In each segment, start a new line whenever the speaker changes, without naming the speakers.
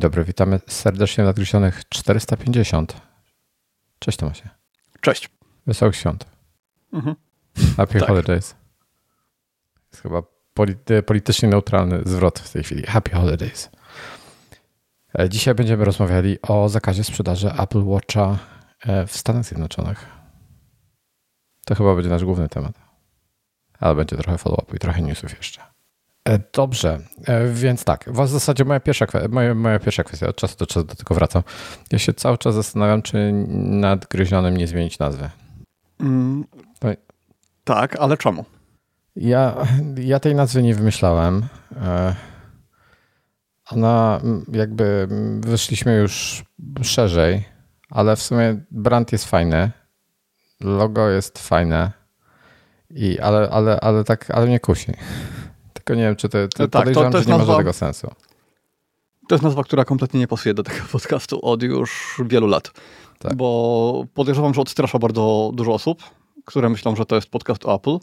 Dzień dobry, witamy serdecznie nadgryzionych 450. Cześć Tomasie.
Cześć.
Wesołych świąt. Mhm. Happy tak. Holidays. Jest chyba polity, politycznie neutralny zwrot w tej chwili. Happy Holidays. E, dzisiaj będziemy rozmawiali o zakazie sprzedaży Apple Watcha e, w Stanach Zjednoczonych. To chyba będzie nasz główny temat. Ale będzie trochę follow-upu i trochę newsów jeszcze. E, dobrze, więc tak, w zasadzie moja pierwsza, moja, moja pierwsza kwestia, od czasu do czasu do tego wracam. Ja się cały czas zastanawiam, czy nad Gryzionem nie zmienić nazwy. Mm,
tak, ale czemu?
Ja, ja tej nazwy nie wymyślałem. Ona jakby wyszliśmy już szerzej, ale w sumie brand jest fajny, logo jest fajne, i, ale, ale, ale tak, ale mnie kusi. Tylko nie wiem, czy to, to tak, podejrzewam, to, to że nie nazwa, ma żadnego sensu.
To jest nazwa, która kompletnie nie pasuje do tego podcastu od już wielu lat. Tak. Bo podejrzewam, że odstrasza bardzo dużo osób, które myślą, że to jest podcast o Apple.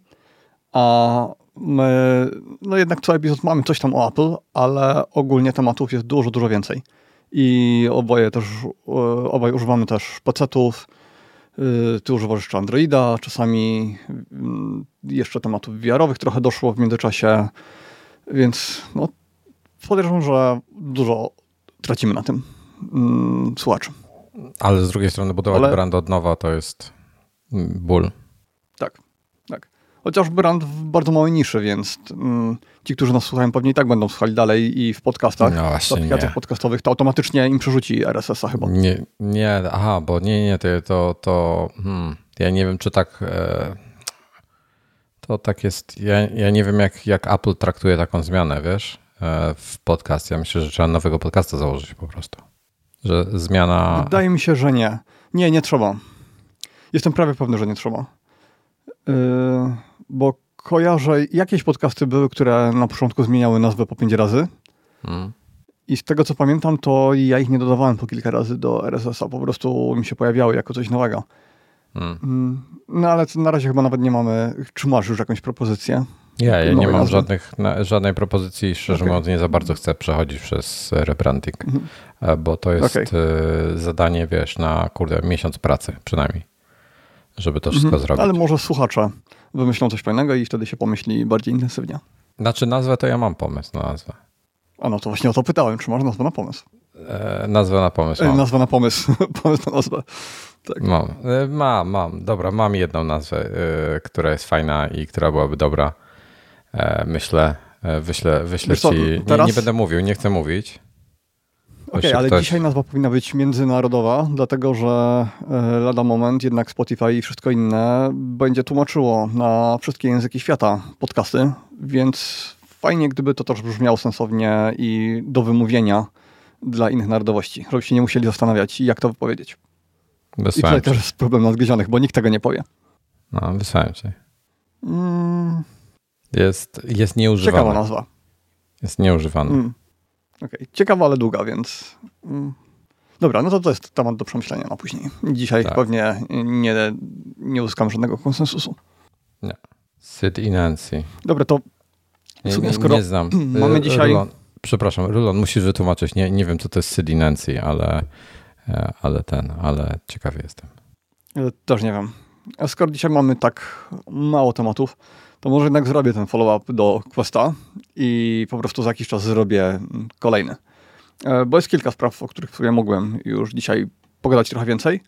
A my, no jednak co epizod mamy coś tam o Apple, ale ogólnie tematów jest dużo, dużo więcej. I oboje też, e, obaj używamy też pecetów, ty używasz jeszcze Androida, czasami mm, jeszcze tematów VR-owych trochę doszło w międzyczasie, więc no, podejrzewam, że dużo tracimy na tym mm, słuchaczy.
Ale z drugiej strony budować Ale... brand od nowa to jest ból.
Tak, tak. Chociaż brand w bardzo małej niszy, więc mm, ci, którzy nas słuchają, pewnie i tak będą słuchali dalej i w podcastach, no w aplikacjach podcastowych, to automatycznie im przerzuci RSS-a chyba.
Nie, nie, aha, bo nie, nie, to, to, to hmm, ja nie wiem, czy tak... E, to tak jest. Ja, ja nie wiem, jak, jak Apple traktuje taką zmianę, wiesz, e, w podcast. Ja myślę, że trzeba nowego podcasta założyć po prostu. Że zmiana.
Wydaje mi się, że nie. Nie, nie trzeba. Jestem prawie pewny, że nie trzeba. Yy, bo kojarzę, jakieś podcasty były, które na początku zmieniały nazwę po pięć razy. Hmm. I z tego co pamiętam, to ja ich nie dodawałem po kilka razy do RSS-a. Po prostu mi się pojawiały jako coś nowego. Hmm. Mm, no ale na razie chyba nawet nie mamy. Czy masz już jakąś propozycję?
Ja, ja nie mam żadnych, żadnej propozycji. Szczerze okay. mówiąc, nie za bardzo chcę przechodzić przez rebranding. E, bo to jest okay. E, zadanie, wiesz, na kurde, miesiąc pracy przynajmniej, żeby to wszystko mhm. zrobić.
Ale może słuchacze wymyślą coś fajnego i wtedy się pomyśli bardziej intensywnie.
Znaczy nazwę to ja mam pomysł na nazwę.
A no to właśnie o to pytałem, czy masz nazwę na pomysł?
E, nazwę na pomysł
e, Nazwę na pomysł, pomysł na nazwę.
Tak. Mam, e, mam, mam, dobra, mam jedną nazwę, e, która jest fajna i która byłaby dobra. E, myślę, wyślę, wyślę co, ci, teraz... nie, nie, będę mówił, nie chcę mówić.
Okej, okay, ale ktoś... dzisiaj nazwa powinna być międzynarodowa, dlatego że lada moment jednak Spotify i wszystko inne będzie tłumaczyło na wszystkie języki świata podcasty, więc fajnie, gdyby to też brzmiało sensownie i do wymówienia dla innych narodowości, żebyście nie musieli zastanawiać, jak to wypowiedzieć. Wysłałem I tutaj też jest problem nadgryzionych, bo nikt tego nie powie.
No, wysłałem cię. Mm. Jest, jest nieużywana.
Ciekawa nazwa.
Jest nieużywana. Mm.
Okay. Ciekawa, ale długa, więc... Mm. Dobra, no to to jest temat do przemyślenia na później. Dzisiaj tak. pewnie nie, nie uzyskam żadnego konsensusu.
Nie. Sid i Nancy.
Dobra, to
nie, nie, skoro nie znam.
mamy dzisiaj...
Rulon, przepraszam, Rulon, musisz wytłumaczyć. Nie, nie wiem, co to jest Sid i Nancy, ale, e, ale ten, ale ciekawy jestem.
Też nie wiem. Skoro dzisiaj mamy tak mało tematów, to może jednak zrobię ten follow-up do Questa i po prostu za jakiś czas zrobię kolejny. E, bo jest kilka spraw, o których sobie mogłem już dzisiaj pogadać trochę więcej.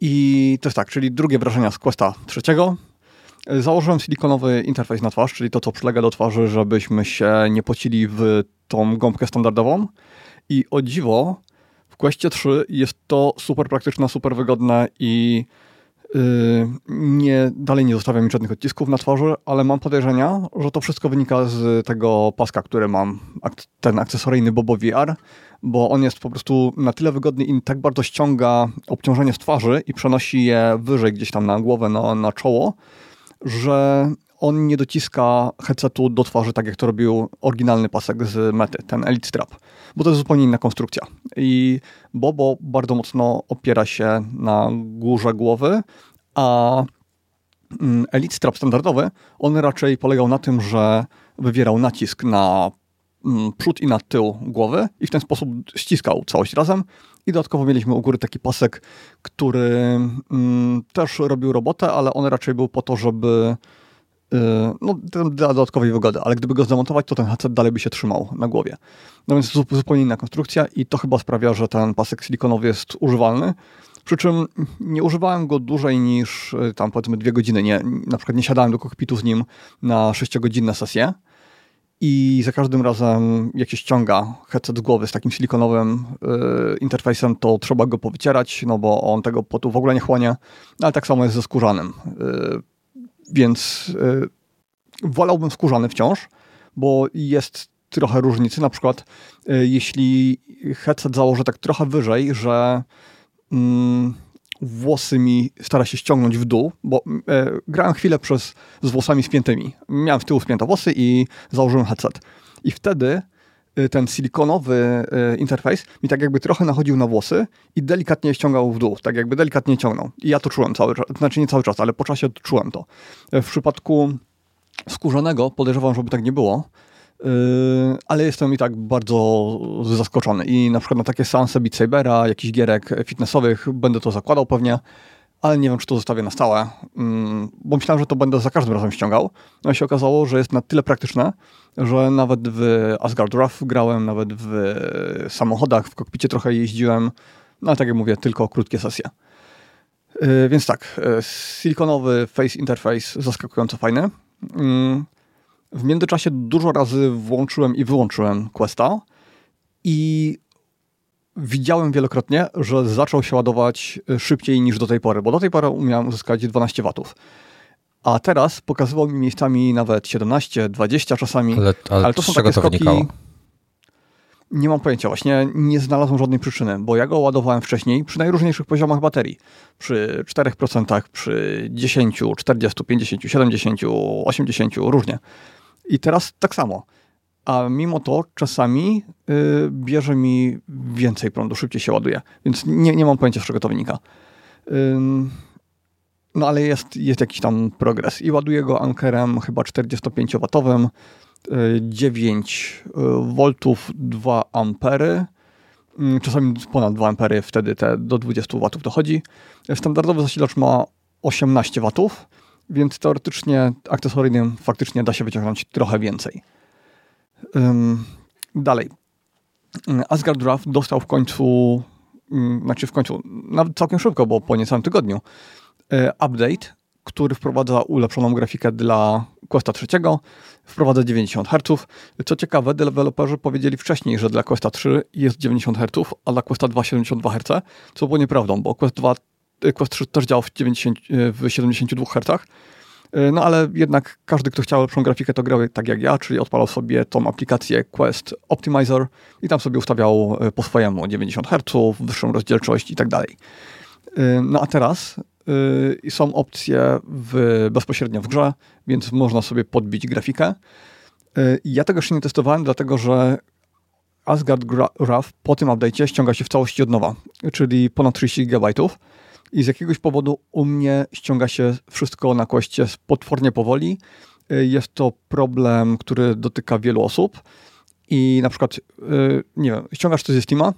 I to jest tak, czyli drugie wrażenia z Questa trzeciego. Założyłem silikonowy interfejs na twarz, czyli to, co przylega do twarzy, żebyśmy się nie pocili w tą gąbkę standardową. I o dziwo, w Questie 3 jest to super praktyczne, super wygodne i nie, dalej nie zostawiam mi żadnych odcisków na twarzy, ale mam podejrzenia, że to wszystko wynika z tego paska, który mam, ten akcesoryjny Bobo VR, bo on jest po prostu na tyle wygodny i tak bardzo ściąga obciążenie z twarzy i przenosi je wyżej gdzieś tam na głowę, na, na czoło, że on nie dociska headsetu do twarzy, tak jak to robił oryginalny pasek z Mety, ten Elite Strap, bo to jest zupełnie inna konstrukcja. I Bobo bardzo mocno opiera się na górze głowy, a mm, Elite Strap standardowy, on raczej polegał na tym, że wywierał nacisk na mm, przód i na tył głowy i w ten sposób ściskał całość razem. I dodatkowo mieliśmy u góry taki pasek, który mm, też robił robotę, ale on raczej był po to, żeby no, dla dodatkowej wygody, ale gdyby go zdemontować, to ten headset dalej by się trzymał na głowie. No więc zupełnie inna konstrukcja i to chyba sprawia, że ten pasek silikonowy jest używalny. Przy czym nie używałem go dłużej niż y, tam powiedzmy dwie godziny. Nie, na przykład nie siadałem do kokpitu z nim na sześciogodzinne sesje i za każdym razem jak się ściąga headset z głowy z takim silikonowym y, interfejsem, to trzeba go powycierać, no bo on tego potu w ogóle nie chłonie, ale tak samo jest ze skórzanym. Y, więc y, wolałbym skórzany wciąż, bo jest trochę różnicy. Na przykład y, jeśli headset założę tak trochę wyżej, że mm, włosy mi stara się ściągnąć w dół, bo e, grałem chwilę przez, z włosami spiętymi. Miałem w tyłu spięte włosy i założyłem headset. I wtedy ten silikonowy e, interfejs mi tak jakby trochę nachodził na włosy i delikatnie ściągał w dół, tak jakby delikatnie ciągnął. I ja to czułem cały czas, znaczy nie cały czas, ale po czasie czułem to. E, w przypadku skórzanego podejrzewam, żeby tak nie było, ale jestem i tak bardzo zaskoczony. I na przykład na takie seanse Beat Sabera, jakichś gierek fitnessowych będę to zakładał pewnie, ale nie wiem, czy to zostawię na stałe, yy, bo myślałem, że to będę za każdym razem ściągał. No i się okazało, że jest na tyle praktyczne, że nawet w Asgard Rough grałem, nawet w samochodach, w kokpicie trochę jeździłem, no ale tak jak mówię, tylko krótkie sesje. Yy, więc tak, silikonowy face interface zaskakująco fajny. W międzyczasie dużo razy włączyłem i wyłączyłem Questa i widziałem wielokrotnie, że zaczął się ładować szybciej niż do tej pory, bo do tej pory umiałem uzyskać 12 watów. A teraz pokazywał mi miejscami nawet 17, 20 czasami.
Ale, ale, ale to są takie skoki. Wynikało?
Nie mam pojęcia, właśnie nie znalazłem żadnej przyczyny, bo ja go ładowałem wcześniej przy najróżniejszych poziomach baterii. Przy 4%, przy 10, 40, 50, 70, 80, różnie. I teraz tak samo. A mimo to czasami y, bierze mi więcej prądu, szybciej się ładuje. Więc nie, nie mam pojęcia, z czego to wynika. No ale jest, jest jakiś tam progres. I ładuję go ankerem chyba 45W, 9 V, 2 ampery. Czasami ponad 2 ampery, wtedy te do 20 W dochodzi. Standardowy zasilacz ma 18 W więc teoretycznie akcesoryjnym faktycznie da się wyciągnąć trochę więcej. Um, dalej. Asgard Draft dostał w końcu, um, znaczy w końcu, nawet całkiem szybko, bo po niecałym tygodniu, update, który wprowadza ulepszoną grafikę dla Questa 3, wprowadza 90 Hz. Co ciekawe, deweloperzy powiedzieli wcześniej, że dla Questa 3 jest 90 Hz, a dla Questa 2 72 Hz, co było nieprawdą, bo Quest 2 Quest 3 też działał w, 90, w 72 Hz. No ale jednak każdy, kto chciał lepszą grafikę, to grał tak jak ja, czyli odpalał sobie tą aplikację Quest Optimizer i tam sobie ustawiał e, po swojemu 90 Hz, wyższą rozdzielczość i tak dalej. E, no a teraz y, są opcje w, bezpośrednio w grze, więc można sobie podbić grafikę. Y, ja tego jeszcze nie testowałem, dlatego że Asgard Graph po tym update'cie ściąga się w całości od nowa, czyli ponad 30 GB i z jakiegoś powodu u mnie ściąga się wszystko na koście potwornie powoli. Y, jest to problem, który dotyka wielu osób i na przykład, nie wiem, ściągasz coś ze Steama,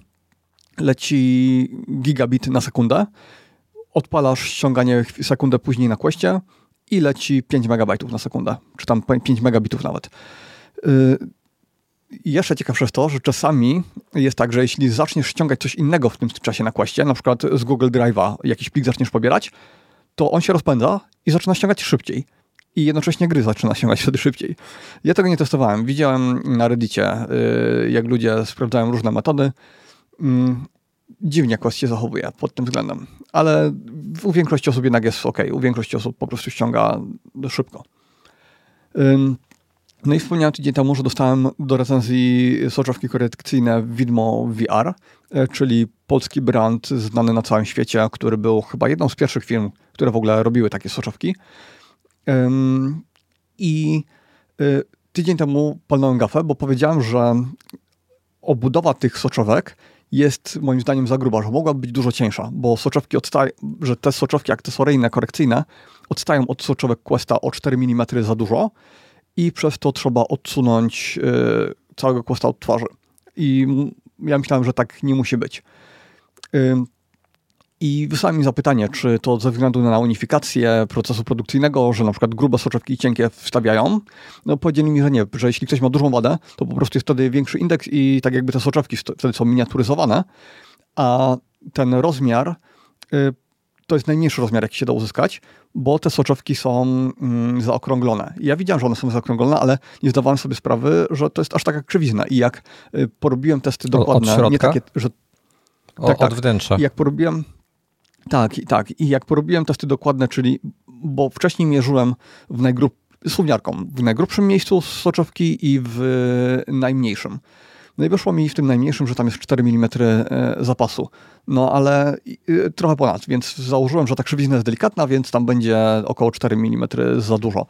leci gigabit na sekundę, odpalasz ściąganie sekundę później na kłeście i leci 5 megabajtów na sekundę, czy tam 5 megabitów nawet. Y, jeszcze ciekawsze jest to, że czasami jest tak, że jeśli zaczniesz ściągać coś innego w tym czasie na kłaście, na przykład z Google Drive'a jakiś plik zaczniesz pobierać, to on się rozpędza i zaczyna ściągać szybciej. I jednocześnie gry zaczyna ściągać wtedy szybciej. Ja tego nie testowałem. Widziałem na Reddicie, y, jak ludzie sprawdzają różne metody. Dziwnie Quest się zachowuje pod tym względem. Ale u większości osób jednak jest ok. U większości osób po prostu ściąga szybko. No i wspomniałem tydzień temu, że dostałem do recenzji soczewki korekcyjne Widmo VR, e, czyli polski brand znany na całym świecie, który był chyba jedną z pierwszych firm, które w ogóle robiły takie soczewki. I e, tydzień temu palnąłem gafę, bo powiedziałem, że obudowa tych soczewek jest moim zdaniem za gruba, że mogłaby być dużo cieńsza, bo soczewki odstają, że te soczewki akcesoryjne, korekcyjne odstają od soczewek Questa o 4 mm za dużo, i przez to trzeba odsunąć całego Questa od twarzy. I ja myślałem, że tak nie musi być. I wysłałem mi zapytanie, czy to ze względu na unifikację procesu produkcyjnego, że na przykład grube soczewki i cienkie wstawiają. No powiedzieli mi, że nie, że jeśli ktoś ma dużą wadę, to po prostu jest wtedy większy indeks i tak jakby te soczewki wtedy są miniaturyzowane, a ten rozmiar y, to jest najmniejszy rozmiar, jaki się da uzyskać, bo te soczewki są mm, zaokrąglone. I ja widziałem, że one są zaokrąglone, ale nie zdawałem sobie sprawy, że to jest aż taka krzywizna. I jak y, porobiłem testy dokładne,
od
nie takie, że...
O, tak, tak, od wnętrza.
I jak porobiłem... Tak, tak. I jak porobiłem testy dokładne, czyli... Bo wcześniej mierzyłem w najgrub... słowniarką, w najgrubszym miejscu soczewki i w najmniejszym. No i wyszło mi w tym najmniejszym, że tam jest 4 mm e, zapasu. No ale trochę ponad, więc założyłem, że ta krzywizna jest delikatna, więc tam będzie około 4 mm za dużo.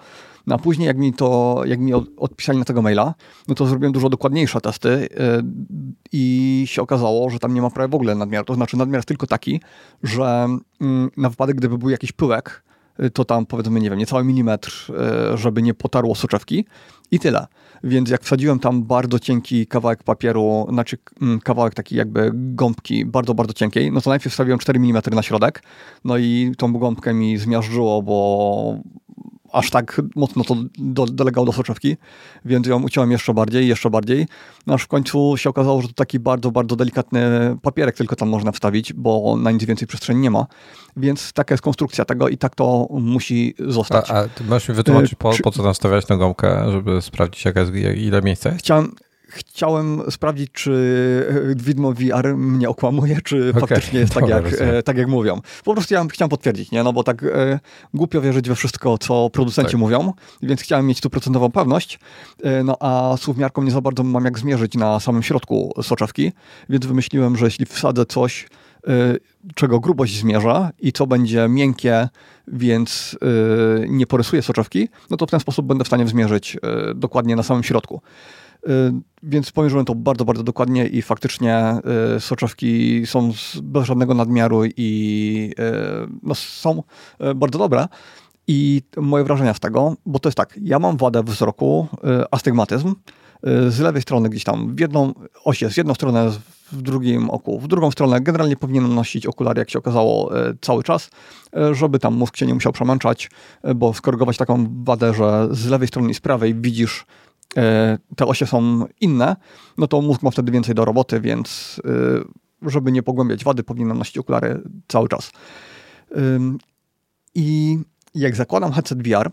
No a później jak mi to, jak mi odpisali na tego maila, no to zrobiłem dużo dokładniejsze testy e, i się okazało, że tam nie ma prawie w ogóle nadmiaru. To znaczy nadmiar jest tylko taki, że mm, na wypadek, gdyby był jakiś pyłek, e, to tam powiedzmy, nie wiem, niecały milimetr, żeby nie potarło soczewki i tyle. Więc jak wsadziłem tam bardzo cienki kawałek papieru, znaczy mm, kawałek taki jakby gąbki bardzo, bardzo cienkiej, no to najpierw wstawiłem 4 mm na środek, no i tą gąbkę mi zmiażdżyło, bo aż tak mocno to do, dolegało do soczewki, więc ją uciąłem jeszcze bardziej, jeszcze bardziej. No aż w końcu się okazało, że to taki bardzo, bardzo delikatny papierek tylko tam można wstawić, bo na nic więcej przestrzeni nie ma. Więc taka jest konstrukcja tego i tak to musi zostać.
A, a ty możesz mi wytłumaczyć, po, po co tam stawiać tę gąbkę, żeby sprawdzić, jaka jest, ile miejsca jest?
Chciałem, chciałem sprawdzić, czy e, widmo VR mnie okłamuje, czy okay, faktycznie jest tak jak, e, tak jak mówią. Po prostu ja chciałem potwierdzić, nie? No bo tak e, głupio wierzyć we wszystko, co producenci tak. mówią, więc chciałem mieć stuprocentową pewność, e, no a słówmiarką nie za bardzo mam jak zmierzyć na samym środku soczewki, więc wymyśliłem, że jeśli wsadzę coś, e, czego grubość zmierza i co będzie miękkie, więc nie porysuje soczewki, no to w ten sposób będę w stanie zmierzyć dokładnie na samym środku. Y, więc pomierzyłem to bardzo, bardzo dokładnie i faktycznie y, soczewki są bez żadnego nadmiaru i y, no, są bardzo dobre. I moje wrażenia z tego, bo to jest tak, ja mam wadę wzroku, astygmatyzm, z lewej strony gdzieś tam w jedną oś jest, w jedną stronę w drugim oku, w drugą stronę generalnie powinienem nosić okulary, jak się okazało, cały czas, żeby tam mózg się nie musiał przemęczać, bo skorygować taką wadę, że z lewej strony i z prawej widzisz te osie są inne, no to mózg ma wtedy więcej do roboty, więc e, żeby nie pogłębiać wady, powinienem nosić okulary cały czas. I jak zakładam headset VR,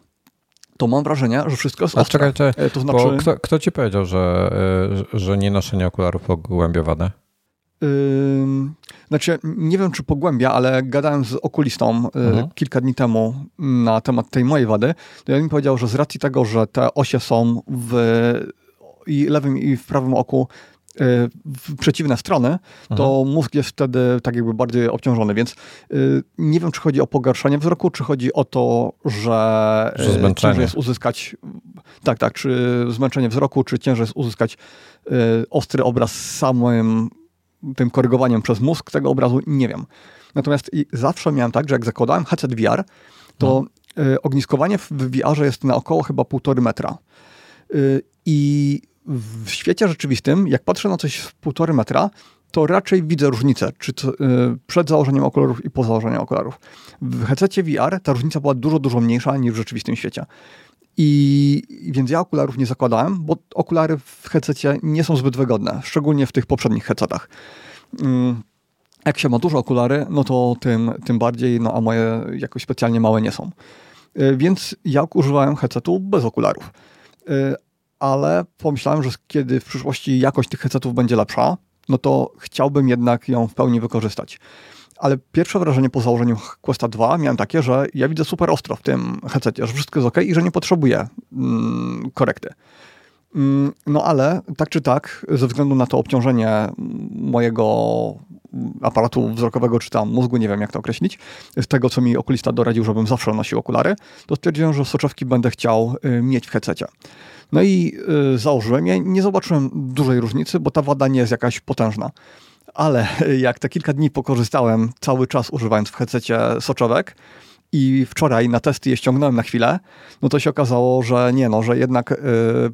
to mam wrażenie, że wszystko jest ostre.
Czekaj, e, to znaczy... kto, kto, ci powiedział, że, że nie noszenie okularów pogłębia wadę?
Znaczy, nie wiem, czy pogłębia, ale gadałem z okulistą y, mhm. kilka dni temu na temat tej mojej wady. To ja mi powiedział, że z racji tego, że te osie są w i lewym i w prawym oku y, w przeciwne strony, to mhm. mózg jest wtedy tak jakby bardziej obciążony, więc y, nie wiem, czy chodzi o pogarszanie wzroku, czy chodzi o to, że,
że
ciężej jest uzyskać tak, tak, czy zmęczenie wzroku, czy ciężej jest uzyskać ostry obraz samym tym korygowaniem przez mózg tego obrazu, nie wiem. Natomiast zawsze miałem tak, że jak zakładałem headset VR, to no. ogniskowanie w VR jest na około chyba półtory metra. Y, I w świecie rzeczywistym, jak patrzę na coś w półtory metra, to raczej widzę różnicę, czy to, y, przed założeniem okularów i po założeniu okularów. W headsetie VR ta różnica była dużo, dużo mniejsza niż w rzeczywistym świecie. I więc ja okularów nie zakładałem, bo okulary w headsetie nie są zbyt wygodne, szczególnie w tych poprzednich headsetach. Mm, jak się ma duże okulary, no to tym, tym bardziej, no a moje jakoś specjalnie małe nie są. Y, więc ja używałem headsetu bez okularów. Y, ale pomyślałem, że kiedy w przyszłości jakość tych headsetów będzie lepsza, no to chciałbym jednak ją w pełni wykorzystać ale pierwsze wrażenie po założeniu Questa 2 miałem takie, że ja widzę super ostro w tym headsetie, że wszystko jest ok i że nie potrzebuję mm, korekty. Mm, no ale tak czy tak, ze względu na to obciążenie mojego aparatu wzrokowego, czy tam mózgu, nie wiem jak to określić, z tego co mi okulista doradził, żebym zawsze nosił okulary, to stwierdziłem, że soczewki będę chciał y, mieć w headsetie. No i y, założyłem je, nie zobaczyłem dużej różnicy, bo ta wada nie jest jakaś potężna ale jak te kilka dni pokorzystałem cały czas używając w headsetie soczewek i wczoraj na testy je ściągnąłem na chwilę, no to się okazało, że nie, no, że jednak y,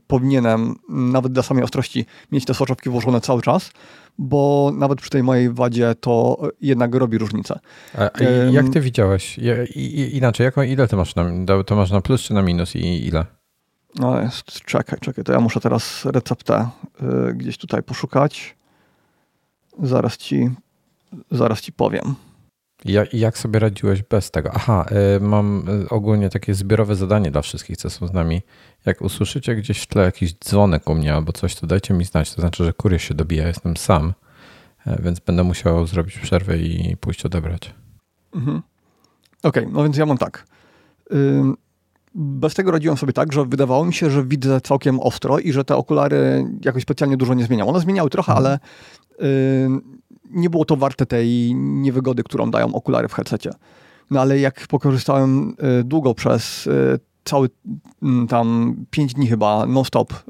powinienem nawet dla samej ostrości mieć te soczewki włożone cały czas, bo nawet przy tej mojej wadzie to jednak robi różnicę.
A, a jak ty widziałeś? inaczej, jaką, ile ty masz na, to masz na plus czy na minus i ile?
No jest, czekaj, czekaj, to ja muszę teraz receptę y, gdzieś tutaj poszukać. Zaraz ci, zaraz ci powiem.
Jak, jak sobie radziłeś bez tego? Aha, y, mam y, ogólnie takie zbiorowe zadanie dla wszystkich, co są z nami. Jak usłyszycie gdzieś w tle jakiś dzwonek u mnie albo coś, to dajcie mi znać. To znaczy, że kurier się dobija, jestem sam, y, więc będę musiał zrobić przerwę i pójść odebrać.
Mhm. Okej, okay, no więc ja mam tak. Bez tego radziłem sobie tak, że wydawało mi się, że widzę całkiem ostro i że te okulary jakoś specjalnie dużo nie zmieniały. One zmieniały trochę, mhm. ale nie było to warte tej niewygody, którą dają okulary w headsetie. No ale jak pokorzystałem y, długo przez y, cały mm, tam 5 dni chyba non-stop y,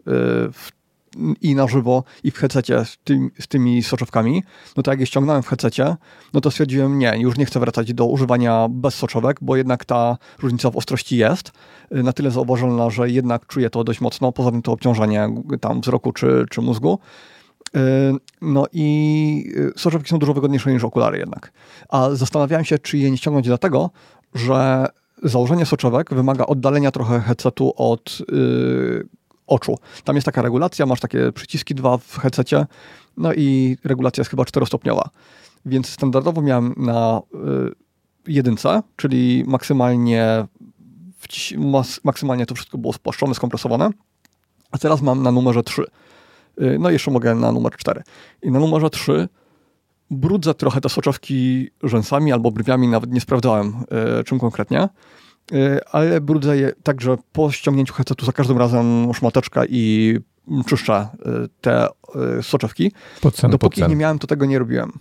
i na żywo, i w headsetie z, tym, z tymi soczewkami, no to jak je ściągnąłem w headsetie, no to stwierdziłem, nie, już nie chcę wracać do używania bez soczewek, bo jednak ta różnica w ostrości jest na tyle zauważalna, że jednak czuję to dość mocno, poza tym to obciążenie tam wzroku czy, czy mózgu. Yy, no i yy, soczewki są dużo wygodniejsze niż okulary jednak. A zastanawiałem się, czy je nie ściągnąć dlatego, że założenie soczewek wymaga oddalenia trochę headsetu od yy, oczu. Tam jest taka regulacja, masz takie przyciski dwa w headsetie, no i regulacja jest chyba czterostopniowa. Więc standardowo miałem na yy, jedynce, czyli maksymalnie, maksymalnie to wszystko było spłaszczone, skompresowane, a teraz mam na numerze 3. Y, no i jeszcze mogę na numer 4. I na numerze 3 brudzę trochę te soczewki rzęsami albo brwiami, nawet nie sprawdzałem y, czym konkretnie, y, ale brudzę je tak, że po ściągnięciu headsetu za każdym razem szmateczka i czyszczę te soczewki. Dopóki nie miałem, to tego nie robiłem.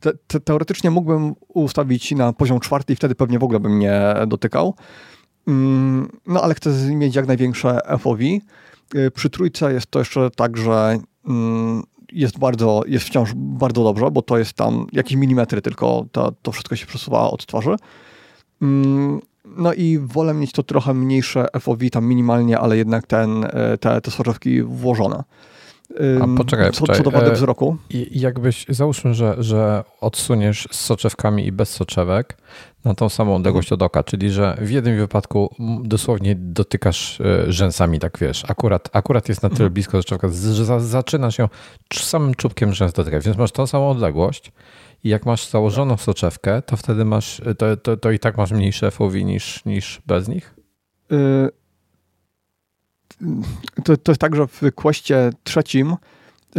Te, te, teoretycznie mógłbym ustawić na poziom czwarty i wtedy pewnie w ogóle bym nie dotykał. Mm, no ale chcę mieć jak największe FOV. Y, przy trójce jest to jeszcze tak, że mm, jest bardzo, jest wciąż bardzo dobrze, bo to jest tam jakieś milimetry tylko, to, to wszystko się przesuwa od twarzy. Mm, no i wolę mieć to trochę mniejsze FOV, tam minimalnie, ale jednak ten, y, te, te soczewki włożone.
A poczekaj,
co, co do wady e, wzroku.
I jakbyś, załóżmy, że, że odsuniesz z soczewkami i bez soczewek na tą samą odległość od oka, czyli że w jednym wypadku dosłownie dotykasz e, rzęsami, tak wiesz, akurat, akurat jest na tyle mhm. blisko soczewka, że zaczynasz ją samym czubkiem rzęs dotykać, więc masz tą samą odległość i jak masz założoną soczewkę, to wtedy masz, to, to, to i tak masz mniejsze FOV niż, niż bez nich? Y
to, to jest tak, że w kłoście trzecim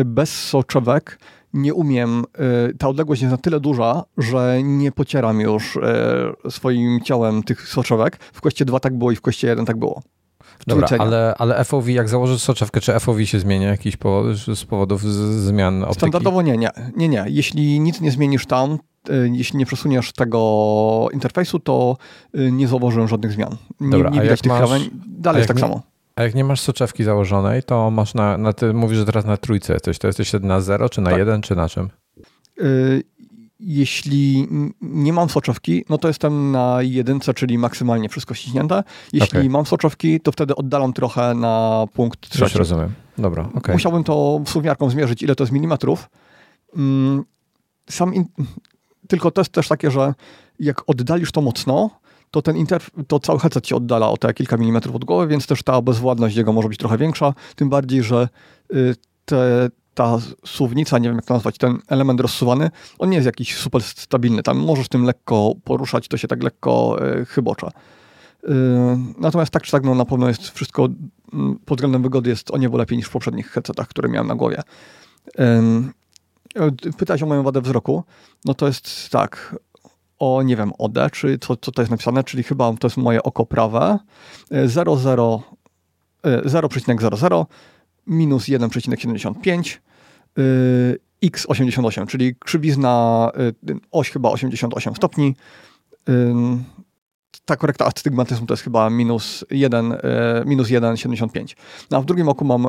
bez soczewek nie umiem, y, ta odległość jest na tyle duża, że nie pocieram już y, swoim ciałem tych soczewek. W kwoście 2 tak było i w kwoście 1 tak było.
Dobra, ale, ale FOV, jak założysz soczewkę, czy FOV się zmienia jakiś powod, z powodów z, zmian optyki?
Standardowo nie, nie, nie, nie. Jeśli nic nie zmienisz tam, y, jeśli nie przesuniesz tego interfejsu, to nie zauważyłem żadnych zmian. Nie, Dobra, nie widać tych masz, krawędzi. Dalej jest tak samo.
A jak nie masz soczewki założonej, to masz na, na ty mówisz, że teraz na trójce jesteś. To jesteś na zero, czy na tak. jeden, czy na czym?
Y jeśli nie mam soczewki, no to jestem na jedynce, czyli maksymalnie wszystko ściśnięte. Jeśli okay. mam soczewki, to wtedy oddalam trochę na punkt trzeci. Już
rozumiem. Dobra, okay.
Musiałbym to sumiarką zmierzyć, ile to jest milimetrów. Mm, sam in... Tylko to jest też takie, że jak oddalisz to mocno, to ten interf to cały headset się oddala o te kilka milimetrów od głowy, więc też ta bezwładność jego może być trochę większa, tym bardziej, że y, te, ta suwnica, nie wiem jak to nazwać, ten element rozsuwany, on nie jest jakiś super stabilny. Tam możesz tym lekko poruszać, to się tak lekko y, chybocze. Y, natomiast tak czy tak, no na pewno jest wszystko mm, pod względem wygody jest o niebo lepiej niż w poprzednich headsetach, które miałem na głowie. Pytałeś o moją wadę wzroku. No to jest tak, o, nie wiem, OD, czy co, co to jest napisane, czyli chyba to jest moje oko prawe, 0,00 e, minus 1,75 x88, czyli krzywizna, e, oś chyba 88 stopni. Ta korekta astygmatyzmu to jest chyba minus 1, e, minus 1,75. No, a w drugim oku mam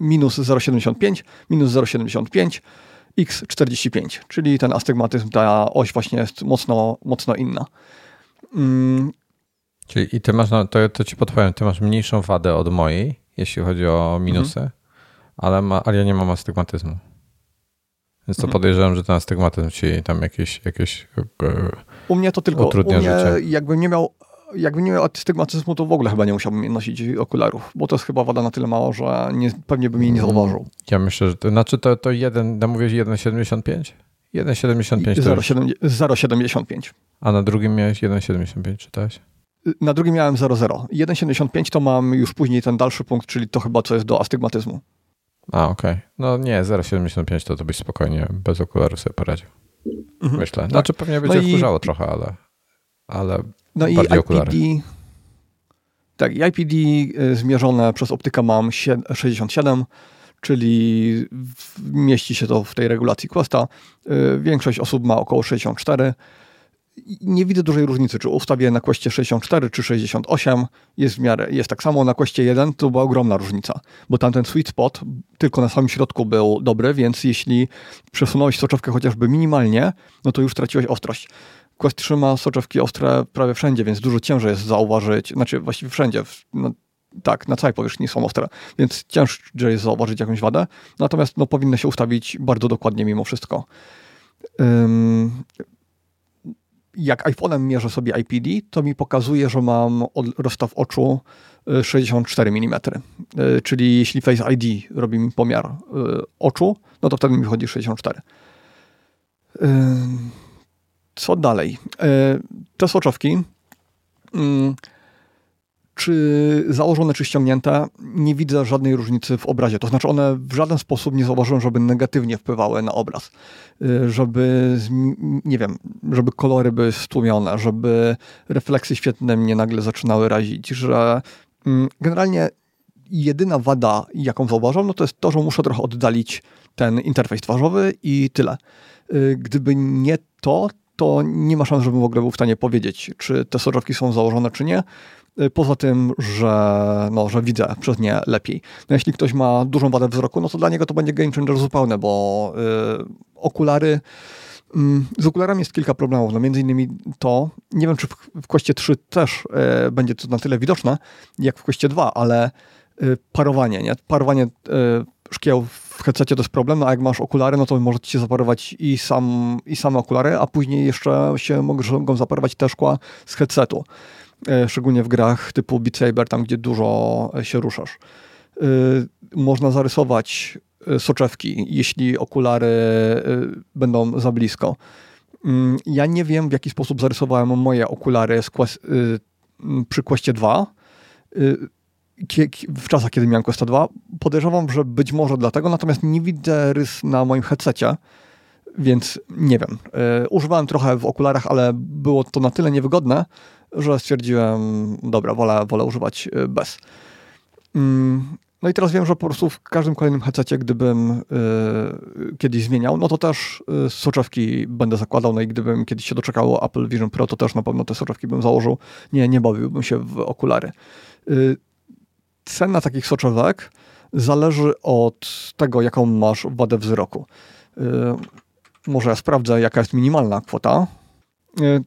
minus 0,75, minus 0,75, X45, czyli ten astygmatyzm, ta oś właśnie jest mocno, mocno inna. Mm.
Czyli i ty masz, to, to ci podpowiem, ty masz mniejszą wadę od mojej, jeśli chodzi o minusy, mhm. ale, ma, ale ja nie mam astygmatyzmu. Więc to mhm. podejrzewam, że ten astygmatyzm ci tam jakieś, jakieś
e, U mnie to tylko,
utrudnia
u mnie
życie.
jakbym nie miał jakby nie miał astygmatyzmu, to w ogóle chyba nie musiałbym nosić okularów, bo to jest chyba wada na tyle mało, że nie, pewnie bym jej nie zauważył.
Ja myślę, że to znaczy to, to jeden, no mówisz 1,75? 1,75
0,75.
A na drugim miałeś 1,75, czytałeś?
Na drugim miałem 0,0. 1,75 to mam już później ten dalszy punkt, czyli to chyba co jest do astygmatyzmu.
A, okej. Okay. No nie, 0,75 to to byś spokojnie bez okularów sobie poradził. Mhm. Myślę. Tak. Znaczy pewnie będzie no wkurzało i... trochę, ale, ale no i okulary. IPD,
tak, i IPD y, zmierzone przez optyka mam 67, czyli mieści się to w tej regulacji Questa. Y, większość osób ma około 64 nie widzę dużej różnicy, czy ustawię na Questie 64 czy 68, jest w miarę, jest tak samo na Questie 1, to była ogromna różnica, bo tamten sweet spot tylko na samym środku był dobry, więc jeśli przesunąłeś soczewkę chociażby minimalnie, no to już traciłeś ostrość. Quest trzyma soczewki ostre prawie wszędzie, więc dużo ciężej jest zauważyć, znaczy właściwie wszędzie, no, tak, na całej powierzchni są ostre, więc ciężej jest zauważyć jakąś wadę, natomiast no, powinno się ustawić bardzo dokładnie mimo wszystko. Um, jak iPhone'em mierzę sobie IPD, to mi pokazuje, że mam rozstaw oczu 64 mm. Czyli jeśli Face ID robi mi pomiar y, oczu, no to wtedy mi wychodzi 64. Y, co dalej? Y, te soczewki mm, czy założone, czy ściągnięte, nie widzę żadnej różnicy w obrazie. To znaczy, one w żaden sposób nie zauważyłem, żeby negatywnie wpływały na obraz. Y, żeby, nie wiem, żeby kolory były stłumione, żeby refleksy świetne mnie nagle zaczynały razić, że mm, generalnie jedyna wada, jaką zauważam, no to jest to, że muszę trochę oddalić ten interfejs twarzowy i tyle. Y, gdyby nie to, to nie ma szans, żebym w ogóle był w stanie powiedzieć, czy te soczewki są założone, czy nie. Y, poza tym, że, no, że widzę przez nie lepiej. No, jeśli ktoś ma dużą wadę wzroku, no to dla niego to będzie game changer zupełny, bo y, okulary. Y, z okularami jest kilka problemów. No, między innymi to, nie wiem czy w, Questie 3 też y, będzie to na tyle widoczne, jak w Questie 2, ale y, parowanie, nie? Parowanie szkieł headsetie to jest problem, no a jak masz okulary, no to może ci się zaparować i, sam, i same okulary, a później jeszcze się mogą zaparować te szkła z headsetu. E, szczególnie w grach typu Beat Saber, tam gdzie dużo się ruszasz. E, można zarysować e, soczewki, jeśli okulary będą za blisko. Mm, ja nie wiem, w jaki sposób zarysowałem moje okulary Quest, przy Questie 2 w czasach, kiedy miałem Questa 2. Podejrzewam, że być może dlatego, natomiast nie widzę rys na moim headsetie, więc nie wiem. Używałem trochę w okularach, ale było to na tyle niewygodne, że stwierdziłem, dobra, wolę, wolę używać y, bez. Mm, no i teraz wiem, że po prostu w każdym kolejnym headsetie, gdybym y, kiedyś zmieniał, no to też soczewki będę zakładał, no i gdybym kiedyś się doczekało Apple Vision Pro, to też na pewno te soczewki bym założył. Nie, nie bawiłbym się w okulary. Cena takich soczewek zależy od tego, jaką masz wadę wzroku. Y, może ja sprawdzę, jaka jest minimalna kwota. Y,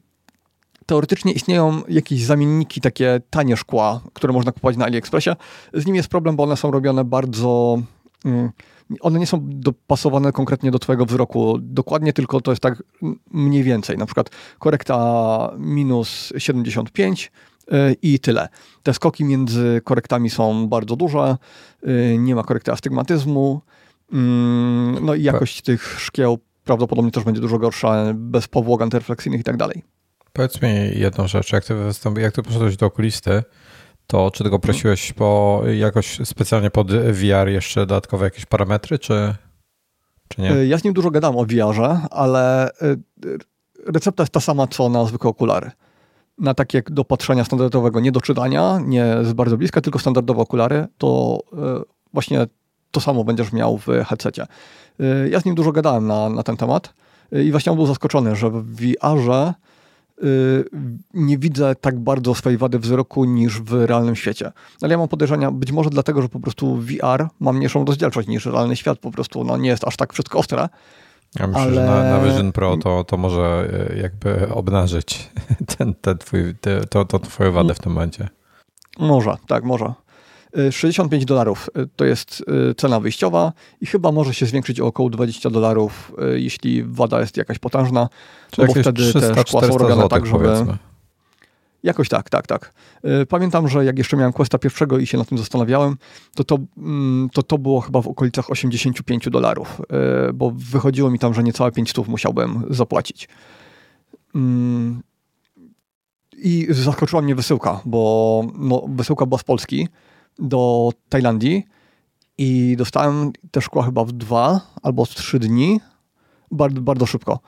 teoretycznie istnieją jakieś zamienniki, takie tanie szkła, które można kupować na AliExpressie. Z nimi jest problem, bo one są robione bardzo... Mm, one nie są dopasowane konkretnie do twojego wzroku. Dokładnie tylko to jest tak mniej więcej. Na przykład korekta minus 75 y, i tyle. Te skoki między korektami są bardzo duże. Y, nie ma korekty astygmatyzmu. Mm, no i jakość tych szkieł prawdopodobnie też będzie dużo gorsza, bez powłok antyrefleksyjnych i tak dalej.
Powiedz mi jedną rzecz. Jak ty, jak ty poszedłeś do okulisty, to czy tego prosiłeś po jakoś specjalnie pod VR jeszcze dodatkowe jakieś parametry, czy, czy nie?
Y, ja z nim dużo gadam o VR-ze, ale recepta jest ta sama, co na zwykłe okulary. Na takie do patrzenia standardowego, nie do czytania, nie z bardzo bliska, tylko standardowe okulary, to y, właśnie to samo będziesz miał w headsetie. Ja z nim dużo gadałem na, na ten temat i właśnie on był zaskoczony, że w VR-ze nie widzę tak bardzo swojej wady wzroku niż w realnym świecie. Ale ja mam podejrzenia, być może dlatego, że po prostu VR ma mniejszą rozdzielczość niż realny świat, po prostu no, nie jest aż tak wszystko ostre.
Ja myślę, ale... że na, na Vision Pro to, to może e, jakby obnażyć ten, ten twój, te, to, to twoją wadę w tym momencie.
Może, tak, może. 65 dolarów to jest cena wyjściowa i chyba może się zwiększyć o około 20 dolarów, jeśli wada jest jakaś potężna,
Czyli no bo wtedy 300, te szkła są robione tak, żeby... Powiedzmy.
Jakoś tak, tak, tak. Y, pamiętam, że jak jeszcze miałem Questa pierwszego i się na tym zastanawiałem, to to, mm, to, to było chyba w okolicach 85 dolarów, y, bo wychodziło mi tam, że niecałe 500 musiałbym zapłacić. Mm, I zaskoczyła mnie wysyłka, bo no, wysyłka była z Polski do Tajlandii i dostałem te szkła chyba w dwa albo trzy dni, bardzo, bardzo szybko.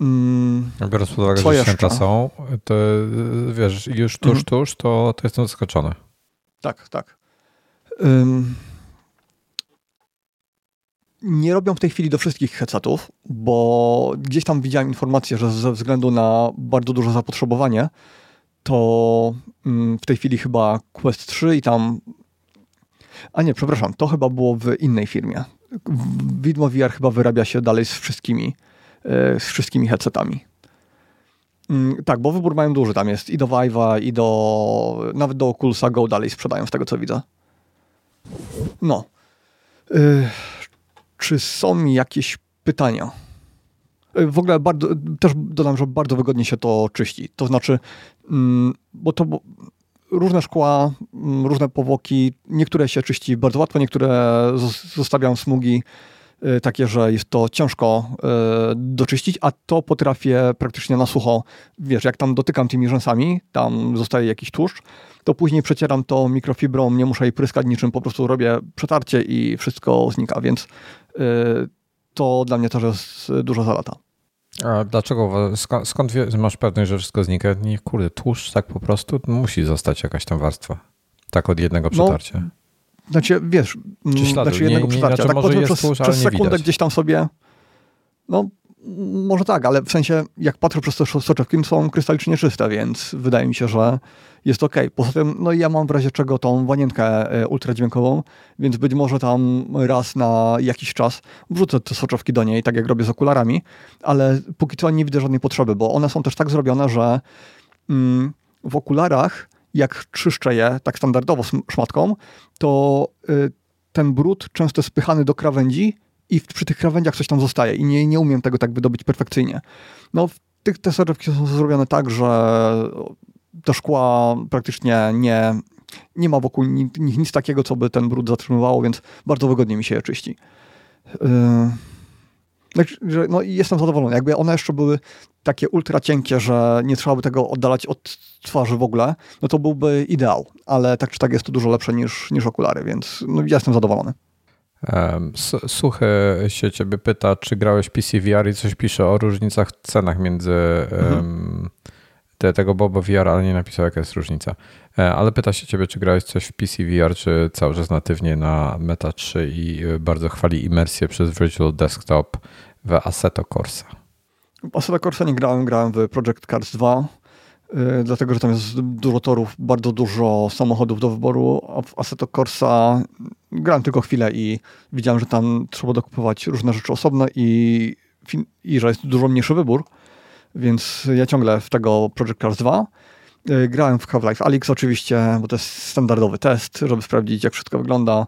Mm, Biorąc pod uwagę, że święta są, to wiesz, już tuż, mhm. tuż, to, to jestem zaskoczony.
Tak, tak. Um, nie robią w tej chwili do wszystkich headsetów, bo gdzieś tam widziałem informację, że ze względu na bardzo duże zapotrzebowanie, to um, w tej chwili chyba Quest 3 i tam. A nie, przepraszam, to chyba było w innej firmie. Widmo VR chyba wyrabia się dalej z wszystkimi z wszystkimi headsetami. Mm, tak, bo wybór mają duży. Tam jest i do Vive'a, i do. nawet do Oculusa Go dalej sprzedają, z tego co widzę. No. Yy, czy są jakieś pytania? Yy, w ogóle bardzo, też dodam, że bardzo wygodnie się to czyści. To znaczy, yy, bo to różne szkła, mm, różne powłoki, niektóre się czyści bardzo łatwo, niektóre zostawiam smugi takie, że jest to ciężko y, doczyścić, a to potrafię praktycznie na sucho, wiesz, jak tam dotykam tymi rzęsami, tam zostaje jakiś tłuszcz, to później przecieram to mikrofibrą, nie muszę jej pryskać niczym, po prostu robię przetarcie i wszystko znika, więc y, to dla mnie też jest duża zalata.
A dlaczego? Skąd, skąd masz pewność, że wszystko znika? Nie, kurde, tłuszcz tak po prostu musi zostać jakaś tam warstwa. Tak od jednego no, przetarcia. No,
znaczy, wiesz,
Czy
mm, znaczy jednego nie, znaczy, tak jest przez, przez sekundę widać. gdzieś tam sobie, no może tak, ale w sensie jak patrzę przez te soczewki, są krystalicznie czyste, więc wydaje mi się, że jest ok. Poza tym, no i ja mam w razie czego tą wanienkę e, ultradźwiękową, więc być może tam raz na jakiś czas wrzucę te soczewki do niej, tak jak robię z okularami, ale póki co nie widzę żadnej potrzeby, bo one są też tak zrobione, że mm, w okularach jak czyszczę je tak standardowo szmatką, to y, ten brud często jest spychany do krawędzi i przy tych krawędziach coś tam zostaje i nie, nie umiem tego tak wydobyć perfekcyjnie. No, tych, te soczewki są zrobione tak, że te szkła praktycznie nie, nie ma wokół nich nic takiego, co by ten brud zatrzymywało, więc bardzo wygodnie mi się je czyści. Yy. Znaczy, że, no, jestem zadowolony. Jakby one jeszcze były takie ultra cienkie, że nie trzeba by tego oddalać od twarzy w ogóle, no to byłby ideał. Ale tak czy tak jest to dużo lepsze niż, niż okulary, więc no, ja jestem zadowolony.
Suchy się ciebie pyta, czy grałeś PC VR i coś pisze o różnicach w cenach między mhm. um, te, tego Boba VR, ale nie napisał jaka jest różnica. E, ale pyta się ciebie, czy grałeś coś w PC VR, czy cały czas natywnie na Meta 3 i e, bardzo chwali imersję przez Virtual Desktop w Assetto Corsa.
W Assetto Corsa nie grałem, grałem w Project Cars 2, yy, dlatego, że tam jest dużo torów, bardzo dużo samochodów do wyboru, a w Assetto Corsa grałem tylko chwilę i widziałem, że tam trzeba dokupować różne rzeczy osobne i, i że jest dużo mniejszy wybór, więc ja ciągle w tego Project Cars 2 yy, Grałem w Half-Life Alyx oczywiście, bo to jest standardowy test, żeby sprawdzić jak wszystko wygląda.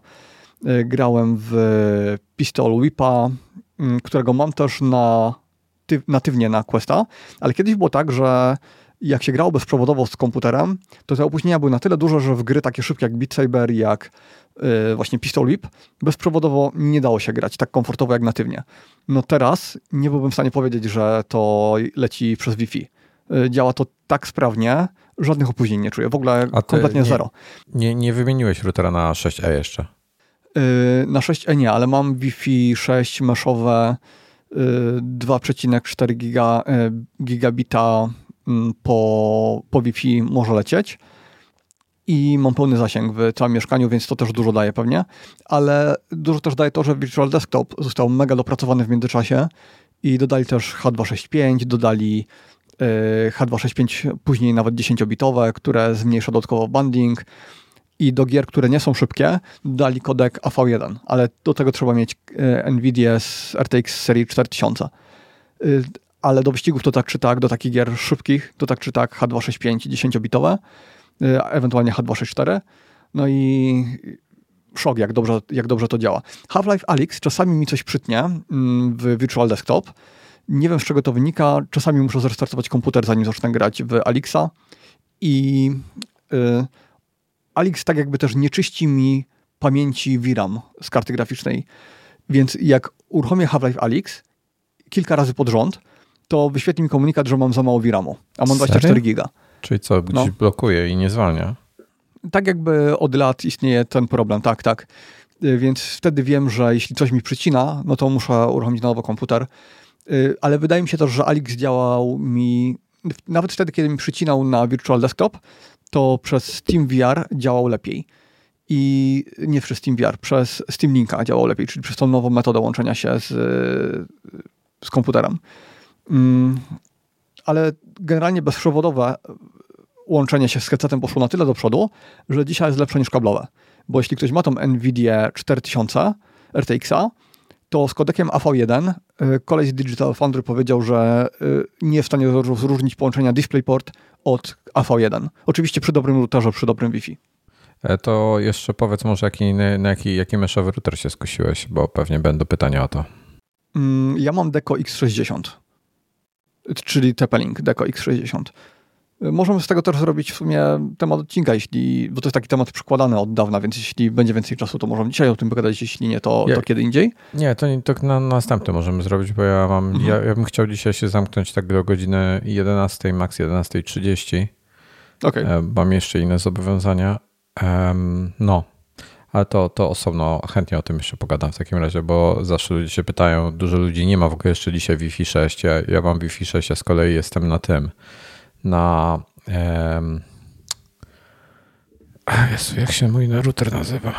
Yy, grałem w Pistol Whipa, którego mam też na, natywnie na Questa, ale kiedyś było tak, że jak się grało bezprzewodowo z komputerem, to te opóźnienia były na tyle duże, że w gry takie szybkie jak Beat Saber, jak yy, właśnie Pistol Whip, bezprzewodowo nie dało się grać tak komfortowo jak natywnie. No teraz nie byłbym w stanie powiedzieć, że to leci przez Wi-Fi. Yy, działa to tak sprawnie, żadnych opóźnień nie czuję, w ogóle kompletnie
nie,
zero.
Nie, nie wymieniłeś routera na 6E jeszcze?
Y, na 6E nie, ale mam Wi-Fi 6 meszowe 2,4 y, giga, y, gigabita mm, po, po Wi-Fi może lecieć. I mam pełny zasięg w całym mieszkaniu, więc to też dużo daje pewnie, ale dużo też daje to, że Virtual Desktop został mega dopracowany w międzyczasie i dodali też H265, dodali H265 później nawet 10-bitowe, które zmniejsza dodatkowo bundling, i do gier, które nie są szybkie, dali kodek AV1, ale do tego trzeba mieć e, NVIDIA z RTX serii 4000. Y, ale do wyścigów to tak czy tak, do takich gier szybkich, to tak czy tak H265 10-bitowe, y, ewentualnie H264. No i szok, jak dobrze, jak dobrze to działa. Half-Life Alyx czasami mi coś przytnie mm, w Virtual Desktop. Nie wiem, z czego to wynika. Czasami muszę zrestartować komputer, zanim zacznę grać w Alixa. I y, Alix tak jakby też nie czyści mi pamięci VRAM z karty graficznej. Więc jak uruchomię Half-Life Alyx kilka razy pod rząd, to wyświetli mi komunikat, że mam za mało VRAMu, a mam 24 Serio? giga.
Czyli co, gdzieś no. blokuje i nie zwalnia?
Tak jakby od lat istnieje ten problem, tak, tak. Y, więc wtedy wiem, że jeśli coś mi przycina, no to muszę uruchomić na nowo komputer. Y, ale wydaje mi się też, że Alix działał mi nawet wtedy, kiedy mi przycinał na Virtual Desktop, to przez Steam VR działał lepiej. I nie przez Steam VR, przez Steam Linka działał lepiej, czyli przez tą nową metodę łączenia się z, z komputerem. Mm, ale generalnie bezprzewodowe łączenie się z headsetem poszło na tyle do przodu, że dzisiaj jest lepsze niż kablowe. Bo jeśli ktoś ma tą NVIDIA 4000 RTX-a, to z kodekiem AV1 y, koleś z Digital Foundry powiedział, że y, nie jest w stanie rozróżnić połączenia DisplayPort od AV1. Oczywiście przy dobrym routerze, przy dobrym Wi-Fi.
E, to jeszcze powiedz może, jaki, na jaki, jaki meszowy router się skusiłeś, bo pewnie będą pytania o to.
Mm, ja mam Deco X60, czyli TP-Link Deco X60. Możemy z tego też zrobić w sumie temat odcinka, jeśli, bo to jest taki temat przykładany od dawna, więc jeśli będzie więcej czasu, to możemy dzisiaj o tym pogadać, jeśli nie, to, to kiedy indziej.
Nie, to, to na następny możemy zrobić, bo ja mam, mhm. ja, ja, bym chciał dzisiaj się zamknąć tak do godziny 11, max 11.30. Okay. E, mam jeszcze inne zobowiązania. No, ale to, to osobno chętnie o tym jeszcze pogadam w takim razie, bo zawsze ludzie się pytają, dużo ludzi nie ma w ogóle jeszcze dzisiaj Wi-Fi 6. Ja, ja mam Wi-Fi 6, a z kolei jestem na tym na. Um, Jezu, jak się mój router nazywa?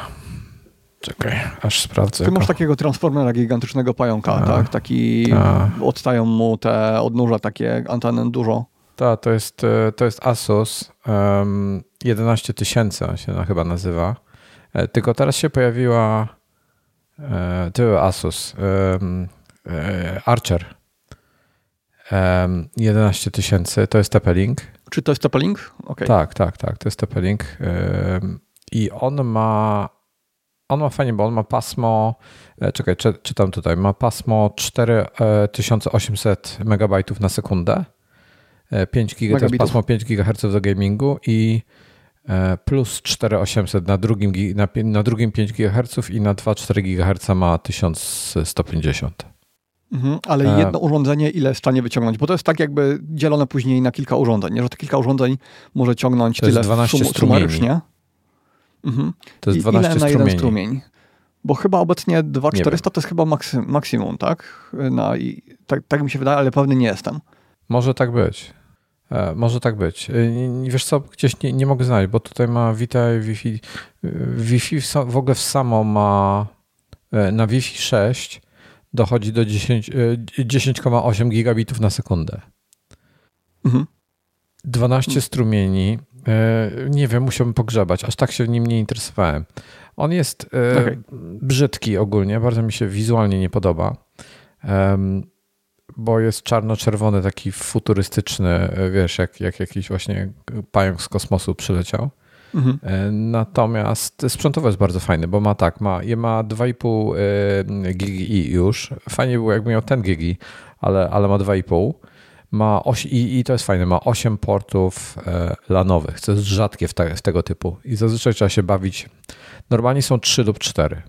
Czekaj, aż sprawdzę.
Ty masz takiego transformera gigantycznego pająka, a, tak? Taki, a. odstają mu te odnóża, takie anteny dużo.
Tak, to jest, e, to jest Asus um, 11000 on się chyba nazywa. E, tylko teraz się pojawiła e, to Asus um, Archer 11 tysięcy to jest TP-Link.
Czy to jest TP-Link?
Okay. Tak, tak, tak, to jest TP-Link. I on ma, on ma fajnie, bo on ma pasmo, e, czekaj, czy, czytam tutaj, ma pasmo 4800 MB na sekundę, 5 giga, to jest pasmo 5 GHz do gamingu i e, plus 4800 na drugim, na, na drugim 5 GHz i na 2,4 GHz ma 1150.
Mhm, ale jedno urządzenie ile jest w stanie wyciągnąć? Bo to jest tak jakby dzielone później na kilka urządzeń, nie? że te kilka urządzeń może ciągnąć to tyle 12 sum, sumarycznie. Mhm.
To jest 12
I ile na jeden strumień? Bo chyba obecnie 2400 to jest chyba maksy, maksimum, tak? Na, i, tak? Tak mi się wydaje, ale pewny nie jestem.
Może tak być. E, może tak być. E, wiesz co, gdzieś nie, nie mogę znaleźć, bo tutaj ma Wi-Fi, Wi-Fi, Wi-Fi w ogóle w samo ma e, na Wi-Fi 6 dochodzi do 10,8 e, gigabitów na sekundę. Mhm. 12 strumieni. E, nie wiem, musiałbym pogrzebać. Aż tak się nim nie interesowałem. On jest e, okay. brzydki ogólnie, bardzo mi się wizualnie nie podoba, bo jest czarno-czerwony, taki futurystyczny, wiesz, jak, jak jakiś właśnie pająk z kosmosu przyleciał. Mhm. E, natomiast sprzętowo jest bardzo fajny, bo ma tak, ma, ma 2,5 e, gigi już. Fajnie było, jakby miał ten gigi, ale, ale ma 2,5. Ma oś, i, I to jest fajne, ma 8 portów e, lanowych, co jest rzadkie w, te, w tego typu. I zazwyczaj trzeba się bawić. Normalnie są 3 lub 4.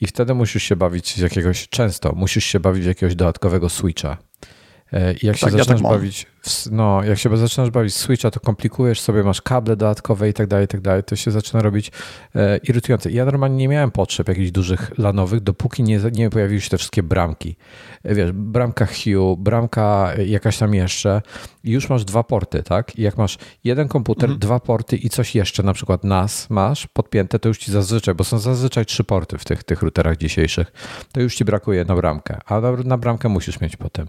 I wtedy musisz się bawić z jakiegoś, często musisz się bawić z jakiegoś dodatkowego switcha. E, I jak się tak, zaczynasz ja tak bawić, w, no, jak się zaczynasz bawić Switcha, to komplikujesz sobie, masz kable dodatkowe i tak dalej, i tak dalej, to się zaczyna robić e, irytujące. Ja normalnie nie miałem potrzeb jakichś dużych lanowych, dopóki nie, nie pojawiły się te wszystkie bramki. E, wiesz, bramka Hue, bramka jakaś tam jeszcze i już masz dwa porty, tak? I jak masz jeden komputer, mhm. dwa porty i coś jeszcze, na przykład NAS masz podpięte, to już ci zazwyczaj, bo są zazwyczaj trzy porty w tych, tych routerach dzisiejszych, to już ci brakuje na bramkę, a na, na bramkę musisz mieć potem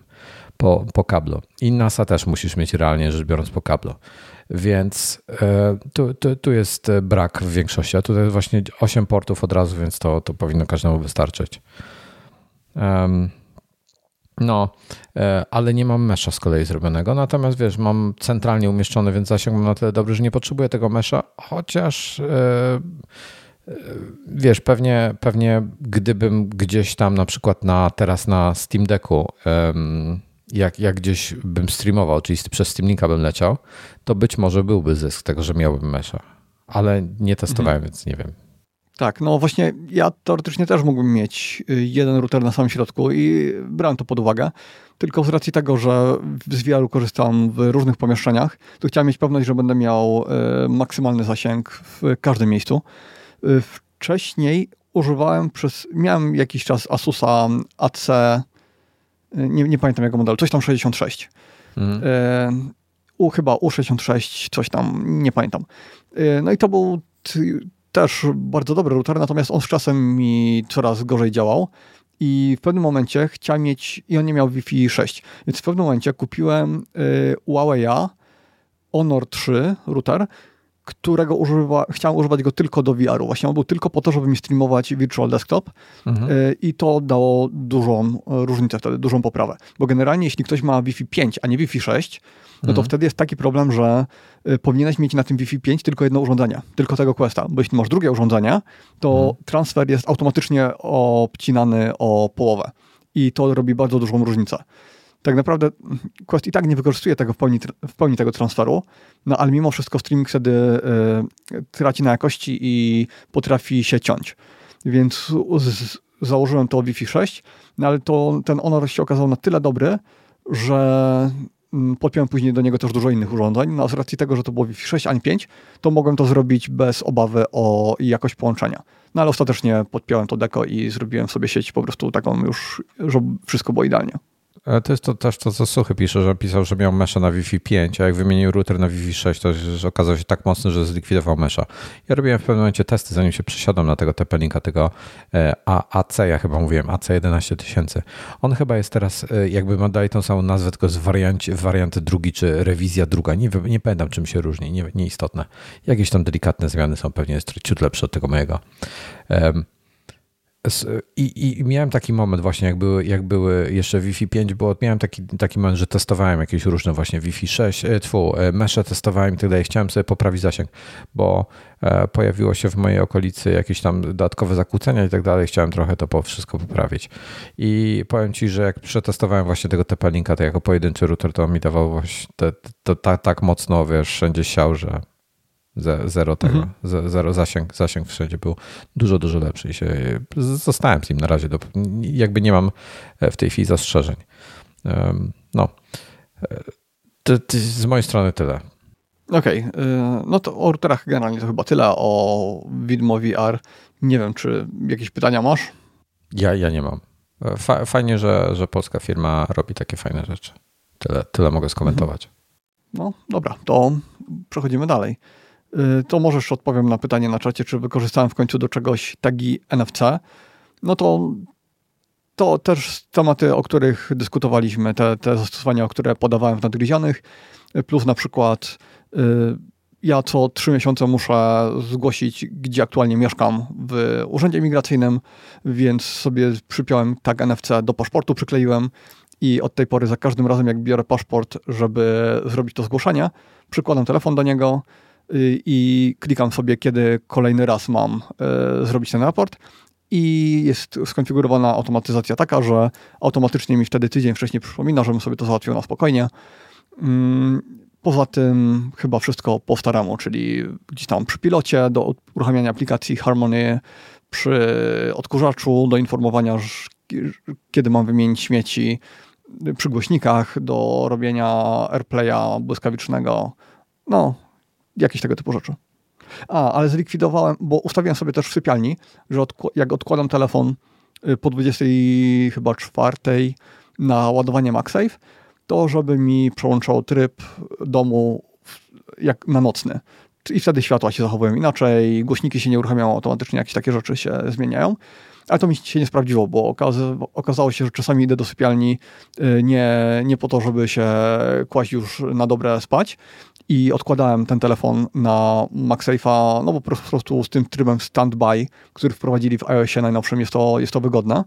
po, po kablo. I NASA też musisz mieć realnie rzecz biorąc po kablo. Więc e, tu, tu, tu, jest brak w większości, a tutaj jest właśnie 8 portów od razu, więc to, to powinno każdemu wystarczyć. Um, no, e, ale nie mam mesza z kolei zrobionego. Natomiast wiesz, mam centralnie umieszczony, więc zasięg mam na tyle dobry, że nie potrzebuję tego mesza, chociaż e, e, wiesz, pewnie, pewnie gdybym gdzieś tam na przykład na, teraz na Steam Decku jak, jak gdzieś bym streamował, czyli przez Steam Linka bym leciał, to być może byłby zysk tego, że miałbym mesza. Ale nie testowałem, mhm. więc nie wiem.
Tak, no właśnie ja teoretycznie też mógłbym mieć y, jeden router na samym środku i brałem to pod uwagę, tylko z racji tego, że z wielu korzystam w różnych pomieszczeniach, to chciałem mieć pewność, że będę miał y, maksymalny zasięg w każdym miejscu. Y, wcześniej używałem przez, miałem jakiś czas Asusa AC, nie, nie pamiętam jego modelu, coś tam 66. Mhm. U, chyba U66, coś tam, nie pamiętam. No i to był też bardzo dobry router, natomiast on z czasem mi coraz gorzej działał. I w pewnym momencie chciałem mieć, i on nie miał Wi-Fi 6, więc w pewnym momencie kupiłem y, Huawei'a Honor 3 router, którego używa, chciałem używać go tylko do VR-u. Właśnie on był tylko po to, żeby mi streamować Virtual Desktop mhm. y, i to dało dużą różnicę wtedy, dużą poprawę. Bo generalnie jeśli ktoś ma Wi-Fi 5, a nie Wi-Fi 6, no to mhm. wtedy jest taki problem, że y, powinieneś mieć na tym Wi-Fi 5 tylko jedno urządzenie, tylko tego Questa, bo jeśli masz drugie urządzenie, to mhm. transfer jest automatycznie obcinany o połowę i to robi bardzo dużą różnicę. Tak naprawdę Quest i tak nie wykorzystuje tego w pełni, w pełni tego transferu, no ale mimo wszystko streaming wtedy y, traci na jakości i potrafi się ciąć. Więc z, założyłem to Wi-Fi 6, no ale to, ten Honor się okazał na tyle dobry, że Mm, podpiąłem później do niego też dużo innych urządzeń. No, z racji tego, że to było Wi-Fi 6, a nie 5, to mogłem to zrobić bez obawy o jakość połączenia. No ale ostatecznie podpiąłem to deko i zrobiłem sobie sieć po prostu taką już, żeby wszystko było idealnie.
To jest to też to, co Suchy pisze, że pisał, że miał mesza na Wi-Fi 5, a jak wymienił router na Wi-Fi 6, to że okazał się tak mocny, że zlikwidował mesza. Ja robiłem w pewnym momencie testy, zanim się przesiadłem na tego TP-Linka, tego e, AC, ja chyba mówiłem, AC 11000. On chyba jest teraz, e, jakby dali tą samą nazwę, tylko z wariant, wariant drugi, czy rewizja druga. Nie, nie pamiętam, czym się różni, nie, nieistotne. Jakieś tam delikatne zmiany są, pewnie jest ciut lepsze od tego mojego. I, I, miałem taki moment właśnie, jak były, jak były jeszcze Wi-Fi 5, bo miałem taki, taki moment, że testowałem jakieś różne właśnie Wi-Fi 6, e, tfu, e, mesze testowałem i tak dalej. Chciałem sobie poprawić zasięg, bo e, pojawiło się w mojej okolicy jakieś tam dodatkowe zakłócenia i tak dalej. Chciałem trochę to po wszystko poprawić. I powiem Ci, że jak przetestowałem właśnie tego TP-Linka, to jako pojedynczy router, to mi dawał właśnie to, to, to, tak mocno, wiesz, wszędzie siał, że Zero tego, mhm. zero zasięg, zasięg wszędzie był dużo, dużo lepszy i się zostałem z nim na razie. Do, jakby nie mam e, w tej chwili zastrzeżeń. No, e, z mojej strony tyle.
Okej, okay. no to o routerach generalnie to chyba tyle, o Widmo VR. Nie wiem, czy jakieś pytania masz?
Ja, ja nie mam. E, fajnie, że, że polska firma robi takie fajne rzeczy. Tyle, tyle mogę skomentować.
No dobra, to przechodzimy dalej. Y, to może jeszcze odpowiem na pytanie na czacie, czy wykorzystałem w końcu do czegoś tagi NFC. No to to też tematy, o których dyskutowaliśmy, te, te zastosowania, które podawałem w nadgryzionych, plus na przykład y, ja co trzy miesiące muszę zgłosić, gdzie aktualnie mieszkam w urzędzie imigracyjnym, więc sobie przypiąłem tag NFC do paszportu, przykleiłem i od tej pory za każdym razem, jak biorę paszport, żeby zrobić to zgłoszenie, przykładam telefon do niego, Y, i klikam sobie, kiedy kolejny raz mam y, zrobić ten raport i jest skonfigurowana automatyzacja taka, że automatycznie mi wtedy tydzień wcześniej przypomina, żebym sobie to załatwił na spokojnie. Mm, poza tym chyba wszystko po staremu, czyli gdzieś tam przy pilocie do uruchamiania aplikacji Harmony, przy odkurzaczu do informowania, kiedy mam wymienić śmieci, przy głośnikach do robienia AirPlaya błyskawicznego. No, jakieś tego typu rzeczy. A, ale zlikwidowałem, bo ustawiłem sobie też w sypialni, że odk jak odkładam telefon y, po 20 chyba czwartej na ładowanie MagSafe, to żeby mi przełączało tryb domu jak na nocny. I wtedy światła się zachowują inaczej, głośniki się nie uruchamiają automatycznie, jakieś takie rzeczy się zmieniają. Ale to mi się nie sprawdziło, bo okazało się, że czasami idę do sypialni y, nie, nie po to, żeby się kłaść już na dobre spać i odkładałem ten telefon na MagSafe'a, no bo po prostu z tym trybem standby, który wprowadzili w iOSie najnowszym, jest to, jest to wygodne.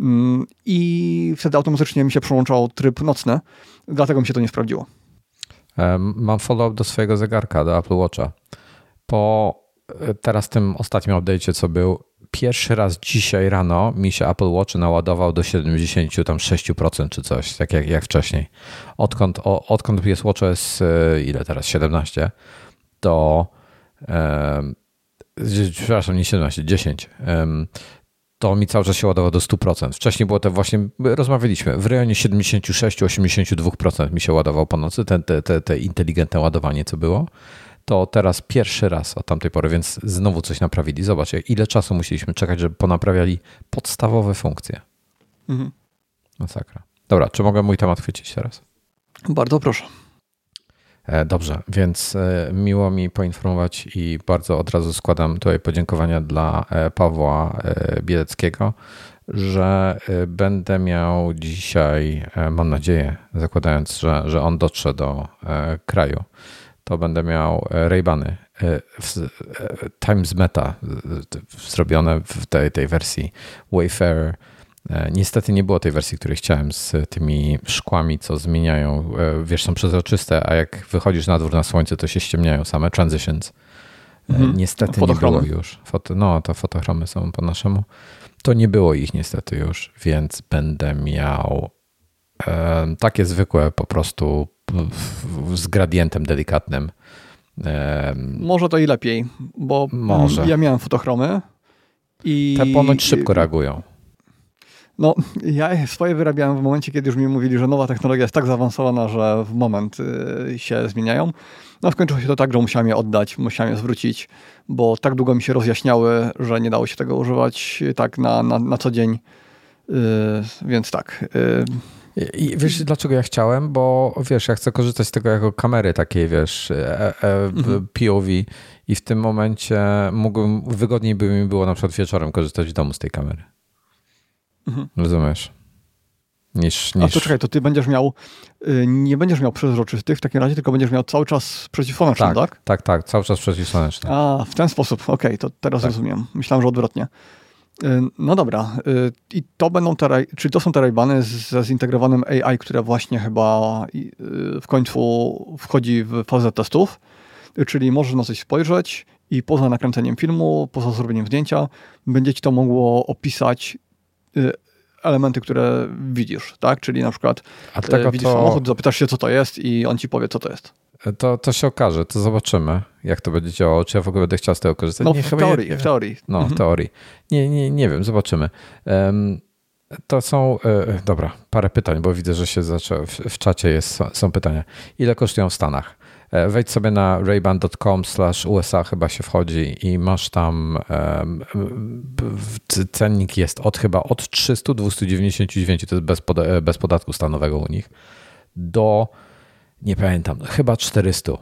Mm, I wtedy automatycznie mi się przełączał tryb nocny, dlatego mi się to nie sprawdziło.
Mam follow do swojego zegarka, do Apple Watcha. Po e, teraz tym ostatnim update'cie, co był, pierwszy raz dzisiaj rano mi się Apple Watch naładował do 76% czy coś, tak jak, jak wcześniej. Odkąd, o, odkąd jest WatchOS, e, ile teraz, 17, to e, przepraszam, nie 17, 10, e, to mi cały czas się ładowało do 100%. Wcześniej było to właśnie, rozmawialiśmy, w rejonie 76-82% mi się ładował po nocy, te, te, te, te inteligentne ładowanie, co było to teraz pierwszy raz od tamtej pory, więc znowu coś naprawili. Zobacz, ile czasu musieliśmy czekać, żeby ponaprawiali podstawowe funkcje. Mhm. Masakra. Dobra, czy mogę mój temat chwycić teraz?
Bardzo proszę.
E, dobrze, więc e, miło mi poinformować i bardzo od razu składam tutaj podziękowania dla e, Pawła Bieleckiego, że będę miał dzisiaj, mam nadzieję, zakładając, że, że on dotrze do kraju, to będę miał Raybany Times Meta zrobione w tej, tej wersji Wayfarer E, niestety nie było tej wersji, której chciałem z tymi szkłami, co zmieniają, e, wiesz, są przezroczyste, a jak wychodzisz na dwór na słońce, to się ściemniają same transitions. E, mhm. Niestety nie było już. Foto, no, to fotochromy są po naszemu. To nie było ich niestety już, więc będę miał e, takie zwykłe po prostu z gradientem delikatnym.
Może to i lepiej, bo może. ja miałem fotochromy i...
Te ponoć szybko reagują.
No, ja swoje wyrabiałem w momencie, kiedy już mi mówili, że nowa technologia jest tak zaawansowana, że w moment y, się zmieniają. No, skończyło się to tak, że musiałem je oddać, musiałem je zwrócić, bo tak długo mi się rozjaśniały, że nie dało się tego używać tak na, na, na co dzień. Yy, więc tak.
Yy. I wiesz, dlaczego ja chciałem? Bo wiesz, ja chcę korzystać z tego jako kamery takiej, wiesz, e, e, mhm. POV i w tym momencie mógłbym, wygodniej by mi było na przykład wieczorem korzystać w domu z tej kamery. Mhm. Rozumiesz? Niż, niż...
A to czekaj, to ty będziesz miał, y, nie będziesz miał przezroczystych w takim razie, tylko będziesz miał cały czas przeciwsłoneczny, tak?
Tak, tak, tak cały czas przeciwsłoneczny.
A, w ten sposób, okej, okay, to teraz tak. rozumiem. Myślałem, że odwrotnie. Y, no dobra, y, i to będą te, czyli to są te rajbany ze zintegrowanym AI, które właśnie chyba w końcu wchodzi w fazę testów, czyli możesz na coś spojrzeć i poza nakręceniem filmu, poza zrobieniem zdjęcia, będzie ci to mogło opisać Y, elementy, które widzisz, tak? Czyli na przykład A y, widzisz to... samochód, zapytasz się, co to jest i on ci powie, co to jest.
To, to się okaże, to zobaczymy, jak to będzie działało. Czy ja w ogóle będę chciał z tego korzystać?
No, nie, w, teorii, nie, w teorii.
No, mhm. w teorii. Nie, nie, nie wiem, zobaczymy. Um, to są, e, dobra, parę pytań, bo widzę, że się zaczęło, w, w czacie jest, są pytania. Ile kosztują w Stanach? E, wejdź sobie na rayban.com USA chyba się wchodzi i masz tam cennik jest od chyba od 300 299, to jest bez, e, bez podatku stanowego u nich, do nie pamiętam, chyba 400.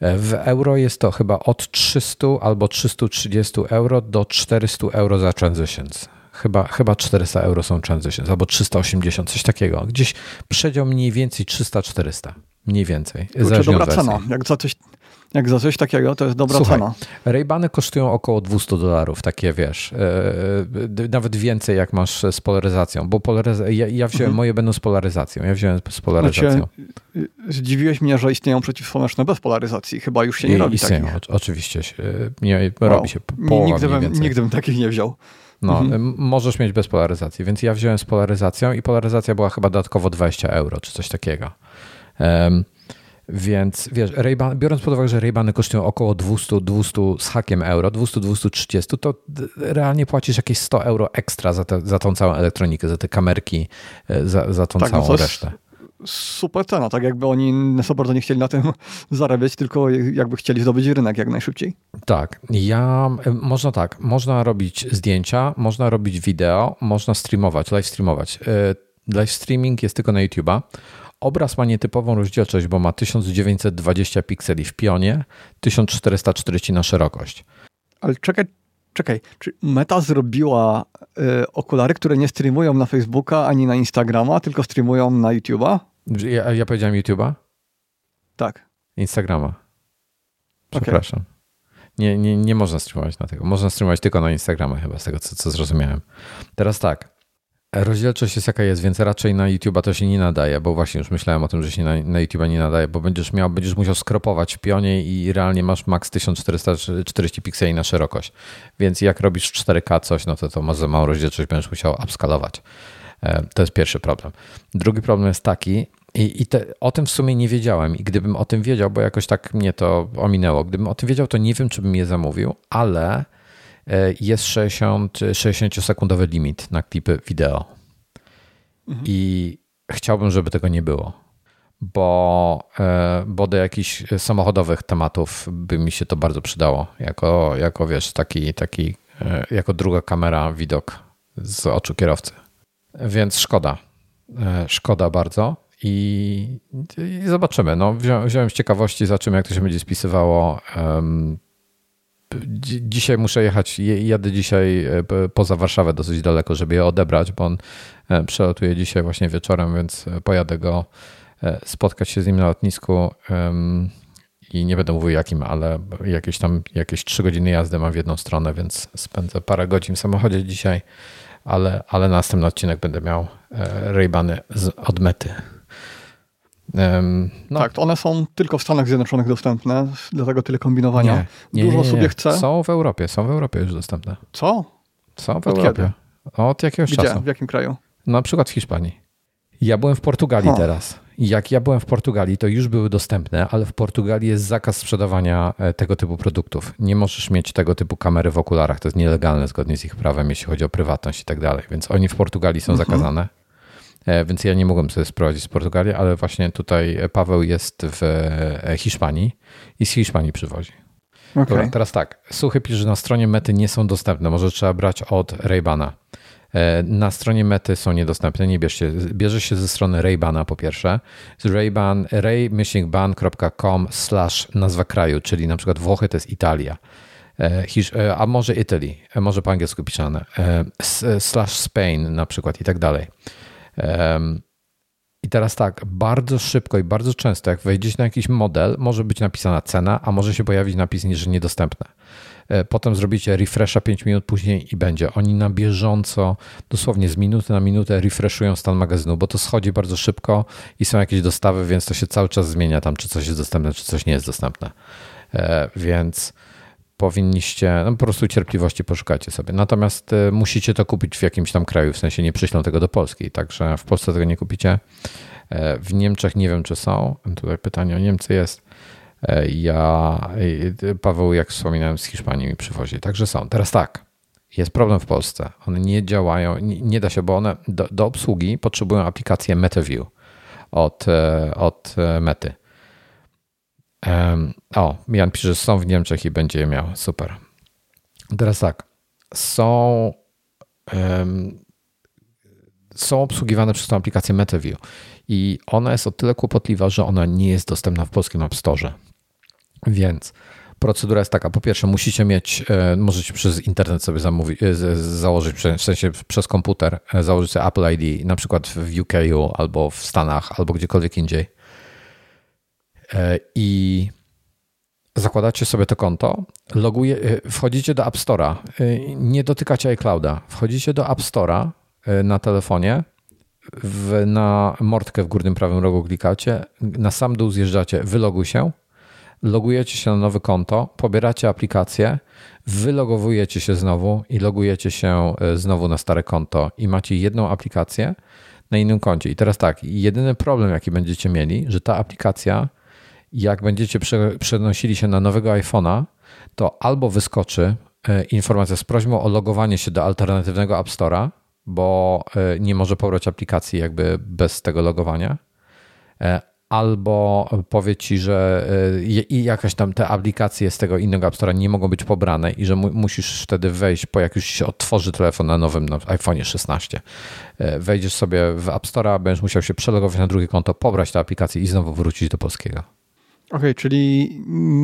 E, w euro jest to chyba od 300 albo 330 euro do 400 euro za transitions. Chyba, chyba 400 euro są transitions, albo 380, coś takiego. Gdzieś przedział mniej więcej 300-400. Mniej więcej.
Kurczę, dobra cena. Jak za, coś, jak za coś takiego, to jest dobra Słuchaj, cena.
Raybany kosztują około 200 dolarów, takie wiesz, yy, nawet więcej jak masz z polaryzacją, bo polaryza ja, ja wziąłem, mhm. moje będą z polaryzacją, ja wziąłem z polaryzacją. Znaczy,
zdziwiłeś mnie, że istnieją przeciwsłoneczne bez polaryzacji, chyba już się nie, nie robi
istnieją,
takich.
oczywiście, się, nie, wow. robi się połowa
nigdy bym, nigdy bym takich nie wziął.
No, mhm. możesz mieć bez polaryzacji, więc ja wziąłem z polaryzacją i polaryzacja była chyba dodatkowo 20 euro, czy coś takiego. Um, więc wiesz, biorąc pod uwagę, że Raybany kosztują około 200, 200 z hakiem euro, 200, 230, to realnie płacisz jakieś 100 euro ekstra za, te, za tą całą elektronikę, za te kamerki, e, za, za tą tak, no całą no resztę.
Super cena, tak jakby oni za bardzo nie chcieli na tym zarabiać, tylko jakby chcieli zdobyć rynek jak najszybciej.
Tak, ja, e, można tak, można robić zdjęcia, można robić wideo, można streamować, live streamować. E, live streaming jest tylko na YouTube'a. Obraz ma nietypową rozdzielczość, bo ma 1920 pikseli w pionie, 1440 na szerokość.
Ale czekaj, czekaj, czy Meta zrobiła y, okulary, które nie streamują na Facebooka ani na Instagrama, tylko streamują na YouTube'a?
Ja, ja powiedziałem YouTube'a?
Tak.
Instagrama. Przepraszam. Okay. Nie, nie, nie można streamować na tego. Można streamować tylko na Instagrama chyba, z tego co, co zrozumiałem. Teraz tak. Rozdzielczość jest jaka jest, więc raczej na YouTube'a to się nie nadaje, bo właśnie już myślałem o tym, że się na, na YouTube'a nie nadaje, bo będziesz miał, będziesz musiał skropować w pionie i realnie masz max 1440 pikseli na szerokość. Więc jak robisz 4K coś, no to to masz za małą rozdzielczość, będziesz musiał upskalować. E, to jest pierwszy problem. Drugi problem jest taki, i, i te, o tym w sumie nie wiedziałem. I gdybym o tym wiedział, bo jakoś tak mnie to ominęło, gdybym o tym wiedział, to nie wiem, czy bym je zamówił, ale jest 60, 60-sekundowy limit na klipy wideo. Mhm. I chciałbym, żeby tego nie było. Bo, e, bo do jakichś samochodowych tematów by mi się to bardzo przydało. Jako, jako wiesz, taki, taki jako druga kamera widok z oczu kierowcy. Więc szkoda. Szkoda bardzo. I, i zobaczymy. No, wziąłem, wziąłem z ciekawości, zobaczymy, jak to się będzie spisywało. Um, dzisiaj muszę jechać, jadę dzisiaj e, poza Warszawę dosyć daleko, żeby je odebrać, bo on e, przelatuje dzisiaj właśnie wieczorem, więc e, pojadę go spotkać się z nim na lotnisku i nie będę mówił jakim, ale jakieś tam jakieś trzy godziny jazdy mam w jedną stronę, więc spędzę parę godzin w samochodzie dzisiaj, ale, ale następny odcinek będę miał Raybany od mety.
No. Tak, one są tylko w Stanach Zjednoczonych dostępne, dlatego tyle kombinowania. Nie, nie, Dużo osób je chce.
Są w Europie, są w Europie już dostępne.
Co?
Są w Od Europie. Kiedy? Od jakiegoś
Gdzie?
czasu.
W jakim kraju?
Na przykład w Hiszpanii. Ja byłem w Portugalii teraz. Jak ja byłem w Portugalii, to już były dostępne, ale w Portugalii jest zakaz sprzedawania e, tego typu produktów. Nie możesz mieć tego typu kamery w okularach. To jest nielegalne zgodnie z ich prawem, jeśli chodzi o prywatność i tak dalej. Więc oni w Portugalii są mhm. zakazane. E, więc ja nie mogłem sobie sprowadzić z Portugalii, ale właśnie tutaj Paweł jest w e, Hiszpanii i z Hiszpanii przywozi. Okay. Dobra, teraz tak, Suchy pisze, że na stronie Mety nie są dostępne, może trzeba brać od Raybana. E, na stronie Mety są niedostępne, nie bierzcie, bierze się ze strony Raybana po pierwsze, z Rayban, ray-ban.com slash nazwa kraju, czyli na przykład Włochy to jest Italia, a może Italy, może po angielsku pisane, slash Spain na przykład i tak dalej. I teraz tak, bardzo szybko i bardzo często, jak wejdziecie na jakiś model, może być napisana cena, a może się pojawić napis, że niedostępne. Potem zrobicie refresha 5 minut później i będzie. Oni na bieżąco, dosłownie z minuty na minutę refreshują stan magazynu, bo to schodzi bardzo szybko i są jakieś dostawy, więc to się cały czas zmienia tam, czy coś jest dostępne, czy coś nie jest dostępne. E, więc powinniście, no po prostu cierpliwości poszukajcie sobie. Natomiast y, musicie to kupić w jakimś tam kraju, w sensie nie przyślą tego do Polski, także w Polsce tego nie kupicie. E, w Niemczech nie wiem, czy są. Tutaj pytanie o Niemcy jest. E, ja, Paweł, jak wspominałem, z Hiszpanii mi przywozi. Także są. Teraz tak, jest problem w Polsce. One nie działają, nie, da się, bo one do, do obsługi potrzebują aplikację MetaView od, e, od Mety. O, Jan pisze, że są w Niemczech i będzie je miał. Super. Teraz tak. Są, um, są obsługiwane przez tą aplikację MetaView i ona jest o tyle kłopotliwa, że ona nie jest dostępna w polskim App Store. Więc procedura jest taka. Po pierwsze, musicie mieć, e, możecie przez internet sobie zamówić, e, założyć, w sensie przez komputer, e, założyć sobie Apple ID, na przykład w UK albo w Stanach, albo gdziekolwiek indziej i zakładacie sobie to konto, loguje, e, wchodzicie do App Store'a, e, nie dotykacie iClouda, wchodzicie do App Store'a na telefonie, w, na mordkę w górnym prawym rogu klikacie, na sam dół zjeżdżacie, wyloguj się, logujecie się na nowe konto, pobieracie aplikację, wylogowujecie się znowu i logujecie się znowu na stare konto i macie jedną aplikację na innym koncie. I teraz tak, jedyny problem jaki będziecie mieli, że ta aplikacja jak będziecie przenosili się na nowego iPhone'a, to albo wyskoczy e, informacja z prośbą o logowanie się do alternatywnego App Store'a, bo e, nie może pobrać aplikacji jakby bez tego logowania, e, albo powie ci, że i jakaś tam te aplikacje z tego innego App Store'a nie mogą być pobrane i że musisz wtedy wejść, po jak już się otworzy telefon na nowym na iPhone 16. Wejdziesz sobie w App Store'a, będziesz musiał się przelogować na drugie konto, pobrać te aplikacje i znowu wrócić do polskiego.
Okej, okay, czyli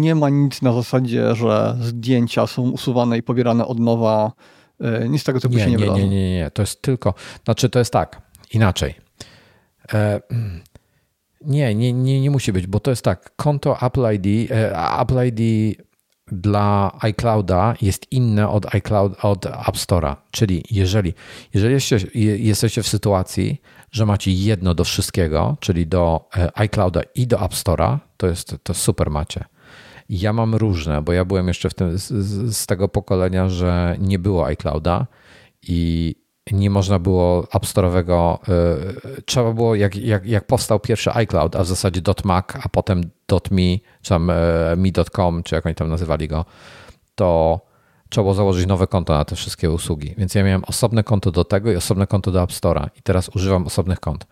nie ma nic na zasadzie, że zdjęcia są usuwane i pobierane od nowa. E, nic tego typu
nie,
się nie,
nie wydarzy. Nie, nie, nie. To jest tylko, znaczy to jest tak, inaczej. E, Nie, nie, nie, nie musi być, bo to jest tak, konto Apple ID, e, Apple ID dla iClouda jest inne od iCloud, od App Store'a. Czyli jeżeli, jeżeli jesteście, jesteście w sytuacji, że macie jedno do wszystkiego, czyli do e, iClouda i do App Store'a, to jest to super macie. Ja mam różne, bo ja byłem jeszcze w tym, z, z tego pokolenia, że nie było iClouda i nie można było App Store'owego, y, trzeba było, jak, jak, jak powstał pierwszy iCloud, a w zasadzie .mac, a potem .me, czy tam y, czy jak oni tam nazywali go, to trzeba było założyć nowe konto na te wszystkie usługi. Więc ja miałem osobne konto do tego i osobne konto do App Store'a i teraz używam osobnych kont.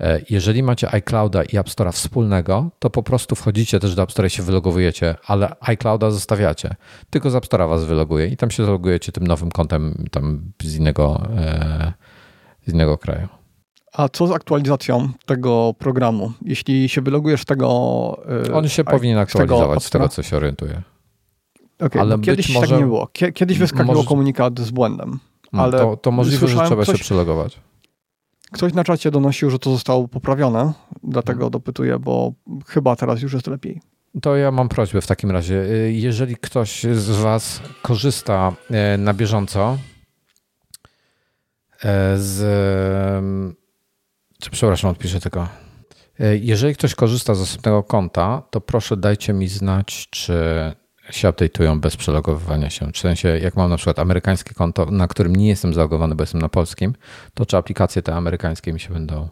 E, jeżeli macie iClouda i App Store'a wspólnego, to po prostu wchodzicie też do App Store'a i się wylogowujecie, ale iClouda zostawiacie. Tylko z App Store'a was wyloguje i tam się zalogujecie tym nowym kontem tam z innego, e, z innego kraju.
A co z aktualizacją tego programu? Jeśli się wylogujesz z tego.
E, On się powinien aktualizować, z, tego co się orientuje.
Okay, ale kiedyś tak może, tak nie było. Kiedyś wyskakiwał może, komunikat z błędem. Mm, ale
to, to możliwe, że trzeba coś, się przelogować.
Ktoś na czacie donosił, że to zostało poprawione, dlatego hmm. dopytuję, bo chyba teraz już jest lepiej.
To ja mam prośbę w takim razie. Y, jeżeli ktoś z Was korzysta y, na bieżąco y, z. Przepraszam, odpiszę tylko. Jeżeli ktoś korzysta z osobnego konta, to proszę dajcie mi znać, czy się update'ują bez przelogowywania się. W sensie, jak mam na przykład amerykańskie konto, na którym nie jestem zalogowany, bo jestem na polskim, to czy aplikacje te amerykańskie mi się będą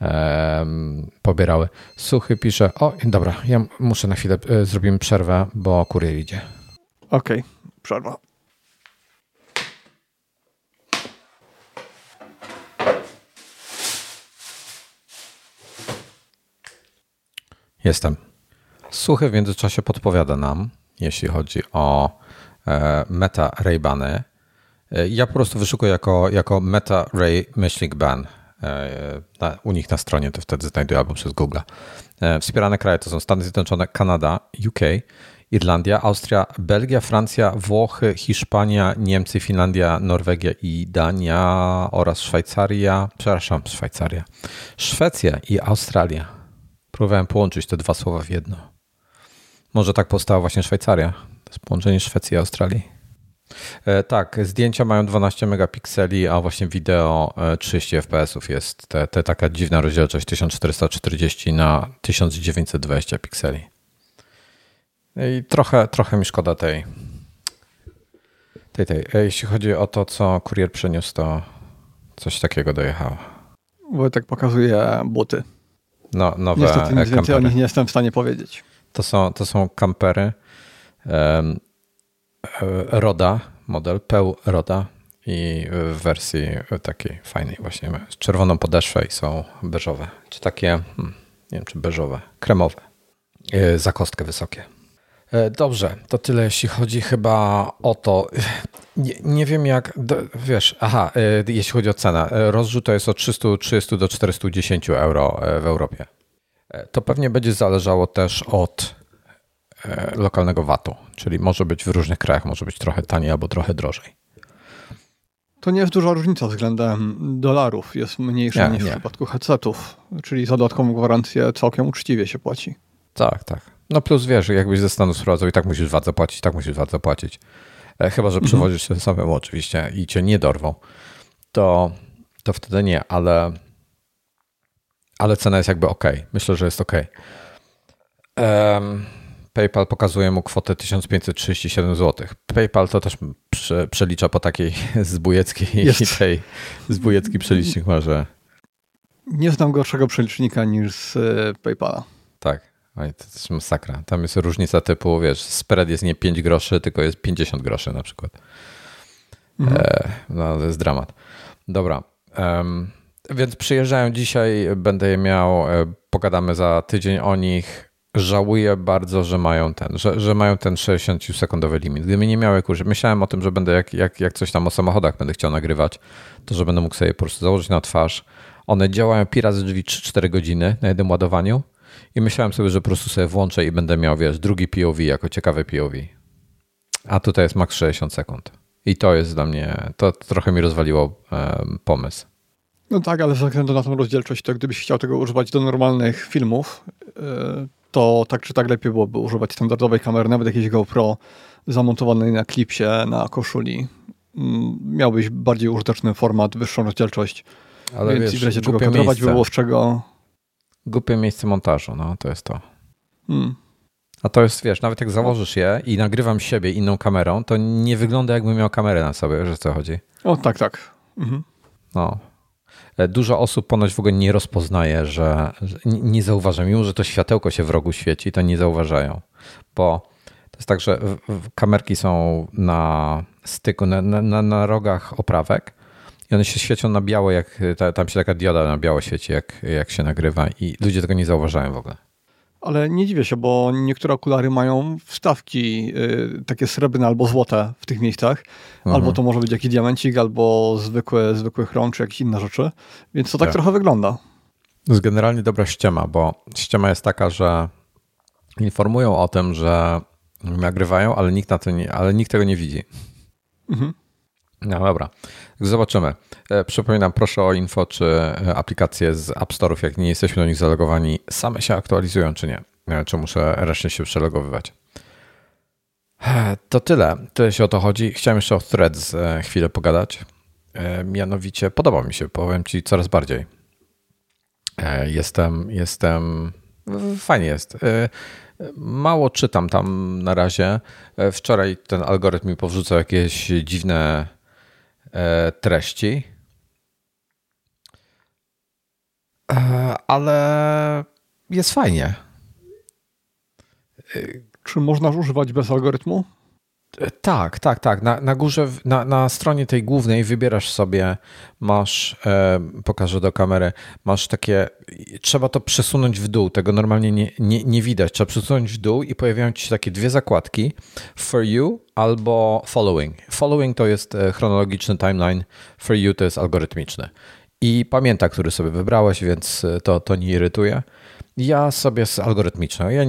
um, pobierały. Suchy pisze, o dobra, ja muszę na chwilę, e, zrobimy przerwę, bo kurier idzie.
Okej, okay, przerwa.
Jestem. Suchy w międzyczasie podpowiada nam, jeśli chodzi o e, Meta Ray-Bany. E, ja po prostu wyszukuję jako, jako Meta Ray myślnik ban. E, u nich na stronie to wtedy znajduję albo przez Google. Wspierane kraje to są Stany Zjednoczone, Kanada, UK, Irlandia, Austria, Belgia, Francja, Włochy, Hiszpania, Niemcy, Finlandia, Norwegia i Dania oraz Szwajcaria, przepraszam, Szwajcaria, Szwecja i Australia. Próbowałem połączyć te dwa słowa w jedno. Może tak powstała właśnie Szwajcaria. To jest połączenie Szwecji i Australii. E, tak, zdjęcia mają 12 megapikseli, a właśnie wideo 30 e, fps jest. Te, te taka dziwna rozdzielczość 1440 na 1920 pikseli. I trochę, trochę mi szkoda tej, tej, tej. E, jeśli chodzi o to, co kurier przyniósł, to coś takiego dojechało.
Wojtek pokazuje buty.
No, nowe
Niestety nic więcej o nich nie jestem w stanie powiedzieć.
To są, to są kampery um, Roda, model Peł Roda i w wersji takiej fajnej właśnie z czerwoną podeszwę i są beżowe, czy takie, hmm, nie wiem czy beżowe, kremowe, e, za kostkę wysokie. E, dobrze, to tyle jeśli chodzi chyba o to. Nie, nie wiem jak, wiesz, aha, jeśli chodzi o cenę. Rozrzut to jest od 330 do 410 euro w Europie. To pewnie będzie zależało też od e, lokalnego VAT-u, czyli może być w różnych krajach, może być trochę taniej albo trochę drożej.
To nie jest duża różnica względem dolarów. Jest mniejsza nie, niż nie. w przypadku headsetów, czyli za dodatkową gwarancję całkiem uczciwie się płaci.
Tak, tak. No plus wiesz, jakbyś ze Stanów sprowadzał i tak musisz VAT zapłacić, tak musisz VAT zapłacić. E, chyba, że mhm. przewozisz się samemu oczywiście i cię nie dorwą, to, to wtedy nie, ale ale cena jest jakby ok. Myślę, że jest ok. Um, PayPal pokazuje mu kwotę 1537 zł. PayPal to też prze, przelicza po takiej zbójeckiej jest. tej zbójecki przelicznik ma, że...
Nie znam gorszego przelicznika niż z e, PayPala.
Tak. Oj, to jest masakra. Tam jest różnica typu, wiesz, spread jest nie 5 groszy, tylko jest 50 groszy na przykład. Mhm. E, no, to jest dramat. Dobra. Um, więc przyjeżdżają dzisiaj, będę je miał, e, pogadamy za tydzień o nich. Żałuję bardzo, że mają ten, że, że mają ten 60-sekundowy limit. Gdyby nie miały kurzy, myślałem o tym, że będę jak, jak, jak coś tam o samochodach będę chciał nagrywać, to że będę mógł sobie po prostu założyć na twarz. One działają pi razy drzwi 3-4 godziny na jednym ładowaniu i myślałem sobie, że po prostu sobie włączę i będę miał, wiesz, drugi POV jako ciekawy POV. A tutaj jest max 60 sekund. I to jest dla mnie, to trochę mi rozwaliło um, pomysł.
No tak, ale ze względu na tą rozdzielczość, to gdybyś chciał tego używać do normalnych filmów, e, to tak czy tak lepiej byłoby używać standardowej kamery, nawet jakiejś GoPro zamontowanej na klipsie, na koszuli. Mm, miałbyś bardziej użyteczny format, wyższą rozdzielczość. Ale Więc wiesz, w razie czego kadrować by było z czego.
Głupie miejsce montażu, no to jest to. Hmm. A to jest, wiesz, nawet jak założysz je i nagrywam siebie inną kamerą, to nie wygląda jakbym miał kamerę na sobie, o co chodzi?
O, tak, tak. Mhm.
No. E, dużo osób ponoć w ogóle nie rozpoznaje, że, nie zauważa, mimo że to światełko się w rogu świeci, to nie zauważają, bo to jest tak, że kamerki są na styku, na, na, na rogach oprawek i one się świecą na biało, jak ta, tam się taka dioda na biało świeci, jak, jak się nagrywa i ludzie tego nie zauważają w ogóle.
Ale nie dziwię się, bo niektóre okulary mają wstawki y, takie srebrne albo złote w tych miejscach. Mhm. Albo to może być jakiś diamencik, albo zwykły, zwykły chrom, czy jakieś inne rzeczy. Więc to tak, tak trochę wygląda.
To jest generalnie dobra ściema, bo ściema jest taka, że informują o tym, że nagrywają, ale nikt, na to nie, ale nikt tego nie widzi. Mhm. No dobra, zobaczymy. E, przypominam, proszę o info, czy e, aplikacje z App Store'ów, jak nie jesteśmy do nich zalogowani, same się aktualizują, czy nie. E, czy muszę reszcie się przelogowywać. To tyle. Tyle się o to chodzi. Chciałem jeszcze o Threads chwilę pogadać. Mianowicie podoba mi się, powiem Ci coraz bardziej. Jestem, jestem, fajnie jest. Mało czytam tam na razie. Wczoraj ten algorytm mi powrzucał jakieś dziwne treści. E, ale jest fajnie.
Czy można używać bez algorytmu?
Tak, tak, tak. Na, na górze, na, na stronie tej głównej wybierasz sobie, masz, e, pokażę do kamery, masz takie, trzeba to przesunąć w dół, tego normalnie nie, nie, nie widać. Trzeba przesunąć w dół i pojawiają ci się takie dwie zakładki, for you albo following. Following to jest e, chronologiczny timeline, for you to jest algorytmiczny. I pamięta, który sobie wybrałeś, więc e, to, to nie irytuje. Ja sobie z algorytmiczną. Ja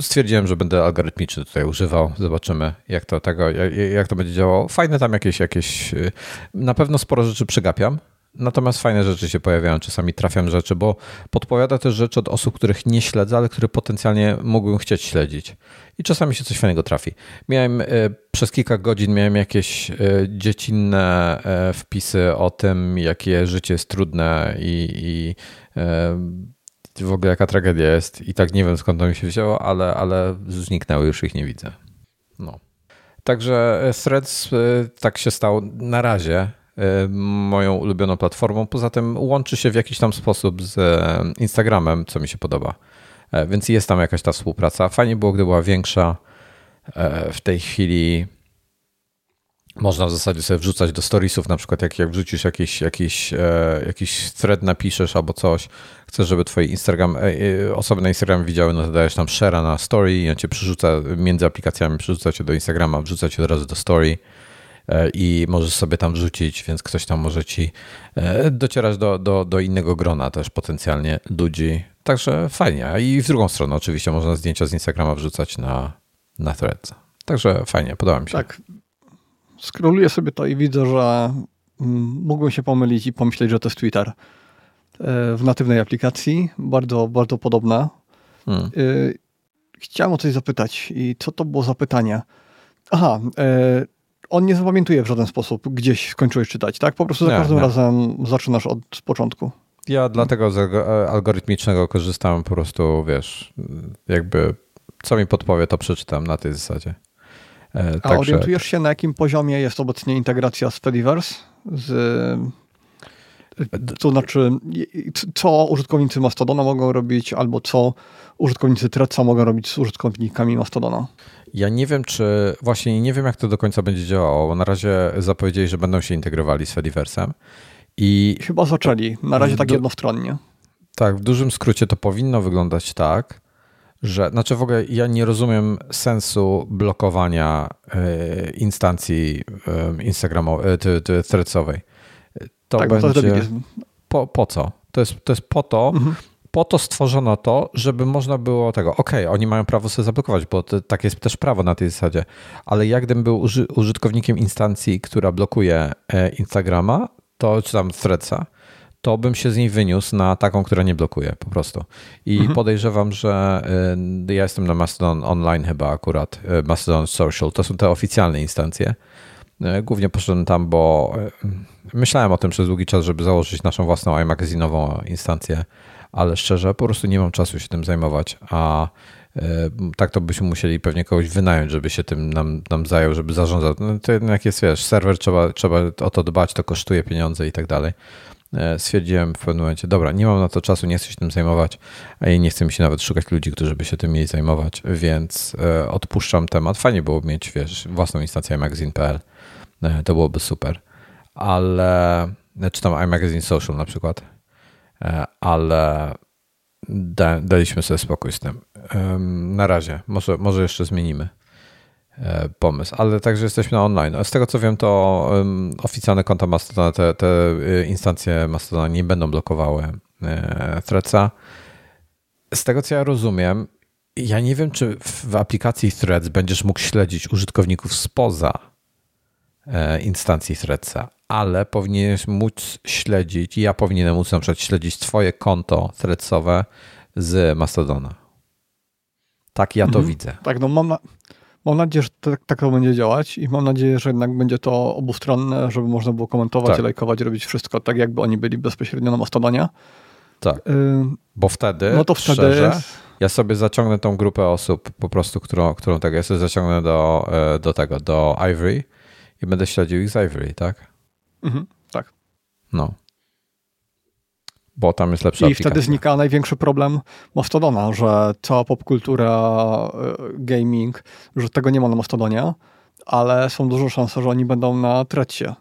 stwierdziłem, że będę algorytmiczny tutaj używał. Zobaczymy, jak to, tego, jak, to będzie działało. Fajne tam jakieś, jakieś. Y, na pewno sporo rzeczy przegapiam. Natomiast fajne rzeczy się pojawiają, czasami trafiam rzeczy, bo podpowiada też rzeczy od osób, których nie śledzę, ale które potencjalnie mógłbym chcieć śledzić. I czasami się coś fajnego trafi. Miałem y, przez kilka godzin miałem jakieś y, dziecinne wpisy o tym, jakie życie jest trudne i, i w ogóle jaka tragedia jest i tak nie wiem skąd to mi się wzięło, ale, ale zniknęły, już ich nie widzę. No. Także e, Threads e, tak się stało na razie e, moją ulubioną platformą. Poza tym łączy się w jakiś tam sposób z Instagramem, co mi się podoba. Więc jest tam jakaś ta współpraca. Fajnie było, gdy była większa. W tej chwili można w zasadzie sobie wrzucać do storiesów, na przykład jak, jak wrzucisz jakiś, jakiś, e, jakiś thread, napiszesz albo coś, chcesz, żeby twoje Instagram, e, e, osoby na Instagram widziały, no to dajesz tam share'a na story i on cię przerzuca między aplikacjami, przerzuca cię do Instagrama, wrzuca cię od razu do story e, i możesz sobie tam wrzucić, więc ktoś tam może ci e, docierać do, do, do innego grona też potencjalnie ludzi. Także fajnie. I w drugą stronę oczywiście można zdjęcia z Instagrama wrzucać na, na threads. Także fajnie, podoba mi się.
Tak, Skroluję sobie to i widzę, że mm, mógłbym się pomylić i pomyśleć, że to jest Twitter e, w natywnej aplikacji. Bardzo, bardzo podobna. Hmm. E, chciałem o coś zapytać. I co to było za pytanie? Aha, e, on nie zapamiętuje w żaden sposób, gdzieś skończyłeś czytać, tak? Po prostu za nie, każdym nie. razem zaczynasz od początku.
Ja dlatego z algorytmicznego korzystałem po prostu, wiesz, jakby co mi podpowie, to przeczytam na tej zasadzie.
E, A Także... orientujesz się, na jakim poziomie jest obecnie integracja z Fediverse? Z, to znaczy, co użytkownicy Mastodona mogą robić, albo co użytkownicy Threadsa mogą robić z użytkownikami Mastodona?
Ja nie wiem, czy właśnie nie wiem, jak to do końca będzie działało, bo na razie zapowiedzieli, że będą się integrowali z Fediversem. I
chyba zaczęli, na razie tak jednostronnie.
Tak, w dużym skrócie to powinno wyglądać tak, że, znaczy w ogóle ja nie rozumiem sensu blokowania e, instancji e, Instagramowej, e, threadsowej. To tak, będzie... To po, po co? To jest, to jest po to, mhm. po to stworzono to, żeby można było tego, ok, oni mają prawo sobie zablokować, bo to, tak jest też prawo na tej zasadzie, ale jak gdybym był uży, użytkownikiem instancji, która blokuje Instagrama, to czy tam Threadsa, to bym się z niej wyniósł na taką, która nie blokuje po prostu. I mhm. podejrzewam, że y, ja jestem na Mastodon Online chyba akurat, y, Mastodon Social, to są te oficjalne instancje. Y, głównie poszedłem tam, bo myślałem o tym przez długi czas, żeby założyć naszą własną iMagazinową instancję, ale szczerze po prostu nie mam czasu się tym zajmować, a tak to byśmy musieli pewnie kogoś wynająć, żeby się tym nam, nam zajął, żeby zarządzał. No to jednak jest, wiesz, serwer trzeba, trzeba o to dbać, to kosztuje pieniądze i tak dalej. E, stwierdziłem w pewnym momencie, dobra, nie mam na to czasu, nie chcę się tym zajmować, i nie chcę mi się nawet szukać ludzi, którzy by się tym mieli zajmować, więc e, odpuszczam temat. Fajnie byłoby mieć, wiesz, własną instancję magazine.pl, e, to byłoby super, ale czy tam iMagazine Social na przykład, ale da, daliśmy sobie spokój z tym. Na razie, może, może jeszcze zmienimy. E, pomysł, ale także jesteśmy na online. Z tego co wiem, to oficjalne konta Mastodona, te, te y, instancje Mastodona nie będą blokowały e, Threadsa. Z tego co ja rozumiem, ja nie wiem, czy w aplikacji Threads będziesz mógł śledzić użytkowników spoza e, instancji Threadsa, ale powinieneś móc śledzić, ja powinienem móc na przykład śledzić twoje konto threadsowe z Mastodona. Tak ja to mhm. widzę.
Tak, no mam na, Mam nadzieję, że tak, tak to będzie działać i mam nadzieję, że jednak będzie to obustronne, żeby można było komentować, tak. lajkować, robić wszystko tak, jakby oni byli bezpośrednio na Mastodonie.
Tak. Y Bo wtedy, no to wtedy szczerze, ja sobie zaciągnę tą grupę osób po prostu, którą, którą tak ja sobie zaciągnę do, e, do tego, do Ivory i będę śledził ich z Ivory, tak?
Mhm, tak.
No bo tam jest lepsza
I aplikacja. wtedy znika największy problem Mastodona, że cała popkultura, e, gaming, że tego nie ma na Mastodonie, ale są duże szanse, że oni będą na Tretcie.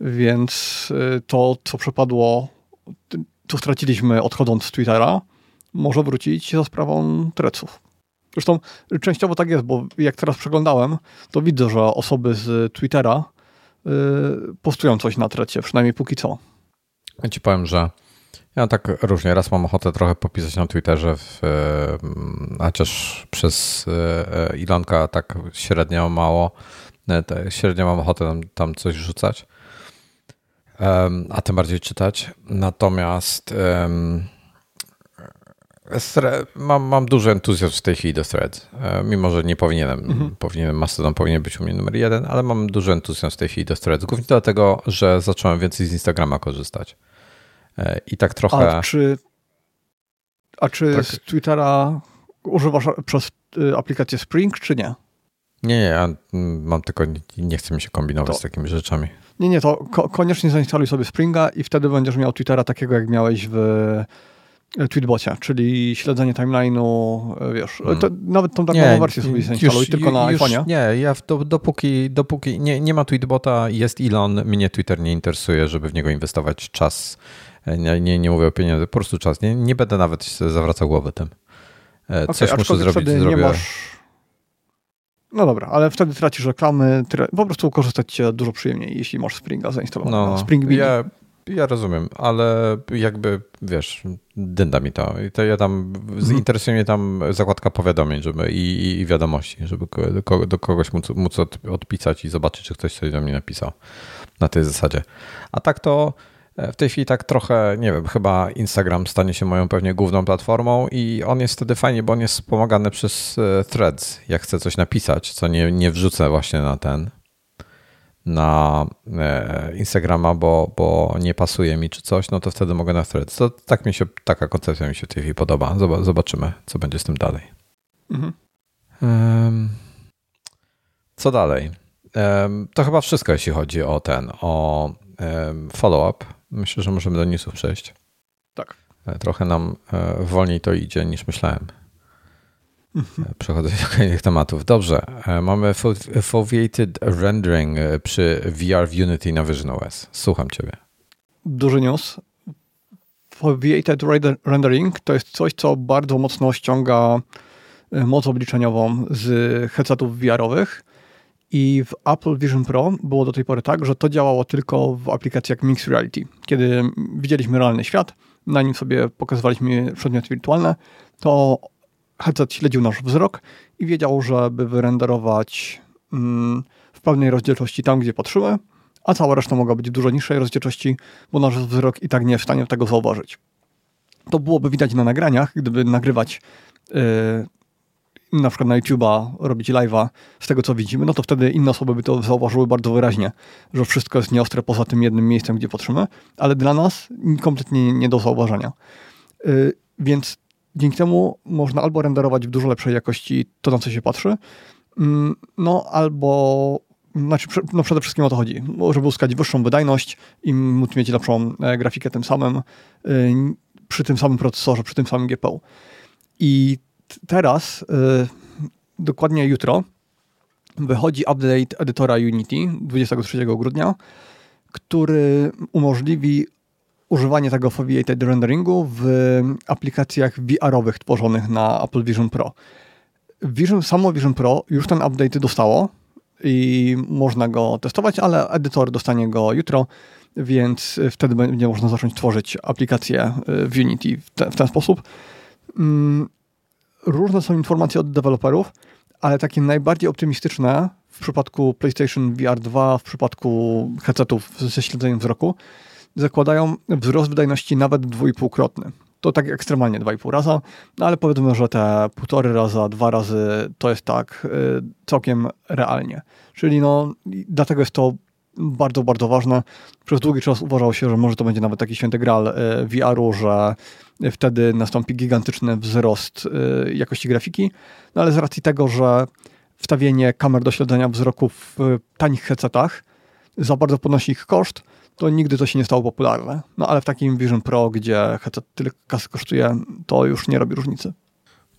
Więc e, to, co przepadło, co straciliśmy odchodząc z Twittera, może wrócić za sprawą Treców. Zresztą częściowo tak jest, bo jak teraz przeglądałem, to widzę, że osoby z Twittera y, postują coś na Trecie, przynajmniej póki co.
Ja ci powiem, że ja tak różnie. Raz mam ochotę trochę popisać na Twitterze, w, chociaż przez e, Ilonka tak średnio mało, e, średnio mam ochotę tam, tam coś rzucać, a tym bardziej czytać. Natomiast mam, mam duży entuzjazm w tej chwili do Threads. E, mimo, że nie powinienem, mhm. powinienem Mastodon powinien być u mnie numer jeden, ale mam duży entuzjazm w tej chwili do Threads. Głównie dlatego, że zacząłem więcej z Instagrama korzystać. E, I tak trochę.
A czy, a czy tak. z Twittera używasz przez y, aplikację Spring, czy nie?
Nie, nie, ja mam tylko, nie chcę mi się kombinować to, z takimi rzeczami.
Nie, nie, to ko koniecznie zainstaluj sobie Springa i wtedy będziesz miał Twittera takiego, jak miałeś w e, Tweetbocie, czyli śledzenie timeline'u, e, wiesz, hmm. to, nawet tą taką wersję sobie zainstaluj, tylko na iPhone'ie.
Nie, ja do, dopóki, dopóki nie, nie ma Tweetbota, jest Elon, mnie Twitter nie interesuje, żeby w niego inwestować czas nie, nie, nie mówię o pieniądzach, po prostu czas. Nie, nie będę nawet zawracał głowy tym. E, okay, Coś muszę zrobić, zrobię. Masz...
No dobra, ale wtedy tracisz reklamy, po prostu korzystać cię dużo przyjemniej, jeśli masz Springa zainstalowanego. No, Spring
ja, ja rozumiem, ale jakby, wiesz, dynda mi to. I to ja tam, interesuje mnie tam zakładka powiadomień żeby, i, i wiadomości, żeby do, do kogoś móc, móc odpisać i zobaczyć, czy ktoś coś do mnie napisał na tej zasadzie. A tak to w tej chwili tak trochę, nie wiem, chyba Instagram stanie się moją pewnie główną platformą i on jest wtedy fajnie, bo on jest wspomagany przez e, threads. Jak chcę coś napisać, co nie, nie wrzucę właśnie na ten, na e, Instagrama, bo, bo nie pasuje mi czy coś, no to wtedy mogę na threads. To tak mi się, taka koncepcja mi się w tej chwili podoba. Zobaczymy, co będzie z tym dalej. Mhm. Co dalej? To chyba wszystko, jeśli chodzi o ten, o follow-up. Myślę, że możemy do newsów przejść.
Tak.
E, trochę nam e, wolniej to idzie niż myślałem. Mhm. E, przechodzę do kolejnych tematów. Dobrze, mamy foveated rendering przy VR w Unity na Vision OS. Słucham Ciebie.
Duży news. Foveated rendering to jest coś, co bardzo mocno ściąga moc obliczeniową z headsetów VR-owych i w Apple Vision Pro było do tej pory tak, że to działało tylko w aplikacji jak Mixed Reality. Kiedy widzieliśmy realny świat, na nim sobie pokazywaliśmy przedmioty wirtualne, to headset śledził nasz wzrok i wiedział, żeby wyrenderować mm, w pełnej rozdzielczości tam, gdzie patrzymy, a cała reszta mogła być dużo niższej rozdzielczości, bo nasz wzrok i tak nie jest w stanie tego zauważyć. To byłoby widać na nagraniach, gdyby nagrywać yy, na przykład na YouTube'a, robić live'a z tego, co widzimy, no to wtedy inne osoby by to zauważyły bardzo wyraźnie, że wszystko jest nieostre poza tym jednym miejscem, gdzie patrzymy, ale dla nas kompletnie nie do zauważenia. Yy, więc dzięki temu można albo renderować w dużo lepszej jakości to, na co się patrzy, yy, no albo znaczy, no przede wszystkim o to chodzi, żeby uzyskać wyższą wydajność i móc mieć lepszą e, grafikę tym samym, yy, przy tym samym procesorze, przy tym samym GPU. I teraz, yy, dokładnie jutro, wychodzi update edytora Unity 23 grudnia, który umożliwi używanie tego foveated renderingu w aplikacjach VR-owych tworzonych na Apple Vision Pro. Vision, samo Vision Pro już ten update dostało i można go testować, ale edytor dostanie go jutro, więc wtedy będzie można zacząć tworzyć aplikacje w Unity w, te, w ten sposób. Różne są informacje od deweloperów, ale takie najbardziej optymistyczne w przypadku PlayStation VR 2, w przypadku headsetów ze śledzeniem wzroku, zakładają wzrost wydajności nawet dwuipółkrotny. To tak ekstremalnie 2,5 raza, no ale powiedzmy, że te półtory raza, dwa razy to jest tak y, całkiem realnie. Czyli no, dlatego jest to bardzo, bardzo ważne. Przez długi czas uważało się, że może to będzie nawet taki święty gral y, VR-u, że wtedy nastąpi gigantyczny wzrost y, jakości grafiki, no ale z racji tego, że wstawienie kamer do śledzenia wzroku w tanich headsetach za bardzo podnosi ich koszt, to nigdy to się nie stało popularne. No ale w takim Vision Pro, gdzie headset tyle kasy kosztuje, to już nie robi różnicy.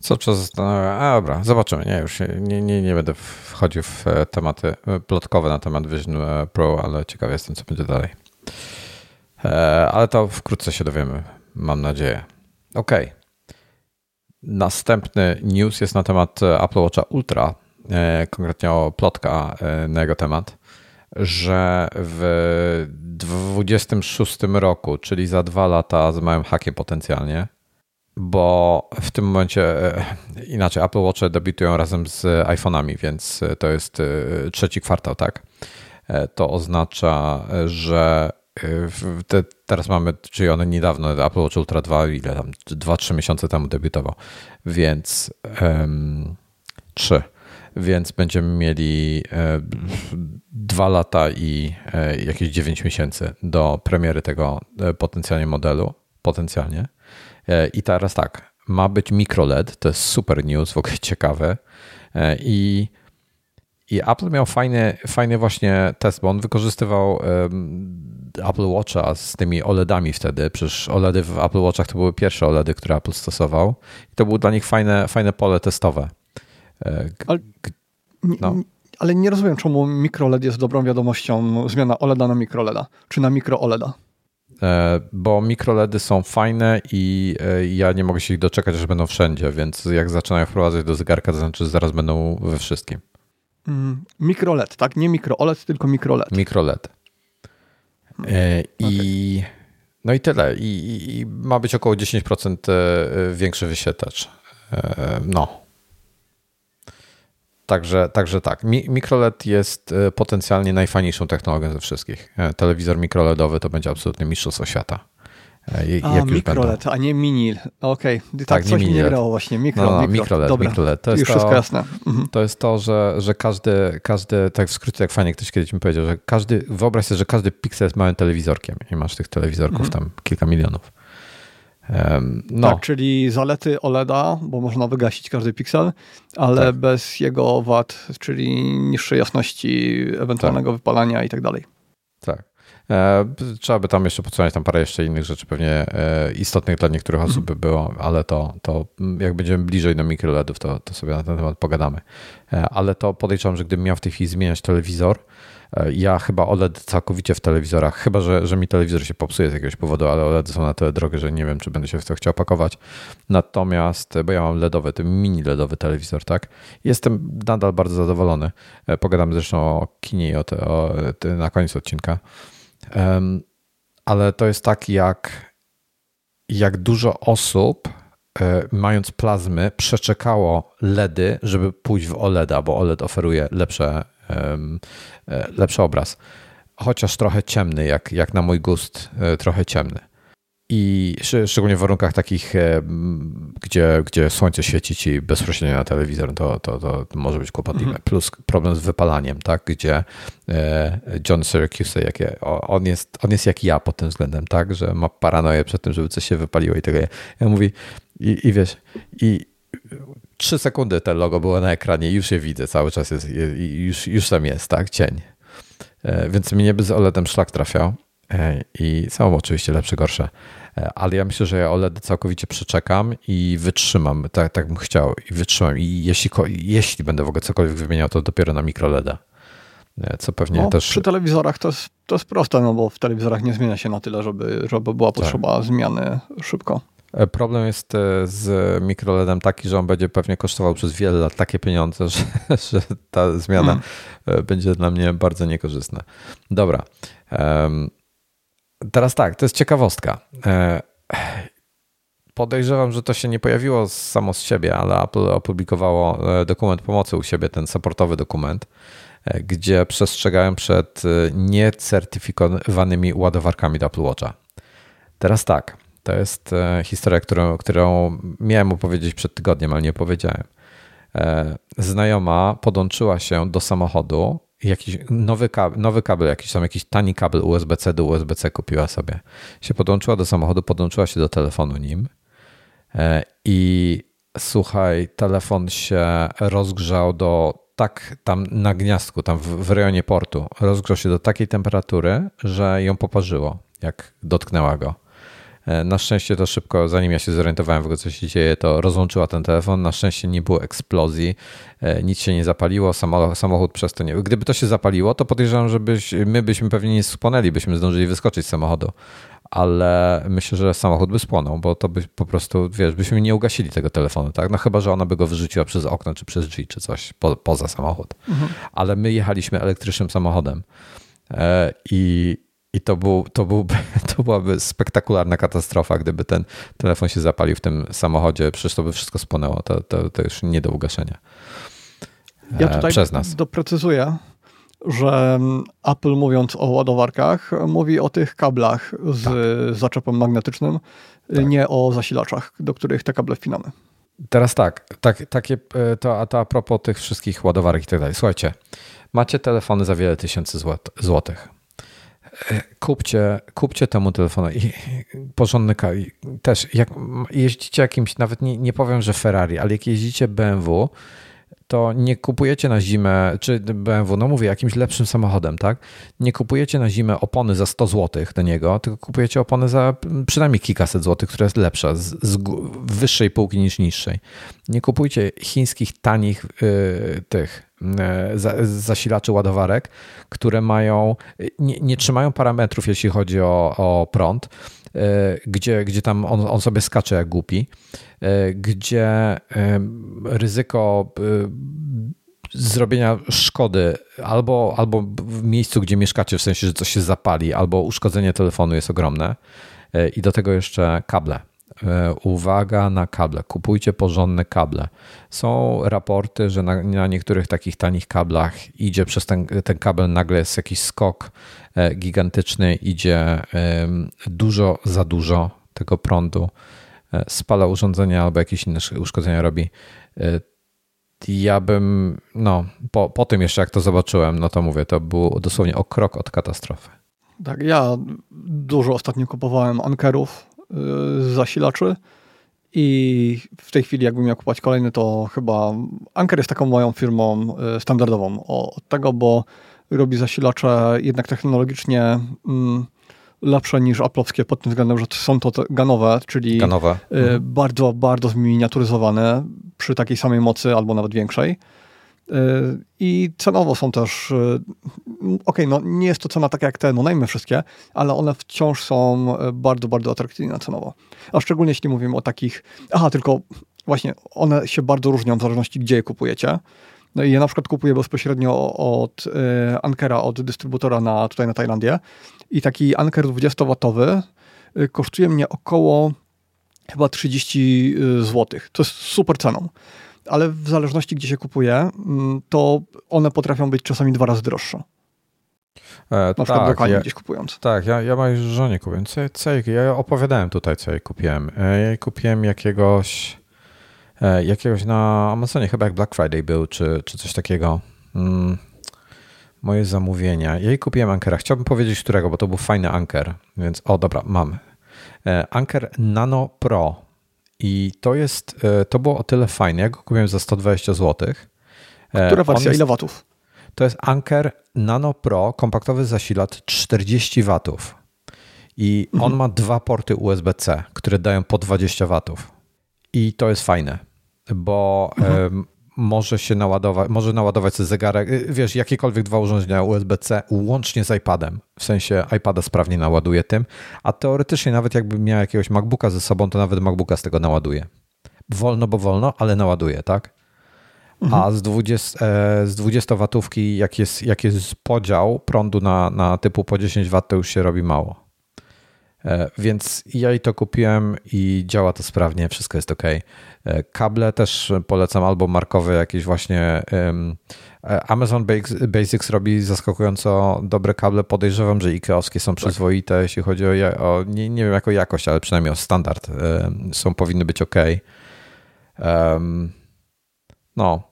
Co czas zastanawia, a dobra, zobaczymy. Nie, już nie, nie, nie będę wchodził w e, tematy e, plotkowe na temat Vision e, Pro, ale ciekawy jestem, co będzie dalej. Ale to wkrótce się dowiemy, mam nadzieję. Ok. Następny news jest na temat Apple Watcha Ultra, konkretnie o plotka na jego temat że w 26 roku, czyli za dwa lata z małym hakiem potencjalnie, bo w tym momencie e, inaczej Apple Watch debiutują razem z iPhone'ami, więc to jest e, trzeci kwartał, tak? E, to oznacza, że te, teraz mamy, czyli one niedawno, Apple Watch Ultra 2, ile tam, 2-3 miesiące temu debiutował, więc um, 3 więc będziemy mieli e, dwa lata i e, jakieś 9 miesięcy do premiery tego e, potencjalnie modelu, potencjalnie. I teraz tak, ma być microLED, to jest super news, w ogóle ciekawe i i Apple miał fajny, fajny właśnie test, bo on wykorzystywał um, Apple Watcha z tymi OLEDami wtedy. Przecież OLEDy w Apple Watchach to były pierwsze OLEDy, które Apple stosował. I to było dla nich fajne, fajne pole testowe.
Ale, no. ale nie rozumiem, czemu mikroLED jest dobrą wiadomością zmiana OLEDa na mikroleda, czy na mikro OLEDa.
E, bo mikroledy są fajne i e, ja nie mogę się ich doczekać, że będą wszędzie, więc jak zaczynają wprowadzać do zegarka, to znaczy, że zaraz będą we wszystkim.
Mm, mikroled, tak? Nie mikro OLED, tylko mikroled.
Mikroled. E, I okay. no i tyle. I, i, I, ma być około 10% większy wyświetlacz. No. Także, także tak, mikroLED jest e, potencjalnie najfajniejszą technologią ze wszystkich. E, telewizor mikroLEDowy to będzie absolutnie mistrzostwo świata.
E, a, jak mikroLED, a nie mini. Okej, okay. tak, tak, coś nie mi nie grało właśnie. Mikro, no, no, mikro. mikroLED, Dobra. mikroLED.
To jest
Już to, wszystko jasne. Mhm.
To jest to, że, że każdy, każdy, tak w skrócie, jak fajnie ktoś kiedyś mi powiedział, że każdy, wyobraź sobie, że każdy piksel jest małym telewizorkiem i masz tych telewizorków mhm. tam kilka milionów.
No. Tak, czyli zalety OLEDa, bo można wygasić każdy piksel, ale tak. bez jego wad, czyli niższej jasności, ewentualnego tak. wypalania i tak dalej.
Tak. E, trzeba by tam jeszcze podsumać tam parę jeszcze innych rzeczy, pewnie e, istotnych dla niektórych osób by było, ale to, to jak będziemy bliżej do mikroLEDów, to, to sobie na ten temat pogadamy. E, ale to podejrzewam, że gdybym miał w tej chwili zmieniać telewizor, ja chyba OLED całkowicie w telewizorach, chyba że, że mi telewizor się popsuje z jakiegoś powodu, ale OLEDy są na tyle drogie, że nie wiem, czy będę się w to chciał pakować. Natomiast, bo ja mam LEDowy, ten mini LEDowy telewizor, tak? Jestem nadal bardzo zadowolony. E, pogadamy zresztą o kinie i o, te, o te, na koniec odcinka. Um, ale to jest tak, jak, jak dużo osób e, mając plazmy, przeczekało LEDy, żeby pójść w OLEDa, bo OLED oferuje lepsze E, lepszy obraz. chociaż trochę ciemny, jak, jak na mój gust, trochę ciemny. I szczególnie w warunkach takich, gdzie, gdzie słońce świeci ci bezpośrednio na telewizor, to, to, to może być kłopotliwe. Mhm. Plus problem z wypalaniem, tak? gdzie John Syracuse, jakie, on, jest, on jest jak ja pod tym względem, tak? że ma paranoję przed tym, żeby coś się wypaliło i tego. Ja mówi, i, i wiesz, i trzy sekundy te logo było na ekranie i już je widzę, cały czas jest, już, już tam jest, tak, cień. E, więc mnie by z OLEDem szlak trafiał e, i są oczywiście lepsze, gorsze, e, ale ja myślę, że ja OLED całkowicie przeczekam i wytrzymam, tak, tak bym chciał i wytrzymam i jeśli, jeśli będę w ogóle cokolwiek wymieniał, to dopiero na mikroleda. Co pewnie
no,
też.
Przy telewizorach to jest, to jest proste, no bo w telewizorach nie zmienia się na tyle, żeby, żeby była tak. potrzeba tak. zmiany szybko.
E, problem jest e, z mikroLEDem taki, że on będzie pewnie kosztował przez wiele lat takie pieniądze, że, że ta zmiana hmm. będzie dla mnie bardzo niekorzystna. Dobra. Teraz tak, to jest ciekawostka. Podejrzewam, że to się nie pojawiło samo z siebie, ale Apple opublikowało dokument pomocy u siebie, ten supportowy dokument, gdzie przestrzegają przed niecertyfikowanymi ładowarkami do Apple Watcha. Teraz tak, to jest e, historia, którą, którą miałem opowiedzieć przed tygodniem, ale nie powiedziałem. E, znajoma podłączyła się do samochodu jakiś nowy kabel, nowy kabel, jakiś tam jakiś tani kabel USB-C do USB-C kupiła sobie. Się podłączyła do samochodu, podłączyła się do telefonu nim e, i słuchaj, telefon się rozgrzał do tak tam na gniazdku, tam w, w rejonie portu, rozgrzał się do takiej temperatury, że ją poparzyło, jak dotknęła go. E, na szczęście to szybko, zanim ja się zorientowałem w ogóle, co się dzieje, to rozłączyła ten telefon. Na szczęście nie było eksplozji, e, nic się nie zapaliło, samochód przez to nie. Gdyby to się zapaliło, to podejrzewam, że byś, my byśmy pewnie nie spłonęli, byśmy zdążyli wyskoczyć z samochodu. Ale myślę, że samochód by spłonął, bo to by po prostu, wiesz, byśmy nie ugasili tego telefonu, tak? No chyba, że ona by go wyrzuciła przez okno, czy przez drzwi, czy coś po, poza samochód. Mhm. Ale my jechaliśmy elektrycznym samochodem e, i i to, był, to, był, to byłaby spektakularna katastrofa, gdyby ten telefon się zapalił w tym samochodzie. Przecież to by wszystko spłonęło. To, to, to już nie do ugaszenia.
Ja e, tutaj przez nas. doprecyzuję, że Apple mówiąc o ładowarkach, mówi o tych kablach z tak. zaczepem magnetycznym, tak. nie o zasilaczach, do których te kable wpinamy.
Teraz tak, tak takie, e, to, to a propos tych wszystkich ładowarek i tak dalej. Słuchajcie, macie telefony za wiele tysięcy złotych kupcie, kupcie temu telefonu i porządny też jak jeździcie jakimś, nawet nie, nie powiem, że Ferrari, ale jak jeździcie BMW, to nie kupujecie na zimę, czy BMW, no mówię, jakimś lepszym samochodem, tak? Nie kupujecie na zimę opony za 100 zł do niego, tylko kupujecie opony za przynajmniej kilkaset złotych, która jest lepsza, z, z wyższej półki niż niższej. Nie kupujcie chińskich, tanich yy, tych zasilaczy ładowarek, które mają, nie, nie trzymają parametrów, jeśli chodzi o, o prąd, yy, gdzie, gdzie tam on, on sobie skacze jak głupi E, gdzie ryzyko e, zrobienia szkody albo, albo w miejscu, gdzie mieszkacie, w sensie, że coś się zapali, albo uszkodzenie telefonu jest ogromne. E, I do tego jeszcze kable. Uwaga na kable. Kupujcie porządne kable. Są raporty, że na, na niektórych takich tanich kablach idzie przez ten, ten kabel nagle jest jakiś skok gigantyczny, idzie dużo za dużo tego prądu E, spala urządzenia albo jakieś inne uszkodzenia robi. E, ja bym, no, po, po tym jeszcze jak to zobaczyłem, no to mówię, to było dosłownie o krok od katastrofy.
Tak, ja dużo ostatnio kupowałem ankerów zasilaczy i w tej chwili jakbym miał kupować kolejny, to chyba Anker jest taką moją firmą e, standardową od tego, bo robi zasilacze jednak technologicznie mm, lepsze niż Apple'owskie pod tym względem, że są to ganowe, czyli
ganowe.
Y, mhm. bardzo, bardzo zminiaturyzowane przy takiej samej mocy albo nawet większej. Y, I cenowo są też, y, ok, no nie jest to cena taka jak te, no wszystkie, ale one wciąż są bardzo, bardzo atrakcyjne cenowo. A szczególnie jeśli mówimy o takich, aha, tylko właśnie one się bardzo różnią w zależności gdzie je kupujecie. No i ja na przykład kupuję bezpośrednio od Ankera, od dystrybutora na, tutaj na Tajlandię i taki Anker 20W y, kosztuje mnie około chyba 30 y, zł. To jest super ceną. Ale w zależności gdzie się kupuje, mm, to one potrafią być czasami dwa razy droższe. E, Na tak, przykład lokalnie ja, gdzieś kupując.
Tak, ja, ja mojej żonie kupiłem. Co, ja opowiadałem tutaj, co jej kupiłem. E, ja jej kupiłem jakiegoś e, jakiegoś na Amazonie, chyba jak Black Friday był, czy, czy coś takiego. Mm, moje zamówienia. Ja jej kupiłem Ankera. Chciałbym powiedzieć, którego, bo to był fajny Anker. Więc, o dobra, mam. E, Anker Nano Pro. I to jest, to było o tyle fajne. Ja go kupiłem za 120 zł.
Która wersja? Jest, Ile watów?
To jest Anker Nano Pro, kompaktowy zasilacz 40 watów. I mhm. on ma dwa porty USB-C, które dają po 20 watów. I to jest fajne, bo mhm. Może się naładować, może naładować sobie zegarek, y, wiesz, jakiekolwiek dwa urządzenia USB-C łącznie z iPadem. W sensie iPada sprawnie naładuje tym, a teoretycznie nawet jakby miał jakiegoś MacBooka ze sobą, to nawet MacBooka z tego naładuje. Wolno, bo wolno, ale naładuje, tak? Mhm. A z 20, e, z 20 watówki, jak jest, jak jest podział prądu na, na typu po 10 W, to już się robi mało. E, więc ja jej to kupiłem i działa to sprawnie, wszystko jest ok. E, kable też polecam albo markowe jakieś właśnie. Amazon Basics robi zaskakująco dobre kable. Podejrzewam, że IKEA-owskie są tak. przyzwoite, jeśli chodzi o, o nie, nie wiem jako jakość, ale przynajmniej o standard. Są, powinny być ok. No,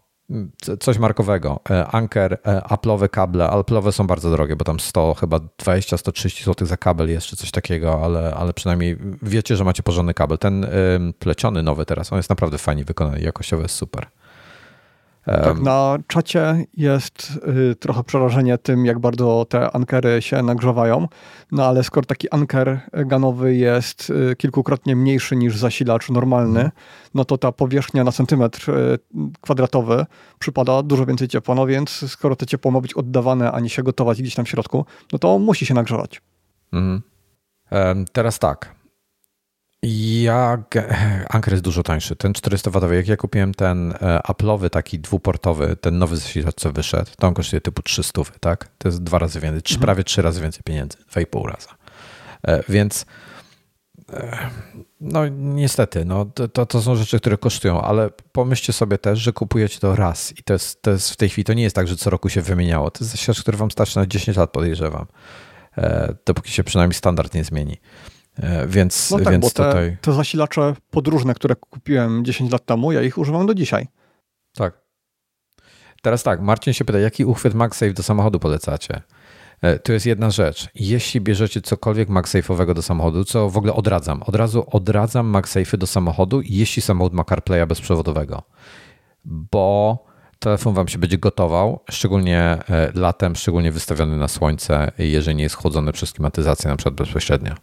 coś markowego. E, Anker, e, Apple'owe kable. Apple'owe są bardzo drogie, bo tam 100, chyba 20-130 zł za kabel jest, czy coś takiego, ale, ale przynajmniej wiecie, że macie porządny kabel. Ten pleciony nowy teraz, on jest naprawdę fajnie wykonany, jakościowo jest super.
Tak, na czacie jest y, trochę przerażenie tym, jak bardzo te ankery się nagrzewają, no ale skoro taki anker ganowy jest y, kilkukrotnie mniejszy niż zasilacz normalny, mhm. no to ta powierzchnia na centymetr y, kwadratowy przypada dużo więcej ciepła, no więc skoro to ciepło ma być oddawane, a nie się gotować gdzieś tam w środku, no to musi się nagrzewać. Mhm.
Teraz tak, ja, Anker jest dużo tańszy. Ten 400W, jak ja kupiłem ten e, Apple'owy, taki dwuportowy, ten nowy zasilacz, co wyszedł, to on kosztuje typu 300, tak? To jest dwa razy więcej, mhm. prawie trzy razy więcej pieniędzy, dwa i pół raza. E, więc e, no niestety, no, to, to są rzeczy, które kosztują, ale pomyślcie sobie też, że kupujecie to raz i to jest, to jest w tej chwili, to nie jest tak, że co roku się wymieniało. To jest zasilacz, który wam starczy na 10 lat, podejrzewam, dopóki się przynajmniej standard nie zmieni. E, więc, no tak, więc
bo
te, tutaj...
te zasilacze podróżne, które kupiłem 10 lat temu, ja ich używam do dzisiaj.
Tak. Teraz tak, Marcin się pyta, jaki uchwyt MagSafe do samochodu polecacie? E, to jest jedna rzecz. Jeśli bierzecie cokolwiek MagSafe'owego do samochodu, co w ogóle odradzam, od razu odradzam MagSafe'y do samochodu, jeśli samochód ma CarPlaya bezprzewodowego, bo telefon wam się będzie gotował, szczególnie e, latem, szczególnie wystawiony na słońce, jeżeli nie jest chłodzony przez klimatyzację na przykład bezpośrednio.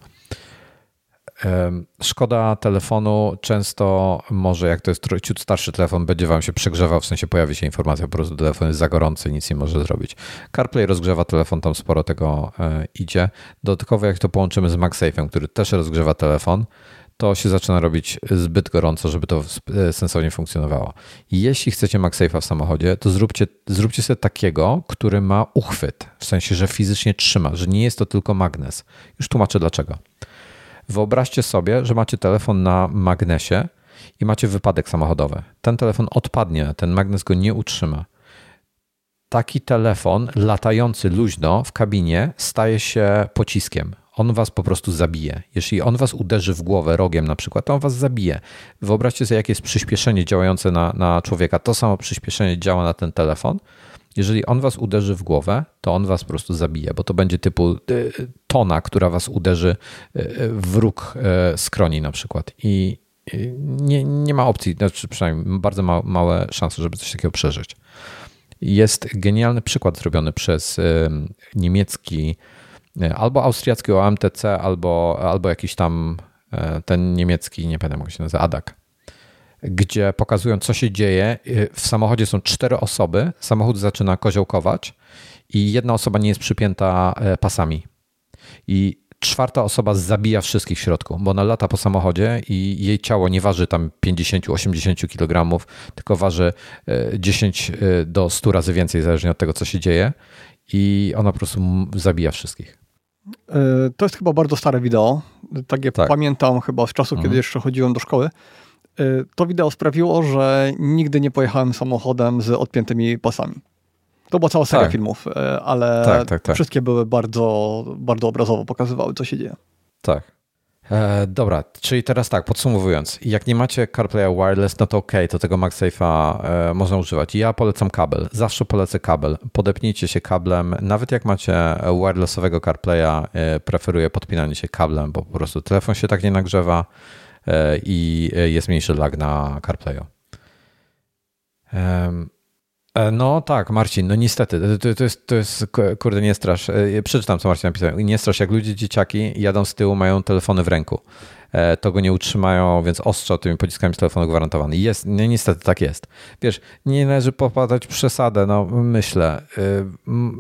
Szkoda telefonu często może, jak to jest ciut starszy telefon, będzie wam się przegrzewał, w sensie pojawi się informacja, po prostu telefon jest za gorący, nic nie może zrobić. CarPlay rozgrzewa telefon, tam sporo tego e, idzie. Dodatkowo jak to połączymy z MagSafe'em, który też rozgrzewa telefon, to się zaczyna robić zbyt gorąco, żeby to e, sensownie funkcjonowało. Jeśli chcecie MagSafe'a w samochodzie, to zróbcie, zróbcie sobie takiego, który ma uchwyt, w sensie, że fizycznie trzyma, że nie jest to tylko magnes. Już tłumaczę dlaczego. Wyobraźcie sobie, że macie telefon na magnesie i macie wypadek samochodowy. Ten telefon odpadnie, ten magnes go nie utrzyma. Taki telefon latający luźno w kabinie staje się pociskiem. On was po prostu zabije. Jeśli on was uderzy w głowę rogiem na przykład, to on was zabije. Wyobraźcie sobie, jakie jest przyspieszenie działające na, na człowieka. To samo przyspieszenie działa na ten telefon jeżeli on was uderzy w głowę, to on was po prostu zabije, bo to będzie typu e, tona, która was uderzy e, w róg skroni na przykład. I nie, nie ma opcji, znaczy przynajmniej bardzo ma, małe szanse, żeby coś takiego przeżyć. Jest genialny przykład zrobiony przez niemiecki albo austriacki OMTC, albo, albo jakiś tam ten niemiecki, nie pamiętam jak się nazywa, ADAK gdzie pokazują, co się dzieje. W samochodzie są cztery osoby, samochód zaczyna koziołkować i jedna osoba nie jest przypięta e, pasami. I czwarta osoba zabija wszystkich w środku, bo ona lata po samochodzie i jej ciało nie waży tam 50-80 kg, tylko waży 10 e, e, do 100 razy więcej, zależnie od tego, co się dzieje. I ona po prostu zabija wszystkich.
To jest chyba bardzo stare wideo. Tak jak tak. pamiętam chyba z czasu, mhm. kiedy jeszcze chodziłem do szkoły. Y, to wideo sprawiło, że nigdy nie pojechałem samochodem z odpiętymi pasami. To była cała seria tak. filmów, e, ale
tak, tak, tak,
wszystkie były bardzo, bardzo obrazowo pokazywały, co się dzieje.
Tak. E, dobra, czyli teraz tak, podsumowując, jak nie macie CarPlaya wireless, no to ok, to tego MagSafe'a e, można używać. Ja polecam kabel, zawsze polecę kabel. Podepnijcie się kablem, nawet jak macie wirelessowego CarPlaya, e, preferuję podpinanie się kablem, bo po prostu telefon się tak nie nagrzewa i e, jest mniejszy lag na CarPlayu. E, no tak, Marcin, no niestety, to, to, jest, to jest, kurde, nie strasz. E, przeczytam, co Marcin napisał. Nie strasz, jak ludzie, dzieciaki jadą z tyłu, mają telefony w ręku. To go nie utrzymają, więc ostrzo tymi pociskami z telefonu gwarantowany. Jest, no niestety tak jest. Wiesz, nie należy popadać w przesadę, no myślę.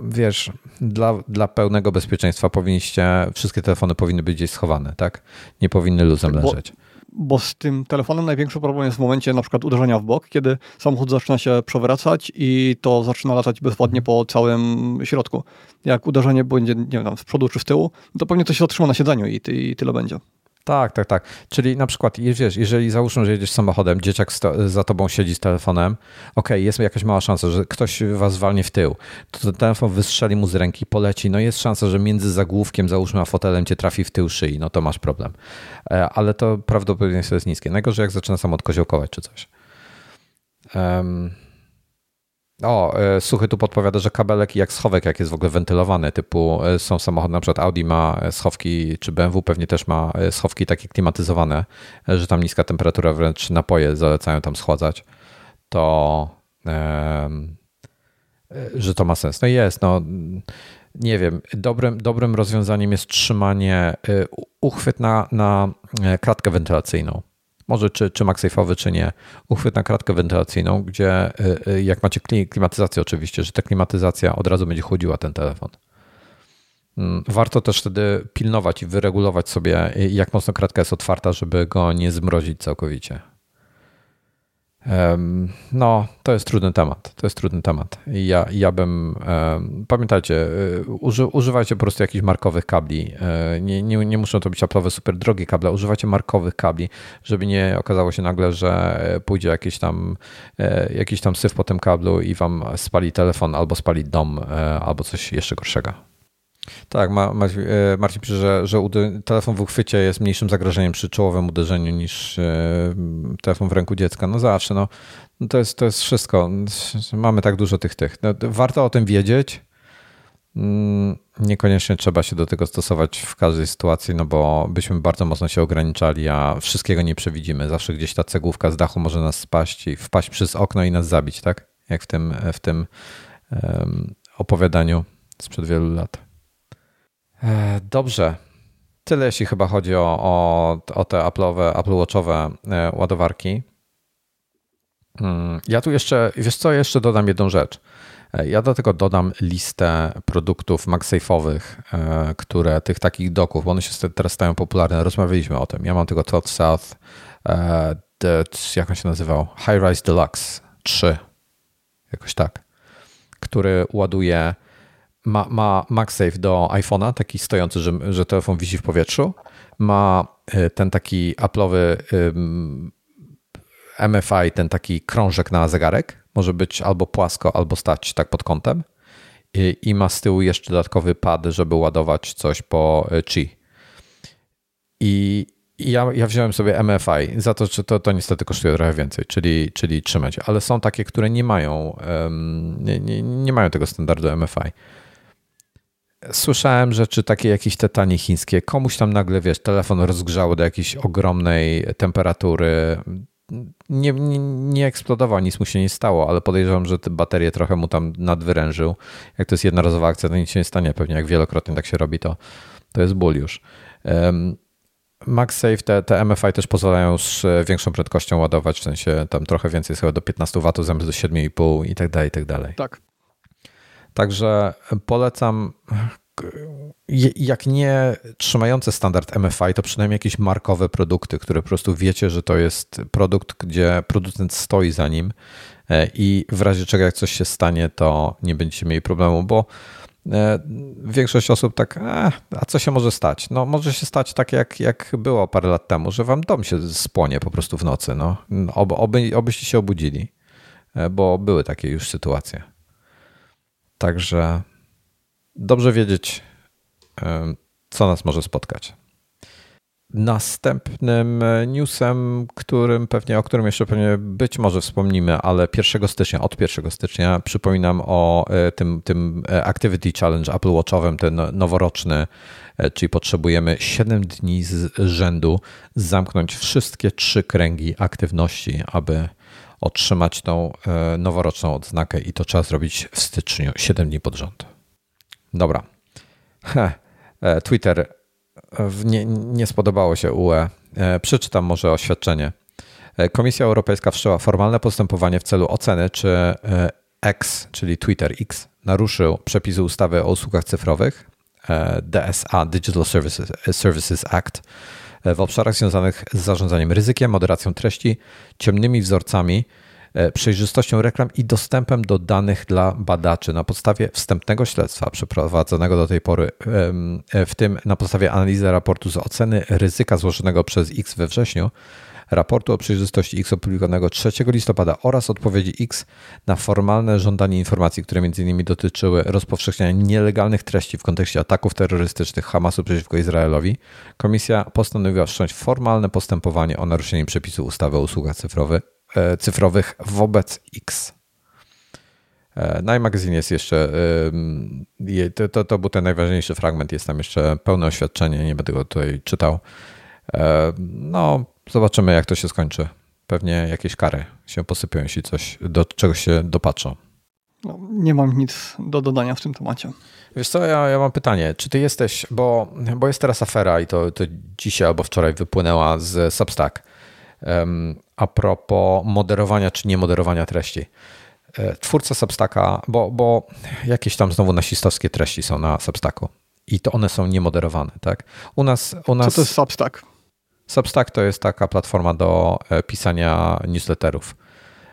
Wiesz, dla, dla pełnego bezpieczeństwa powinniście, wszystkie telefony powinny być gdzieś schowane, tak? Nie powinny luzem leżeć. Bo
bo z tym telefonem największy problem jest w momencie na przykład uderzenia w bok, kiedy samochód zaczyna się przewracać i to zaczyna latać bezwładnie po całym środku. Jak uderzenie będzie, nie wiem, z przodu czy z tyłu, to pewnie to się zatrzyma na siedzeniu i, i tyle będzie.
Tak, tak, tak. Czyli na przykład, wiesz, jeżeli załóżmy, że jedziesz samochodem, dzieciak za tobą siedzi z telefonem, ok, jest jakaś mała szansa, że ktoś was walnie w tył, to ten telefon wystrzeli mu z ręki, poleci, no jest szansa, że między zagłówkiem, załóżmy, a fotelem cię trafi w tył szyi, no to masz problem. E, ale to prawdopodobieństwo jest niskie. Najgorzej jak zaczyna samolot koziołkować czy coś. Um, o, e, Suchy tu podpowiada, że kabelek jak schowek, jak jest w ogóle wentylowany, typu e, są samochody, na przykład Audi ma schowki, czy BMW pewnie też ma e, schowki takie klimatyzowane, że tam niska temperatura, wręcz napoje zalecają tam schładzać, to że to ma sens. No jest, no nie wiem, dobrym, dobrym rozwiązaniem jest trzymanie, uchwyt na, na kratkę wentylacyjną może czy, czy MagSafe'owy, czy nie, uchwyt na kratkę wentylacyjną, gdzie y, y, jak macie klimatyzację oczywiście, że ta klimatyzacja od razu będzie chłodziła ten telefon. Mm, warto też wtedy pilnować i wyregulować sobie, jak mocno kratka jest otwarta, żeby go nie zmrozić całkowicie. No, to jest trudny temat. To jest trudny temat. Ja, ja bym. Pamiętajcie, y, uży, używajcie po prostu jakichś markowych kabli. E, nie, nie, nie muszą to być Apple'owe super drogie kable. Używajcie markowych kabli, żeby nie okazało się nagle, że pójdzie jakiś tam, e, jakiś tam syf po tym kablu i wam spali telefon albo spali dom, e, albo coś jeszcze gorszego. Tak, ma, ma, e, Marcin pisze, że, że telefon w uchwycie jest mniejszym zagrożeniem przy czołowym uderzeniu niż e, telefon w ręku dziecka. No zawsze, no, no to, jest, to jest wszystko. Mamy tak dużo tych tych. No, warto o tym wiedzieć. Mm, niekoniecznie trzeba się do tego stosować w każdej sytuacji, no bo byśmy bardzo mocno się ograniczali, a wszystkiego nie przewidzimy. Zawsze gdzieś ta cegłówka z dachu może nas spaść i wpaść przez okno i nas zabić, tak? Jak w tym, w tym opowiadaniu sprzed wielu lat. E, dobrze. Tyle jeśli chyba chodzi o, o, o te Apple'owe, Apple Watchowe e, ładowarki. Mm, ja tu jeszcze, wiesz co, jeszcze dodam jedną rzecz. E, ja do tego dodam listę produktów MagSafe'owych, które tych takich doków, bo one się teraz stają popularne. Rozmawialiśmy o tym. Ja mam tego Todd South, jak on się nazywał? High Rise Deluxe 3, jakoś tak, który ładuje ma, ma MagSafe do iPhone'a, taki stojący, że, że telefon wisi w powietrzu. Ma y, ten taki Apple'owy MFI, ten taki krążek na zegarek. Może być albo płasko, albo stać tak pod kątem. I, i ma z tyłu jeszcze dodatkowy pad, żeby ładować coś po y, Qi. I ja, ja wziąłem sobie MFI, za to, że to, to niestety kosztuje trochę więcej, czyli, czyli trzymać, ale są takie, które nie mają, um, nie, nie, nie mają tego standardu MFI słyszałem rzeczy takie jakieś te tanie chińskie. Komuś tam nagle, wiesz, telefon rozgrzało do jakiejś ogromnej temperatury. Nie, nie, nie, eksplodował, nic mu się nie stało, ale podejrzewam, że te baterie trochę mu tam nadwyrężył. Jak to jest jednorazowa akcja, to nic się nie stanie. Pewnie jak wielokrotnie tak się robi, to, to jest ból już. Um, MagSafe, te, te MFI też pozwalają z większą prędkością ładować, w sensie tam trochę więcej, chyba do 15 W zamiast do 7,5 i tak dalej, i tak dalej.
Tak.
Także polecam, jak nie trzymające standard MFI, to przynajmniej jakieś markowe produkty, które po prostu wiecie, że to jest produkt, gdzie producent stoi za nim e, i w razie czego jak coś się stanie, to nie będziecie mieli problemu, bo e, większość osób tak, a, a co się może stać? No może się stać tak jak, jak było parę lat temu, że wam dom się spłonie po prostu w nocy. No. Oby, oby, obyście się obudzili, e, bo były takie już sytuacje. Także dobrze wiedzieć, co nas może spotkać. Następnym newsem, którym pewnie, o którym jeszcze pewnie być może wspomnimy, ale 1 stycznia, od 1 stycznia przypominam o e, tym, tym e, Activity Challenge Apple Watchowym, ten noworoczny, e, czyli potrzebujemy 7 dni z rzędu zamknąć wszystkie trzy kręgi aktywności, aby otrzymać tą noworoczną odznakę i to trzeba zrobić w styczniu, 7 dni pod rząd. Dobra. Twitter nie, nie spodobało się UE. E, przeczytam może oświadczenie. E, Komisja Europejska wszczęła formalne postępowanie w celu oceny, czy e, X, czyli Twitter X, naruszył przepisy ustawy o usługach cyfrowych DSA, Digital Services, Services Act, w obszarach związanych z zarządzaniem ryzykiem, moderacją treści, ciemnymi wzorcami, E, przejrzystością reklam i dostępem do danych dla badaczy. Na podstawie wstępnego śledztwa przeprowadzonego do tej pory, e, w tym na podstawie analizy raportu z oceny ryzyka złożonego przez X we wrześniu, raportu o przejrzystości X opublikowanego 3 listopada oraz odpowiedzi X na formalne żądanie informacji, które m.in. dotyczyły rozpowszechniania nielegalnych treści w kontekście ataków terrorystycznych Hamasu przeciwko Izraelowi, komisja postanowiła wszcząć formalne postępowanie o naruszenie przepisów ustawy o usługach cyfrowych E, cyfrowych wobec X. E, na iMagazine jest jeszcze, to, to, to był ten najważniejszy fragment, jest tam jeszcze pełne oświadczenie, nie będę go tutaj czytał. E, no, zobaczymy jak to się skończy. Pewnie jakieś kary się posypią, jeśli coś do czegoś się dopatrzą.
No, nie mam nic do dodania w tym temacie.
Wiesz co, ja, ja mam pytanie. Czy ty jesteś, bo, bo jest teraz afera i to, to dzisiaj albo wczoraj wypłynęła z Substack a propos moderowania czy niemoderowania treści. E, twórca Substacka, bo, bo jakieś tam znowu nasistowskie treści są na Substacku i to one są niemoderowane, tak?
U nas, u nas... Co to jest Substack?
Substack to jest taka platforma do e, pisania newsletterów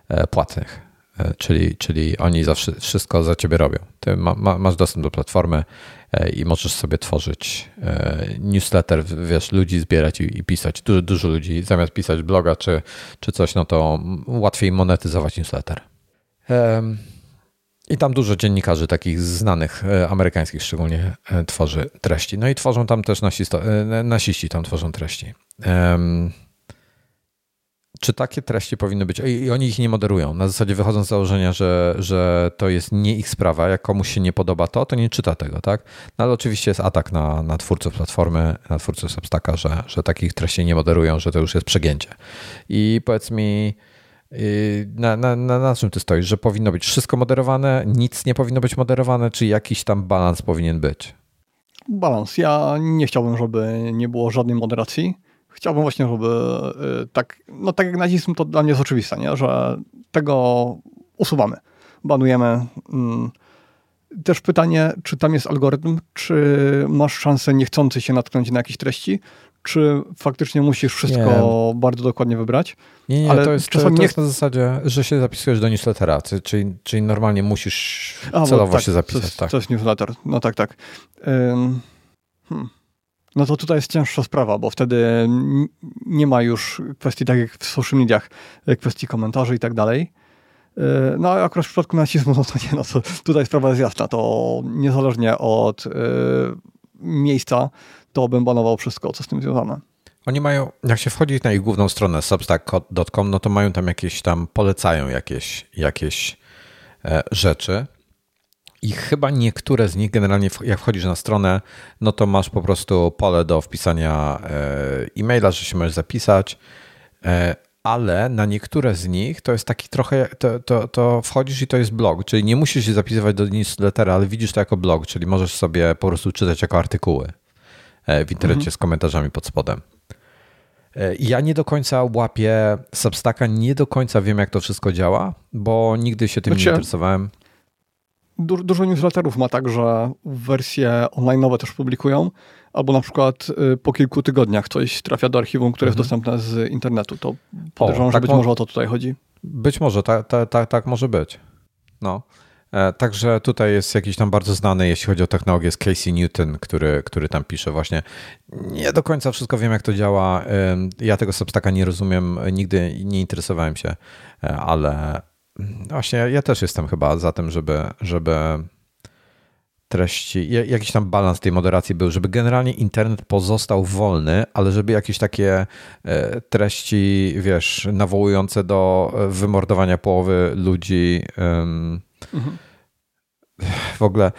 e, płatnych. E, czyli, czyli oni zawsze wszystko za ciebie robią. Ty ma, ma, masz dostęp do platformy i możesz sobie tworzyć newsletter, wiesz, ludzi zbierać i, i pisać. Dużo, dużo ludzi, zamiast pisać bloga czy, czy coś, no to łatwiej monetyzować newsletter. I tam dużo dziennikarzy takich znanych, amerykańskich szczególnie, tworzy treści. No i tworzą tam też nasisto, nasiści tam tworzą treści czy takie treści powinny być, i oni ich nie moderują, na zasadzie wychodząc z założenia, że, że to jest nie ich sprawa, jak komuś się nie podoba to, to nie czyta tego, tak? No ale oczywiście jest atak na, na twórców platformy, na twórców Substacka, że, że takich treści nie moderują, że to już jest przegięcie. I powiedz mi, y, na, na, na, na czym ty stoisz, że powinno być wszystko moderowane, nic nie powinno być moderowane, czy jakiś tam balans powinien być?
Balans. Ja nie chciałbym, żeby nie było żadnej moderacji chciałbym właśnie, żeby y, tak, no tak jak nazizm to dla mnie jest oczywiste, nie? że tego usuwamy, banujemy. Mm. Też pytanie, czy tam jest algorytm, czy masz szansę niechcący się natknąć na jakieś treści, czy faktycznie musisz wszystko nie. bardzo dokładnie wybrać.
Nie, nie, ale to jest, czasami to jest na zasadzie, że się zapisujesz do newslettera, czyli, czyli normalnie musisz A, celowo tak, się zapisać.
To jest,
tak.
to jest newsletter, no tak, tak. Hmm. No to tutaj jest cięższa sprawa, bo wtedy nie ma już kwestii tak jak w social mediach, kwestii komentarzy i tak dalej. E, no a akurat w przypadku nazizmu, no to nie, no to tutaj sprawa jest jasna, to niezależnie od y, miejsca, to bym banował wszystko, co z tym związane.
Oni mają, jak się wchodzi na ich główną stronę substack.com, no to mają tam jakieś tam, polecają jakieś, jakieś e, rzeczy i chyba niektóre z nich, generalnie jak wchodzisz na stronę, no to masz po prostu pole do wpisania e, e-maila, że się możesz zapisać, e, ale na niektóre z nich to jest taki trochę, to, to, to wchodzisz i to jest blog, czyli nie musisz się zapisywać do newslettera, ale widzisz to jako blog, czyli możesz sobie po prostu czytać jako artykuły e, w internecie mhm. z komentarzami pod spodem. Ja nie do końca łapię Substacka, nie do końca wiem, jak to wszystko działa, bo nigdy się tym znaczy, nie interesowałem
du dużo newsletterów ma tak, że wersje online'owe też publikują, albo na przykład y, po kilku tygodniach coś trafia do archiwum, które mhm. jest dostępne z internetu. To podejrzewam, tak że być może o to tutaj chodzi.
Być może, tak ta, ta, ta, może być. No. E, także tutaj jest jakiś tam bardzo znany, jeśli chodzi o technologię, jest Casey Newton, który, który tam pisze właśnie. Nie do końca wszystko wiem, jak to działa. Ja tego Substacka nie rozumiem, nigdy nie interesowałem się, e, ale, Właśnie, ja też jestem chyba za tym, żeby, żeby treści, jakiś tam balans tej moderacji był, żeby generalnie internet pozostał wolny, ale żeby jakieś takie e, treści, wiesz, nawołujące do e, wymordowania połowy ludzi mhm. w ogóle.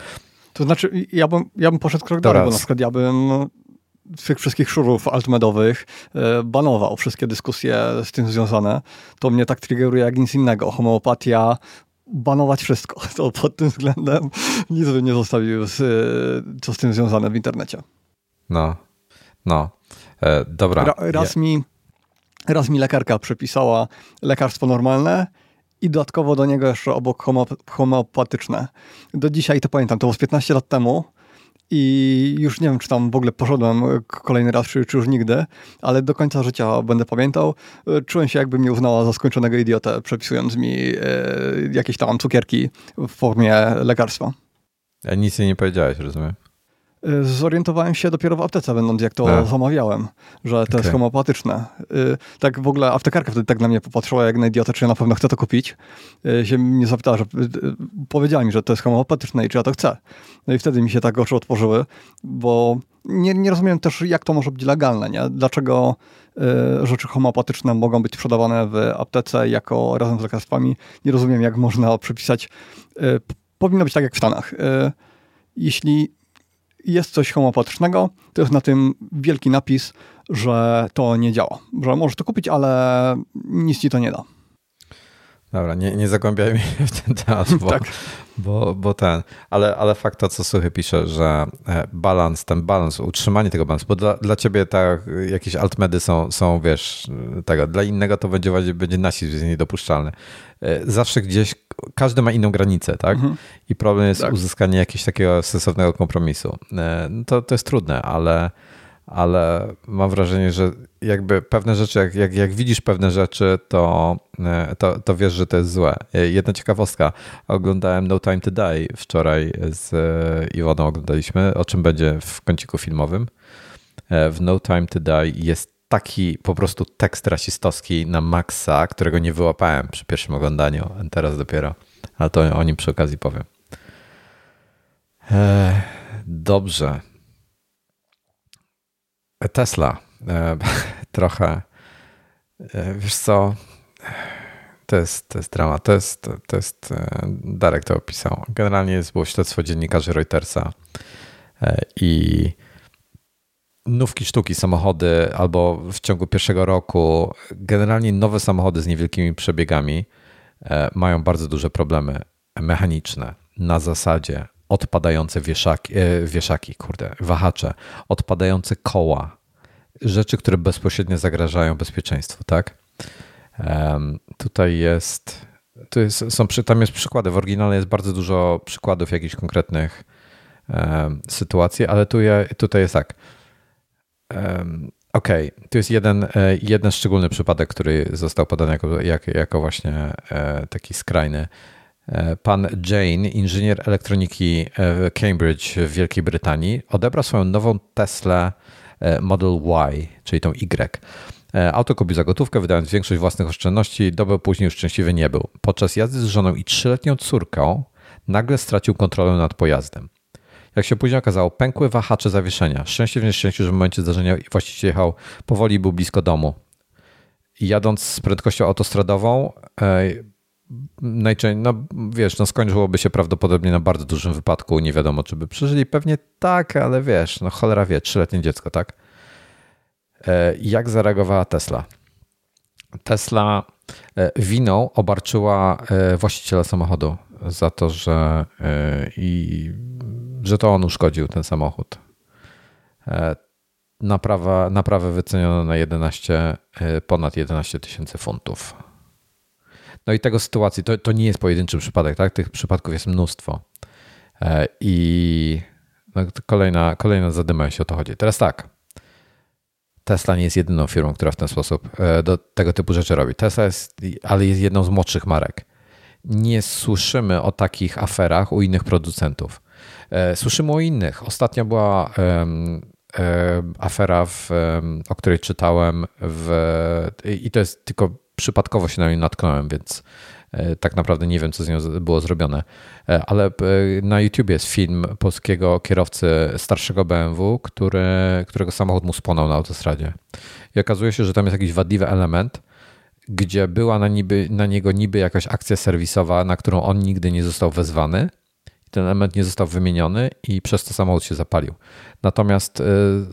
To znaczy, ja bym, ja bym poszedł krok dalej, bo na przykład ja bym tych wszystkich szurów altmedowych e, banował wszystkie dyskusje z tym związane. To mnie tak triggeruje jak nic innego. Homeopatia, banować wszystko. To pod tym względem nic bym nie zostawił, z, co z tym związane w internecie.
No, no. E, dobra. Ra,
raz, mi, raz mi lekarka przepisała lekarstwo normalne i dodatkowo do niego jeszcze obok homeopatyczne. Do dzisiaj to pamiętam, to było 15 lat temu i już nie wiem, czy tam w ogóle poszedłem kolejny raz, czy, czy już nigdy, ale do końca życia będę pamiętał. Czułem się, jakby mnie uznała za skończonego idiotę, przepisując mi e, jakieś tam cukierki w formie lekarstwa.
A nic jej nie powiedziałeś, rozumiem?
Y, zorientowałem się dopiero w aptece, będąc jak to A. zamawiałem, że to okay. jest homeopatyczne. Y, tak w ogóle aptekarka wtedy tak na mnie popatrzyła jak na idiotę, czy ja na pewno chcę to kupić. Y, się mnie zapytała, że powiedziała mi, że to jest homeopatyczne i czy ja to chcę. No i wtedy mi się tak oczy otworzyły, bo nie, nie rozumiem też, jak to może być legalne, nie? Dlaczego rzeczy homeopatyczne mogą być sprzedawane w aptece jako razem z lekarstwami. Nie rozumiem, jak można przepisać. Powinno być tak jak w Stanach. Jeśli jest coś homeopatycznego, to jest na tym wielki napis, że to nie działa. Że możesz to kupić, ale nic ci to nie da.
Dobra, nie, nie zagłębiajmy się w ten temat, bo, tak. Bo, bo ten, ale, ale fakt to, co Suchy pisze, że e, balans, ten balans, utrzymanie tego balansu, bo dla, dla ciebie tak, jakieś altmedy są, są, wiesz, tego, dla innego to będzie, będzie nasizm, niedopuszczalny. E, zawsze gdzieś, każdy ma inną granicę, tak? Mhm. I problem jest tak. uzyskanie jakiegoś takiego sensownego kompromisu. E, to, to jest trudne, ale ale mam wrażenie, że jakby pewne rzeczy, jak, jak, jak widzisz pewne rzeczy, to, e, to, to wiesz, że to jest złe. E, jedna ciekawostka. Oglądałem No Time to Die wczoraj z e, Iwoną oglądaliśmy, o czym będzie w kąciku filmowym. W No Time to Die jest taki po prostu tekst rasistowski na maksa, którego nie wyłapałem przy pierwszym oglądaniu, teraz dopiero. Ale to o nim przy okazji powiem. Dobrze. Tesla. E, trochę. E, wiesz co? To jest, to jest drama. To jest, to jest. E, Darek to opisał. Generalnie jest, było śledztwo dziennikarzy Reutersa i nówki sztuki samochody albo w ciągu pierwszego roku, generalnie nowe samochody z niewielkimi przebiegami mają bardzo duże problemy mechaniczne na zasadzie odpadające wieszaki, e, wieszaki, kurde, wahacze, odpadające koła, rzeczy, które bezpośrednio zagrażają bezpieczeństwu, tak? Um, tutaj jest, tu jest, są, tam jest przykłady, w oryginale jest bardzo dużo przykładów jakichś konkretnych um, sytuacji, ale tu je, tutaj jest tak. Um, Okej, okay. tu jest jeden, e, jeden szczególny przypadek, który został podany jako, jako, właśnie e, taki skrajny. E, pan Jane, inżynier elektroniki w Cambridge w Wielkiej Brytanii, odebrał swoją nową Tesla e, Model Y, czyli tą Y. E, auto kupił za gotówkę, wydając większość własnych oszczędności. Dobę później już szczęśliwy nie był. Podczas jazdy z żoną i trzyletnią córką nagle stracił kontrolę nad pojazdem. Jak się później okazało, pękły wahacze zawieszenia. Szczęście w nieszczęściu, że w momencie zdarzenia właściciel jechał powoli był blisko domu. I jadąc z prędkością autostradową, najczęściej, no wiesz, no skończyłoby się prawdopodobnie na bardzo dużym wypadku. Nie wiadomo, czy by przeżyli. Pewnie tak, ale wiesz, no cholera wie, trzyletnie dziecko, tak? E, jak zareagowała Tesla? Tesla e, winą obarczyła e, właściciela samochodu za to, że, i, że to on uszkodził ten samochód. Naprawa, naprawę wyceniono na 11, ponad 11 tysięcy funtów. No i tego sytuacji, to, to nie jest pojedynczy przypadek, tak? Tych przypadków jest mnóstwo. E, I no, kolejna, kolejna zadyma, jeśli o to chodzi. Teraz tak. Tesla nie jest jedyną firmą, która w ten sposób e, do tego typu rzeczy robi. Tesla jest, ale jest jedną z młodszych marek. Nie słyszymy o takich aferach u innych producentów. E, słyszymy o innych. Ostatnio była afera, w, o której czytałem, w, i to jest tylko przypadkowo się na niej natknąłem, więc Tak naprawdę nie wiem, co z nią było zrobione, ale na YouTube jest film polskiego kierowcy starszego BMW, który, którego samochód mu spłonął na autostradzie. I okazuje się, że tam jest jakiś wadliwy element, gdzie była na, niby, na niego niby jakaś akcja serwisowa, na którą on nigdy nie został wezwany. Ten element nie został wymieniony i przez to samochód się zapalił. Natomiast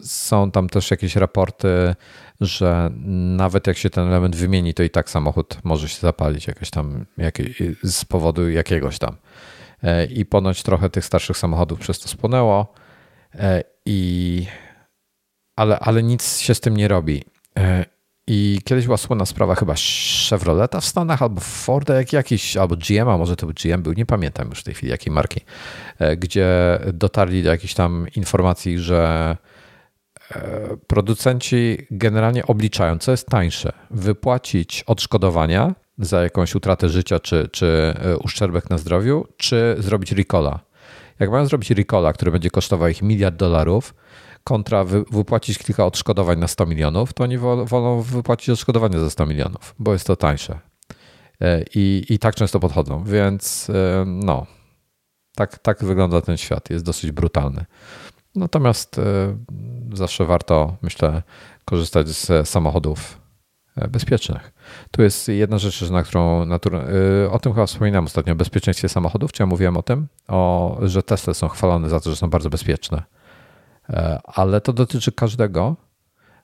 są tam też jakieś raporty, że nawet jak się ten element wymieni, to i tak samochód może się zapalić jakieś tam, z powodu jakiegoś tam. E, I ponoć trochę tych starszych samochodów przez to spłonęło, e, i, ale, ale nic się z tym nie robi. E, I kiedyś była słynna sprawa chyba Chevroleta w Stanach, albo Forda jak jakiś, albo GM, a może to był GM był, nie pamiętam już w tej chwili jakiej marki, gdzie dotarli do jakichś tam informacji, że producenci generalnie obliczają, co jest tańsze, wypłacić odszkodowania za jakąś utratę życia czy, czy e, uszczerbek na zdrowiu, czy zrobić recola. Jak mają zrobić recola, który będzie kosztował ich miliard dolarów, kontra wy, wypłacić kilka odszkodowań na 100 milionów, to oni wolą wypłacić odszkodowanie za 100 milionów, bo jest to tańsze. E, I, i tak często podchodzą, więc e, no, tak, tak wygląda ten świat. Jest dosyć brutalny. Natomiast zawsze warto, myślę, korzystać z samochodów E, bezpiecznych. Tu jest jedna rzecz, na którą, e, o tym chyba wspominałem ostatnio, o bezpieczeństwie samochodów, czy ja mówiłem o tym, o, że Tesla są chwalone za to, że są bardzo bezpieczne. E, ale to dotyczy każdego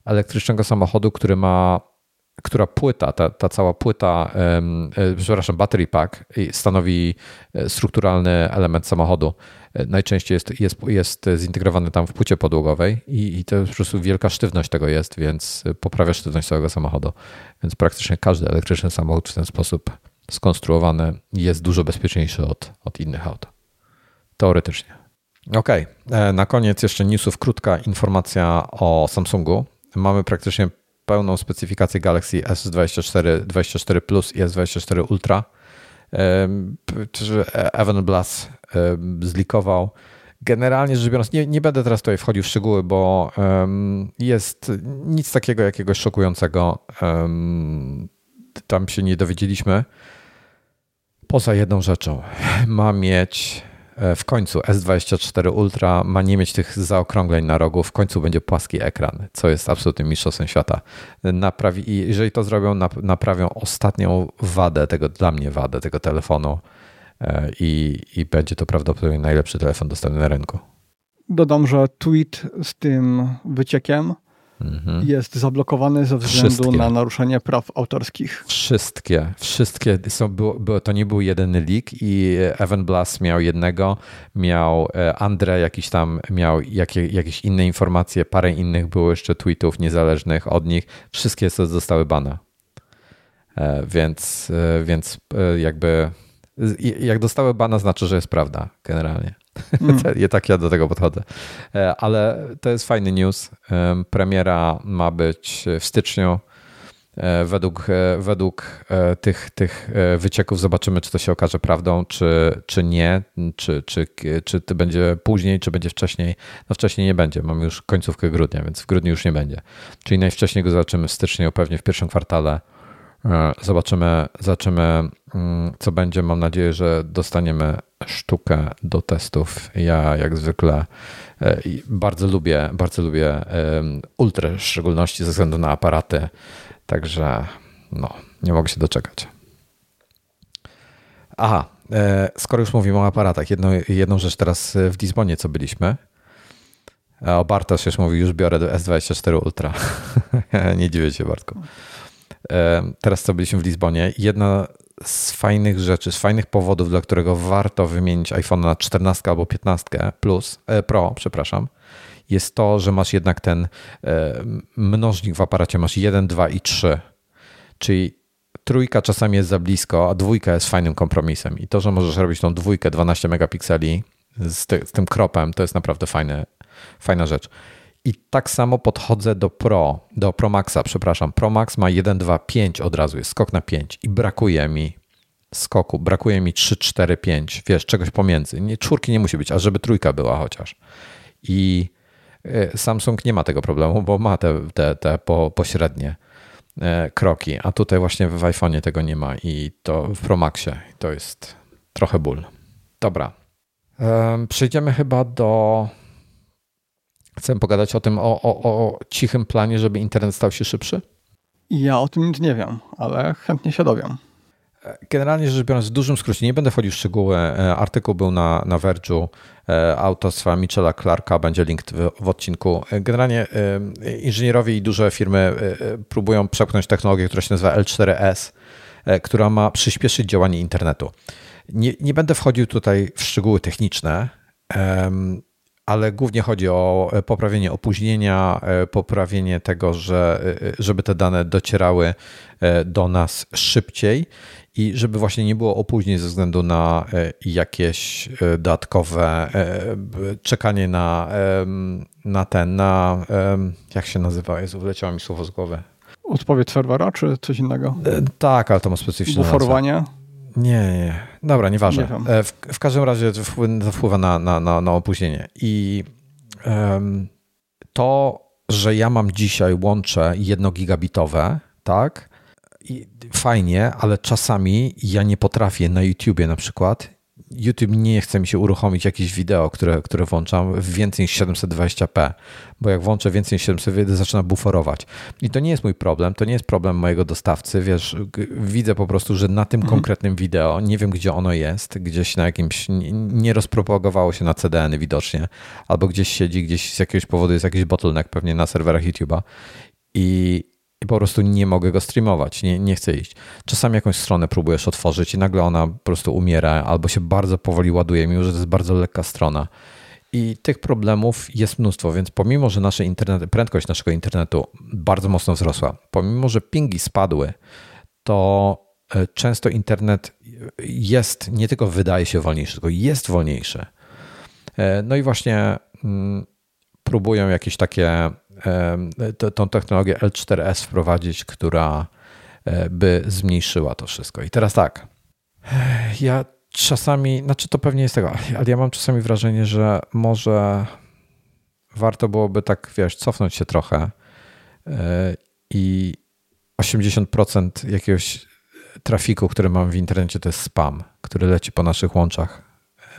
elektrycznego samochodu, który ma która płyta, ta, ta cała płyta, e, przepraszam, battery pack stanowi e, strukturalny element samochodu. E, najczęściej jest, jest, jest zintegrowany tam w płycie podłogowej i, i to po prostu wielka sztywność tego jest, więc poprawia sztywność całego samochodu. Więc praktycznie każdy elektryczny samochód w ten sposób skonstruowany jest dużo bezpieczniejszy od, od innych aut. Teoretycznie. Ok, na koniec jeszcze newsów krótka informacja o Samsungu. Mamy praktycznie pełną specyfikację Galaxy S24, 24 Plus i S24 Ultra. Evan Blass zlikował. Generalnie rzecz biorąc, nie, nie będę teraz tutaj wchodził w szczegóły, bo jest nic takiego jakiegoś szokującego. Tam się nie dowiedzieliśmy. Poza jedną rzeczą. Ma mieć E, w końcu S24 Ultra ma nie mieć tych zaokrągleń na rogu, w końcu będzie płaski ekran, co jest absolutnym mistrzostwem świata. Naprawi, I jeżeli to zrobią, naprawią ostatnią wadę tego, dla mnie wadę tego telefonu e, i, i będzie to prawdopodobnie najlepszy telefon dostępny na rynku.
Dodam, że tweet z tym wyciekiem mhm. jest zablokowany ze względu wszystkie. na naruszenie praw autorskich.
Wszystkie, wszystkie są, było, było, to nie był jeden leak i Evan Blass miał jednego, miał e, Andre jakiś tam, miał jakie, jakieś inne informacje, parę innych było jeszcze tweetów niezależnych od nich, wszystkie zostały bane. E, więc, e, więc jakby jak dostały bana, znaczy, że jest prawda generalnie. Mm. tak ja do tego podchodzę. E, ale to jest fajny news. Premiera ma być w styczniu. E, według, e, według tych, tych wycieków zobaczymy, czy to się okaże prawdą, czy, czy nie, czy, czy, czy to będzie później, czy będzie wcześniej. No wcześniej nie będzie, mamy już końcówkę grudnia, więc w grudniu już nie będzie. Czyli najwcześniej go zobaczymy w styczniu, pewnie w pierwszym kwartale zobaczymy, zobaczymy, mm, co będzie. Mam nadzieję, że dostaniemy sztukę do testów. Ja jak zwykle e, bardzo lubię, bardzo lubię ultra, w szczególności ze względu na aparaty. Także no, nie mogę się doczekać. Aha, e, skoro już mówimy o aparatach, jedną, jedną rzecz teraz w Lizbonie, co byliśmy. O Bartosz już mówi, już biorę do S24 Ultra. nie dziwię się, Bartku teraz co byliśmy w Lizbonie, jedna z fajnych rzeczy, z fajnych powodów, dla którego warto wymienić iPhone na 14 albo 15 Plus, e, Pro, przepraszam, jest to, że masz jednak ten e, mnożnik w aparacie, masz 1, 2 i 3. Czyli trójka czasami jest za blisko, a dwójka jest fajnym kompromisem. I to, że możesz robić tą dwójkę 12 megapikseli z, ty, z tym kropem, to jest naprawdę fajne, fajna rzecz. I tak samo podchodzę do Pro, do Pro Maxa, przepraszam. Pro Max ma 1, 2, 5 od razu, jest skok na 5 i brakuje mi skoku, brakuje mi 3, 4, 5, wiesz, czegoś pomiędzy. Nie, czwórki nie musi być, a żeby trójka była chociaż. I e, Samsung nie ma tego problemu, bo ma te, te, te po, pośrednie. e, kroki, a tutaj właśnie w iPhone'ie tego nie ma i to w Pro Maxie to jest trochę ból. Dobra. Przejdziemy chyba do. Chcę pogadać o tym, o, o, o cichym planie, żeby internet stał się szybszy?
Ja o tym nic nie wiem, ale chętnie się dowiem.
Generalnie rzecz biorąc, w dużym skrócie, nie będę wchodził w szczegóły. E, artykuł był na, na Verge'u e, autorstwa Michela Clarka, będzie link w, w, odcinku. E, generalnie inżynierowie i duże firmy próbują przepchnąć technologię, która się nazywa L4S, która ma przyspieszyć działanie internetu. Nie, nie będę wchodził tutaj w szczegóły techniczne, ale głównie chodzi o poprawienie opóźnienia, poprawienie tego, że, żeby te dane docierały do nas szybciej i żeby właśnie nie było opóźnień ze względu na e, jakieś e, dodatkowe e, czekanie na, na ten, na jak się nazywa, Jezu, wleciało mi słowo z głowy.
Odpowiedź serwera, czy coś innego?
Tak, ale to ma specyficzne
Buforowanie?
Nie, nie. Dobra, nieważne. Nie w, w każdym razie to wpływa na, na, na, na opóźnienie. I um, to, że ja mam dzisiaj łącze jednogigabitowe, tak, fajnie, ale czasami ja nie potrafię na YouTubie na przykład. YouTube nie chce mi się uruchomić jakieś wideo, które, które włączam w więcej niż 720p, bo jak włączę więcej niż 720p, zaczyna buforować. I to nie jest mój problem, to nie jest problem mojego dostawcy. Wiesz, widzę po prostu, że na tym mhm. konkretnym wideo, nie wiem gdzie ono jest, gdzieś na jakimś, nie rozpropagowało się na CDN widocznie, albo gdzieś siedzi, gdzieś z jakiegoś powodu jest jakiś bottleneck pewnie na serwerach YouTube'a. I i po prostu nie mogę go streamować, nie, nie chcę iść. Czasami jakąś stronę próbujesz otworzyć i nagle ona po prostu umiera albo się bardzo powoli ładuje, mimo że to jest bardzo lekka strona. I tych problemów jest mnóstwo, więc pomimo, że nasze internet, prędkość naszego internetu bardzo mocno wzrosła, pomimo, że pingi spadły, to e, często internet jest, nie tylko wydaje się wolniejszy, tylko jest wolniejszy. E, no i właśnie mm, próbują jakieś takie tą technologię L4S wprowadzić, która e, by zmniejszyła to wszystko. I teraz tak, ja czasami, znaczy to pewnie jest tego, ale ja mam czasami wrażenie, że może warto byłoby tak, wiesz, cofnąć się trochę e, i 80% jakiegoś trafiku, który mam w internecie, to jest spam, który leci po naszych łączach,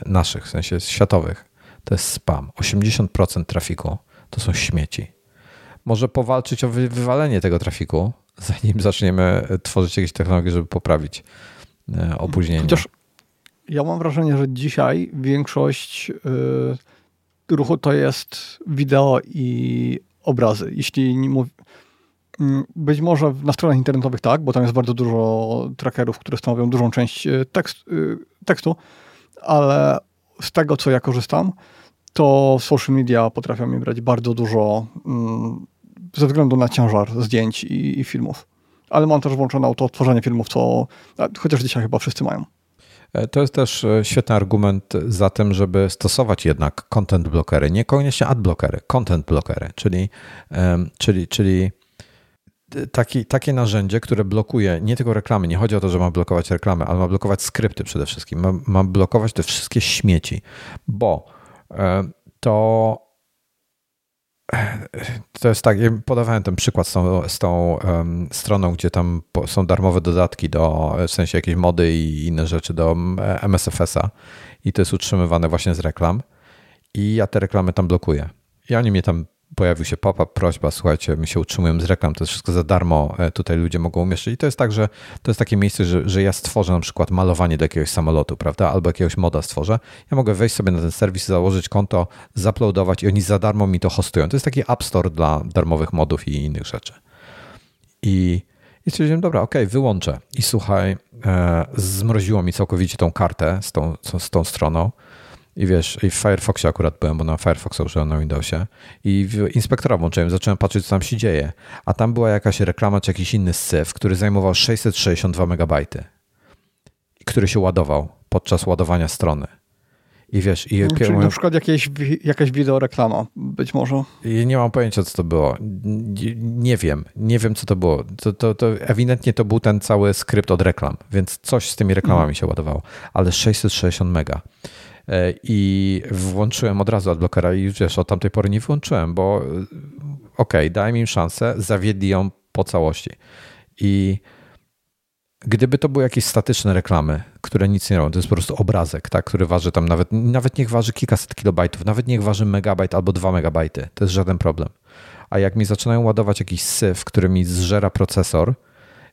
naszych, w sensie światowych. To jest spam. 80% trafiku to są śmieci może powalczyć o wywalenie tego trafiku, zanim zaczniemy tworzyć jakieś technologie, żeby poprawić e, opóźnienie. Chociaż
ja mam wrażenie, że dzisiaj większość y, ruchu to jest wideo i obrazy. Jeśli nie. Mm, być może na stronach internetowych tak, bo tam jest bardzo dużo trackerów, które stanowią dużą część y, tekst, y, tekstu, ale z tego, co ja korzystam, to social media potrafią mi brać bardzo dużo mm, ze względu na ciężar zdjęć i, i filmów. Ale mam też włączone auto odtworzenie filmów, co chociaż dzisiaj chyba wszyscy mają.
E, to jest też e, świetny argument za tym, żeby stosować jednak content blockery, niekoniecznie ad blockery, content blockery, czyli, czyli, czyli taki, takie narzędzie, które blokuje nie tylko reklamy. Nie chodzi o to, że ma blokować reklamy, ale ma blokować skrypty przede wszystkim. Ma, ma blokować te wszystkie śmieci, bo to to jest tak, ja podawałem ten przykład z tą, z tą um, stroną, gdzie tam są darmowe dodatki do, w sensie jakieś mody i inne rzeczy do MSFS-a i to jest utrzymywane właśnie z reklam i ja te reklamy tam blokuję. I oni mnie tam pojawił się pop-up, prośba, słuchajcie, my się utrzymujemy z reklam, to jest wszystko za darmo, e, tutaj ludzie mogą umieszczyć. I to jest tak, że to jest takie miejsce, że, że ja stworzę na przykład malowanie do jakiegoś samolotu, prawda, albo jakiegoś moda stworzę. Ja mogę wejść sobie na ten serwis, założyć konto, zaploadować i oni za darmo mi to hostują. To jest taki App Store dla darmowych modów i innych rzeczy. I, i stwierdziłem, dobra, okej, okay, wyłączę. I słuchaj, e, zmroziło mi całkowicie tą kartę z tą, z tą stroną i wiesz, i w Firefoxie akurat byłem, bo na Firefoxa użyłem na Windowsie i w inspektora włączyłem, zacząłem patrzeć, co tam się dzieje. A tam była jakaś reklama czy jakiś inny syf, który zajmował 662 MB, który się ładował podczas ładowania strony. I wiesz, i
no, Czyli na przykład jakieś, jakaś wideoreklama, być może.
I nie mam pojęcia, co to było. Nie, nie wiem, nie wiem, co to było. To, to, to, ewidentnie to był ten cały skrypt od reklam, więc coś z tymi reklamami mm. się ładowało. Ale 660 mega. E, i włączyłem od razu adblockera i wiesz, od tamtej pory nie wyłączyłem, bo e, okej, okay, dałem im szansę, zawiedli ją po całości. I gdyby to były jakieś statyczne reklamy, które nic nie robią, to jest po prostu obrazek, tak, który waży tam nawet, nawet niech waży kilkaset kilobajtów, nawet niech waży megabajt albo dwa megabajty, to jest żaden problem. A jak mi zaczynają ładować jakiś syf, który mi zżera procesor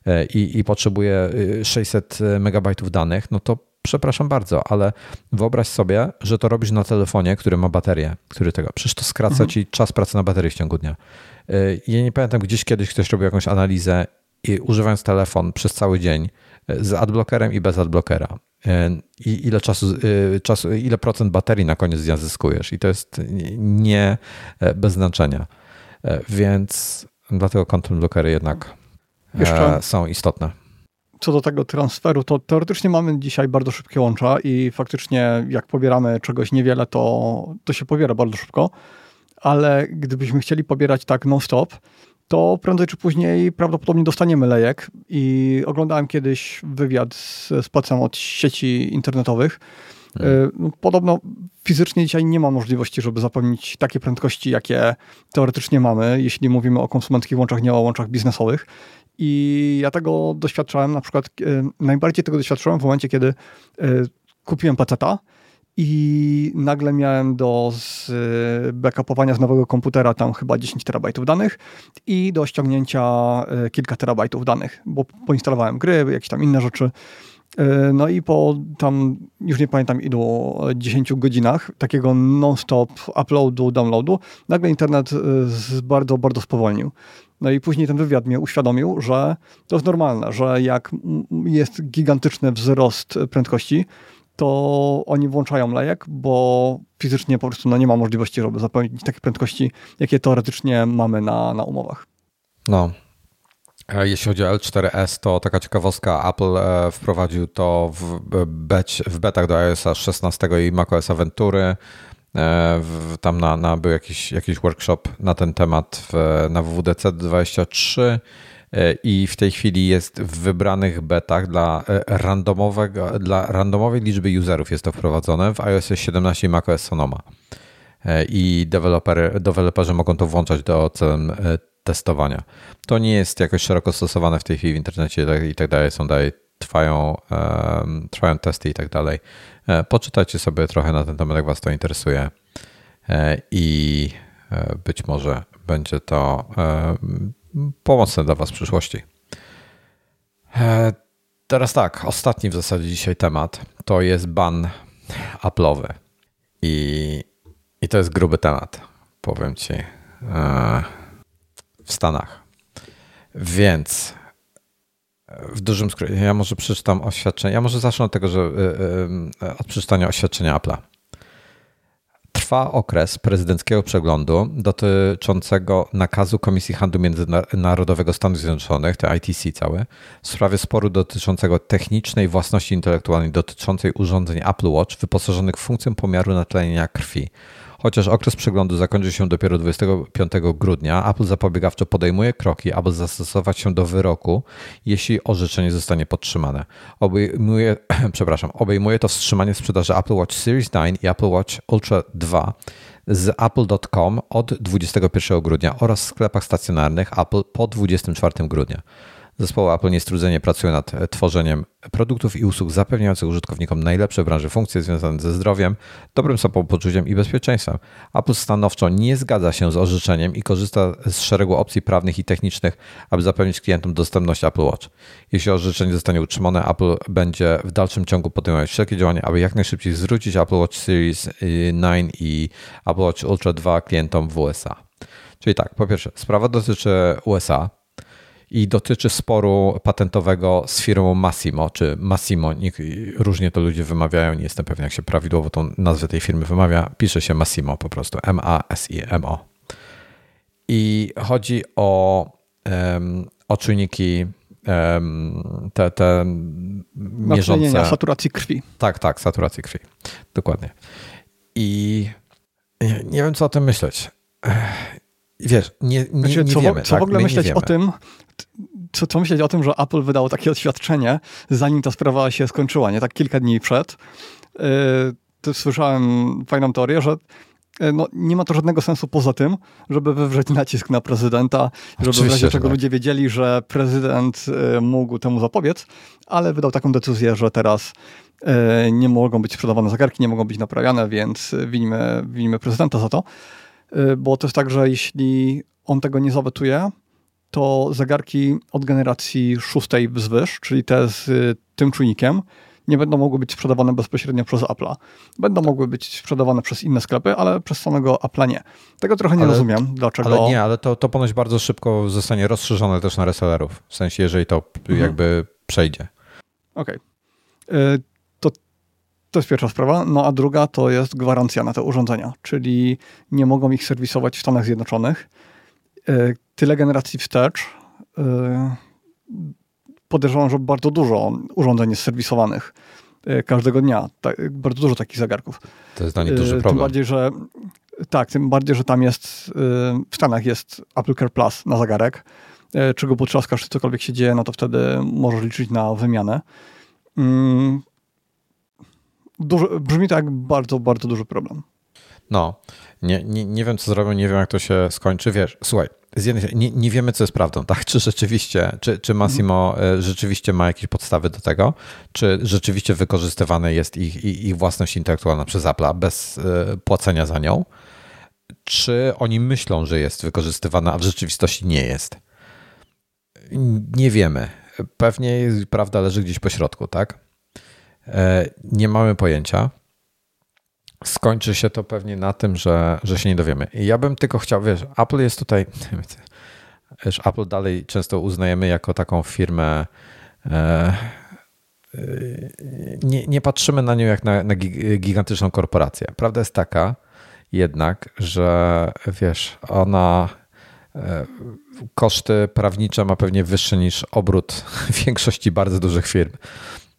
e, i, i potrzebuje 600 y, megabajtów danych, no to przepraszam bardzo, ale wyobraź sobie, że to robisz na telefonie, który ma baterię, który tego. Przecież to skraca mhm. ci czas pracy na baterii w ciągu dnia. Y, ja nie pamiętam, gdzieś kiedyś ktoś robił jakąś analizę i używając telefon przez cały dzień y, z adblockerem i bez adblockera. Y, I ile czasu, czasu, ile procent baterii na koniec dnia zyskujesz? I to jest nie bez znaczenia. Więc dlatego content blockery jednak Jeszcze są istotne
co do tego transferu, to teoretycznie mamy dzisiaj bardzo szybkie łącza i faktycznie jak pobieramy czegoś niewiele, to, to się pobiera bardzo szybko, ale gdybyśmy chcieli pobierać tak non-stop, to prędzej czy później prawdopodobnie dostaniemy lejek i oglądałem kiedyś wywiad z, z pacem od sieci internetowych. Hmm. No, podobno fizycznie dzisiaj nie ma możliwości, żeby zapewnić takie prędkości, jakie teoretycznie mamy, jeśli mówimy o konsumenckich łączach, nie o łączach biznesowych. I ja tego doświadczałem, na przykład e, najbardziej tego doświadczyłem w momencie, kiedy e, kupiłem paceta i nagle miałem do z backupowania z nowego komputera tam chyba 10 terabajtów danych i do ściągnięcia e, kilka terabajtów danych, bo poinstalowałem gry, jakieś tam inne rzeczy. No i po tam, już nie pamiętam ilu, 10 godzinach takiego non-stop uploadu, downloadu, nagle internet bardzo, bardzo spowolnił. No i później ten wywiad mnie uświadomił, że to jest normalne, że jak jest gigantyczny wzrost prędkości, to oni włączają lejek, bo fizycznie po prostu no, nie ma możliwości, żeby zapewnić takie prędkości, jakie teoretycznie mamy na, na umowach.
No. Jeśli chodzi o L4S, to taka ciekawostka, Apple e, wprowadził to w, bet, w betach do iOS 16 i macOS Ventury. E, tam na, na, był jakiś, jakiś workshop na ten temat w, na WWDC 23 e, i w tej chwili jest w wybranych betach dla, e, randomowego, dla randomowej liczby userów jest to wprowadzone w iOS 17 i macOS Sonoma. I dewelopery, deweloperzy mogą to włączać do celem testowania. To nie jest jakoś szeroko stosowane w tej chwili w internecie i tak dalej. Są dalej, trwają, trwają testy i tak dalej. E, poczytajcie sobie trochę na ten temat, jak Was to interesuje. E, I e, być może będzie to pomocne dla Was w przyszłości. Teraz tak, ostatni w zasadzie dzisiaj temat to jest ban Apple'owy. I, I to jest gruby temat, powiem Ci, w Stanach. Więc w dużym skrócie, ja może przeczytam oświadczenie. Ja może zacznę od tego, że y, y, od przeczytania oświadczenia Apple'a. Trwa okres prezydenckiego przeglądu dotyczącego nakazu Komisji Handlu Międzynarodowego Stanów Zjednoczonych, to ITC całe, w sprawie sporu dotyczącego technicznej własności intelektualnej dotyczącej urządzeń Apple Watch wyposażonych w funkcję pomiaru natlenienia krwi Chociaż okres przeglądu zakończy się dopiero 25 grudnia, Apple zapobiegawczo podejmuje kroki, aby zastosować się do wyroku, jeśli orzeczenie zostanie podtrzymane. Obejmuje, przepraszam, obejmuje to wstrzymanie sprzedaży Apple Watch Series 9 i Apple Watch Ultra 2 z apple.com od 21 grudnia oraz w sklepach stacjonarnych Apple po 24 grudnia. Zespoły Apple niestrudzenie pracują nad e, tworzeniem produktów i usług zapewniających użytkownikom najlepsze w branży funkcje związane ze zdrowiem, dobrym samopoczuciem i bezpieczeństwem. Apple stanowczo nie zgadza się z orzeczeniem i korzysta z szeregu opcji prawnych i technicznych, aby zapewnić klientom dostępność Apple Watch. Jeśli orzeczenie zostanie utrzymane, Apple będzie w dalszym ciągu podejmować wszelkie działania, aby jak najszybciej zwrócić Apple Watch Series 9 i Apple Watch Ultra 2 klientom w USA. Czyli tak, po pierwsze, sprawa dotyczy USA, i dotyczy sporu patentowego z firmą Massimo, czy Massimo, różnie to ludzie wymawiają, nie jestem pewien jak się prawidłowo tą nazwę tej firmy wymawia, pisze się Massimo po prostu, M-A-S-I-M-O. I chodzi o, um, o czujniki um, te, te mierzące...
saturacji krwi.
Tak, tak, saturacji krwi, dokładnie. I nie wiem, co o tym myśleć. Wiesz, nie, nie, znaczy, nie
co,
wiemy.
Co tak? w ogóle myśleć o tym, co, co myśleć o tym, że Apple wydało takie oświadczenie, zanim ta sprawa się skończyła, nie tak kilka dni przed. Yy, to słyszałem fajną teorię, że E, no, nie ma to żadnego sensu poza tym, żeby wywrzeć nacisk na prezydenta, żeby Oczywiście, w razie czego tak. ludzie wiedzieli, że prezydent e, mógł temu zapobiec, ale wydał taką decyzję, że teraz e, nie mogą być sprzedawane zegarki, nie mogą być naprawiane, więc winimy, winimy prezydenta za to. Bo to jest tak, że jeśli on tego nie zawetuje, to zegarki od generacji szóstej wzwyż, czyli te z tym czujnikiem, nie będą mogły być sprzedawane bezpośrednio przez Apple'a. Będą mogły być sprzedawane przez inne sklepy, ale przez samego Apple'a nie. Tego trochę nie ale, rozumiem, dlaczego...
Ale nie, ale to, to ponoć bardzo szybko zostanie rozszerzone też na resellerów, w sensie jeżeli to mhm. jakby przejdzie.
Okej. Okay. To, to jest pierwsza sprawa. No a druga to jest gwarancja na te urządzenia, czyli nie mogą ich serwisować w Stanach Zjednoczonych. Y, tyle generacji wstecz y, podejrzewam, że bardzo dużo urządzeń jest serwisowanych e, każdego dnia. bardzo dużo takich zegarków.
To jest dla nich duży problem.
Tym bardziej, że tak, tym bardziej, że tam jest, e, w Stanach jest Apple Care Plus na zegarek. E, czy go potrzaskasz, czy cokolwiek się dzieje, no to wtedy możesz liczyć na wymianę. Mm, brzmi to jak bardzo, bardzo duży problem.
No, nie, nie, nie wiem, co zrobią, nie wiem, jak to się skończy. Wiesz, słuchaj, z jednej nie, nie wiemy, co jest prawdą, tak? Czy rzeczywiście, czy, czy Massimo mhm. rzeczywiście ma jakieś podstawy do tego, czy rzeczywiście wykorzystywane jest ich, ich, ich własność intelektualna przez Apple bez e, płacenia za nią, czy oni myślą, że jest wykorzystywana, a w rzeczywistości nie jest. Nie wiemy. Pewnie prawda leży gdzieś po środku, tak? E, nie mamy pojęcia skończy się to pewnie na tym, że, że się nie dowiemy. I ja bym tylko chciał, wiesz, Apple jest tutaj, wiesz, Apple dalej często uznajemy jako taką firmę, e, nie, nie patrzymy na nią jak na, na gigantyczną korporację. Prawda jest taka jednak, że wiesz, ona e, koszty prawnicze ma pewnie wyższe niż obrót większości bardzo dużych firm.